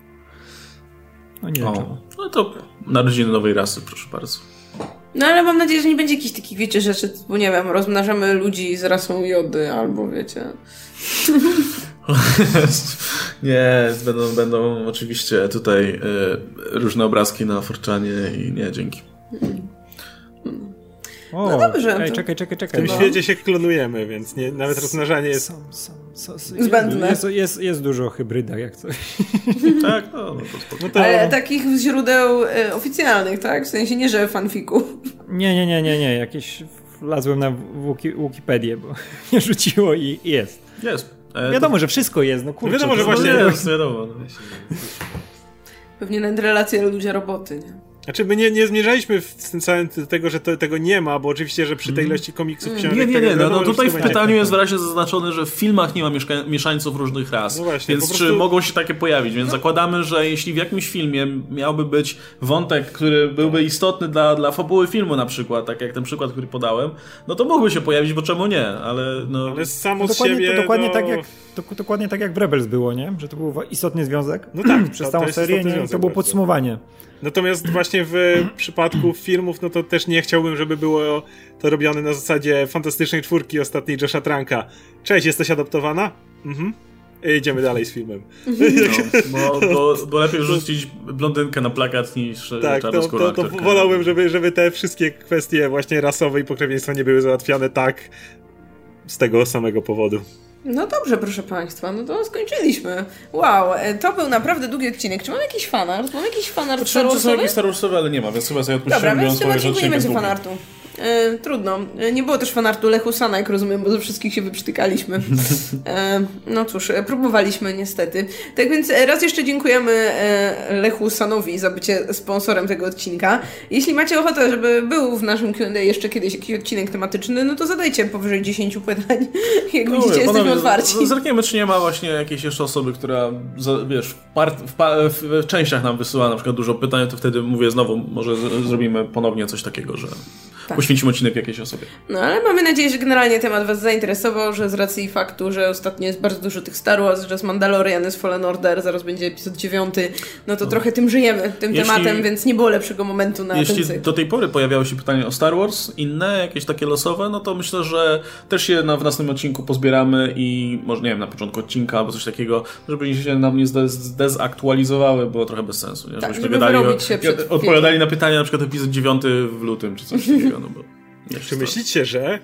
[SPEAKER 3] No nie wiem.
[SPEAKER 2] No to narodziny nowej rasy, proszę bardzo.
[SPEAKER 1] No ale mam nadzieję, że nie będzie jakichś takich, wiecie, rzeczy, bo nie wiem, rozmnażamy ludzi z rasą jody, albo wiecie...
[SPEAKER 2] nie, będą, będą oczywiście tutaj y, różne obrazki na Forczanie i nie, dzięki.
[SPEAKER 3] O,
[SPEAKER 1] No dobrze,
[SPEAKER 3] Ej,
[SPEAKER 1] to-
[SPEAKER 3] czekaj, czekaj,
[SPEAKER 4] W
[SPEAKER 3] czekaj.
[SPEAKER 4] tym
[SPEAKER 3] No.
[SPEAKER 4] świecie się klonujemy, więc nie, nawet rozmnażanie jest...
[SPEAKER 1] Zbędne.
[SPEAKER 3] Jest, jest, jest dużo o hybrydach, jak coś.
[SPEAKER 2] Tak, no, no to.
[SPEAKER 4] No to...
[SPEAKER 1] Ale takich źródeł e, oficjalnych, tak? W sensie nie, że fanfiku.
[SPEAKER 3] Nie, nie, nie, nie, nie. Jakieś wlazłem na Wiki, Wikipedię, bo nie rzuciło i jest.
[SPEAKER 2] Jest. E,
[SPEAKER 3] Wiadomo, że wszystko jest, no kurczę.
[SPEAKER 4] wiadomo, że
[SPEAKER 3] to-
[SPEAKER 2] to,
[SPEAKER 4] właśnie-
[SPEAKER 2] jest, wiadomo. No.
[SPEAKER 1] Pewnie nawet relacje ludzie-roboty, nie?
[SPEAKER 4] Znaczy, my nie, nie zmierzaliśmy w tym całym do tego, że to, tego nie ma, bo oczywiście, że przy tej ilości komiksów, książek...
[SPEAKER 2] Nie, nie, nie, no, no tutaj w
[SPEAKER 4] będzie.
[SPEAKER 2] pytaniu jest wyraźnie zaznaczone, że w filmach nie ma mieszka- mieszańców różnych ras,
[SPEAKER 4] No właśnie,
[SPEAKER 2] więc
[SPEAKER 4] po
[SPEAKER 2] czy
[SPEAKER 4] prostu-
[SPEAKER 2] mogą się takie pojawić, więc zakładamy, że jeśli w jakimś filmie miałby być wątek, który byłby istotny dla, dla fabuły filmu na przykład, tak jak ten przykład, który podałem, no to mógłby się pojawić, bo czemu nie, ale no...
[SPEAKER 4] Ale samo z
[SPEAKER 3] dokładnie,
[SPEAKER 4] siebie...
[SPEAKER 3] to dokładnie,
[SPEAKER 4] no...
[SPEAKER 3] tak jak, to, dokładnie tak jak w Rebels było, nie? Że to był istotny związek.
[SPEAKER 4] No tak,
[SPEAKER 3] Przez
[SPEAKER 4] to-
[SPEAKER 3] całą
[SPEAKER 4] to
[SPEAKER 3] serię nie? To było podsumowanie.
[SPEAKER 4] Natomiast właśnie w przypadku filmów, no to też nie chciałbym, żeby było to robione na zasadzie fantastycznej czwórki ostatniej Josha Tranka. Cześć, jesteś adoptowana? Mhm. I Idziemy dalej z filmem.
[SPEAKER 2] No, bo, bo, lepiej rzucić blondynkę na plakat niż e,
[SPEAKER 4] Tak, to, to, to wolałbym, żeby, żeby te wszystkie kwestie właśnie rasowe i pokrewieństwa nie były załatwiane tak z tego samego powodu.
[SPEAKER 1] No dobrze, proszę Państwa, no to skończyliśmy. Wow, e, to był naprawdę długi odcinek. Czy mam jakiś fanart? Mam jakiś fanart Star
[SPEAKER 2] Patrzyłem, czy są
[SPEAKER 1] Warsowy?
[SPEAKER 2] jakieś Star Warsowe, ale nie ma, więc chyba sobie
[SPEAKER 1] Dobra,
[SPEAKER 2] odpuściłem,
[SPEAKER 1] więc w tym odcinku nie będzie fanartu. E, trudno. E, nie było też fanartu Lechusana, jak rozumiem, bo ze wszystkich się wyprztykaliśmy. E, no cóż, e, próbowaliśmy niestety. Tak więc e, raz jeszcze dziękujemy Lechusanowi za bycie sponsorem tego odcinka. Jeśli macie ochotę, żeby był w naszym Q&A jeszcze kiedyś jakiś odcinek tematyczny, no to zadajcie powyżej 10 pytań. Jak
[SPEAKER 2] No,
[SPEAKER 1] widzicie, jesteśmy otwarci.
[SPEAKER 2] Zerkniemy, czy nie ma właśnie jakiejś jeszcze osoby, która, wiesz, w, part, w, w, w częściach nam wysyła na przykład dużo pytań, to wtedy mówię znowu, może z, zrobimy ponownie coś takiego, że
[SPEAKER 1] Tak.
[SPEAKER 2] poświęcimy odcinek jakiejś osobie.
[SPEAKER 1] No ale mamy nadzieję, że generalnie temat Was zainteresował, że z racji faktu, że ostatnio jest bardzo dużo tych Star Wars, że jest Mandalorian, jest Fallen Order, zaraz będzie epizod 9, no to trochę tym żyjemy, tym
[SPEAKER 2] Jeśli-
[SPEAKER 1] tematem, więc nie było lepszego momentu na ten
[SPEAKER 2] Jeśli
[SPEAKER 1] cykl.
[SPEAKER 2] do tej pory pojawiały się pytania o Star Wars, inne, jakieś takie losowe, no to myślę, że też się na, w następnym odcinku pozbieramy i może, nie wiem, na początku odcinka albo coś takiego, żeby się nam nie zde- zdezaktualizowały, było trochę bez sensu, nie?
[SPEAKER 1] Tak,
[SPEAKER 2] Żebyśmy
[SPEAKER 1] żeby
[SPEAKER 2] gadali
[SPEAKER 1] wyrobić się
[SPEAKER 2] i odpowiadali na pytania na przykład epizod 9 w lutym, czy coś takiego, no bo...
[SPEAKER 4] Czy myślicie, że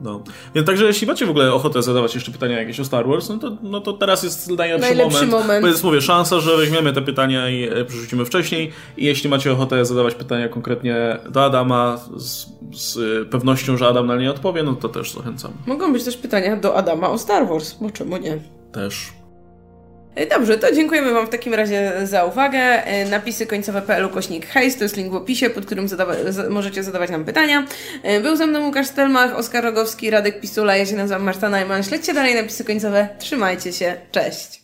[SPEAKER 2] No. Więc także jeśli macie w ogóle ochotę zadawać jeszcze pytania jakieś o Star Wars, no to, no to teraz jest najlepszy,
[SPEAKER 1] Najlepszy
[SPEAKER 2] moment.
[SPEAKER 1] moment.
[SPEAKER 2] Bo jest, mówię, szansa, że weźmiemy te pytania i e, przerzucimy wcześniej. I jeśli macie ochotę zadawać pytania konkretnie do Adama z, z pewnością, że Adam na nie odpowie, no to też zachęcam.
[SPEAKER 1] Mogą być też pytania do Adama o Star Wars, bo czemu nie?
[SPEAKER 2] Też.
[SPEAKER 1] E, Dobrze, to dziękujemy Wam w takim razie za uwagę. E, Napisy końcowe.pl kośnik hejs, to jest link w opisie, pod którym zadawa- za- możecie zadawać nam pytania. E, Był ze mną Łukasz Stelmach, Oskar Rogowski, Radek Pisula, ja się nazywam Marta Najman. Śledźcie dalej napisy końcowe, trzymajcie się, cześć!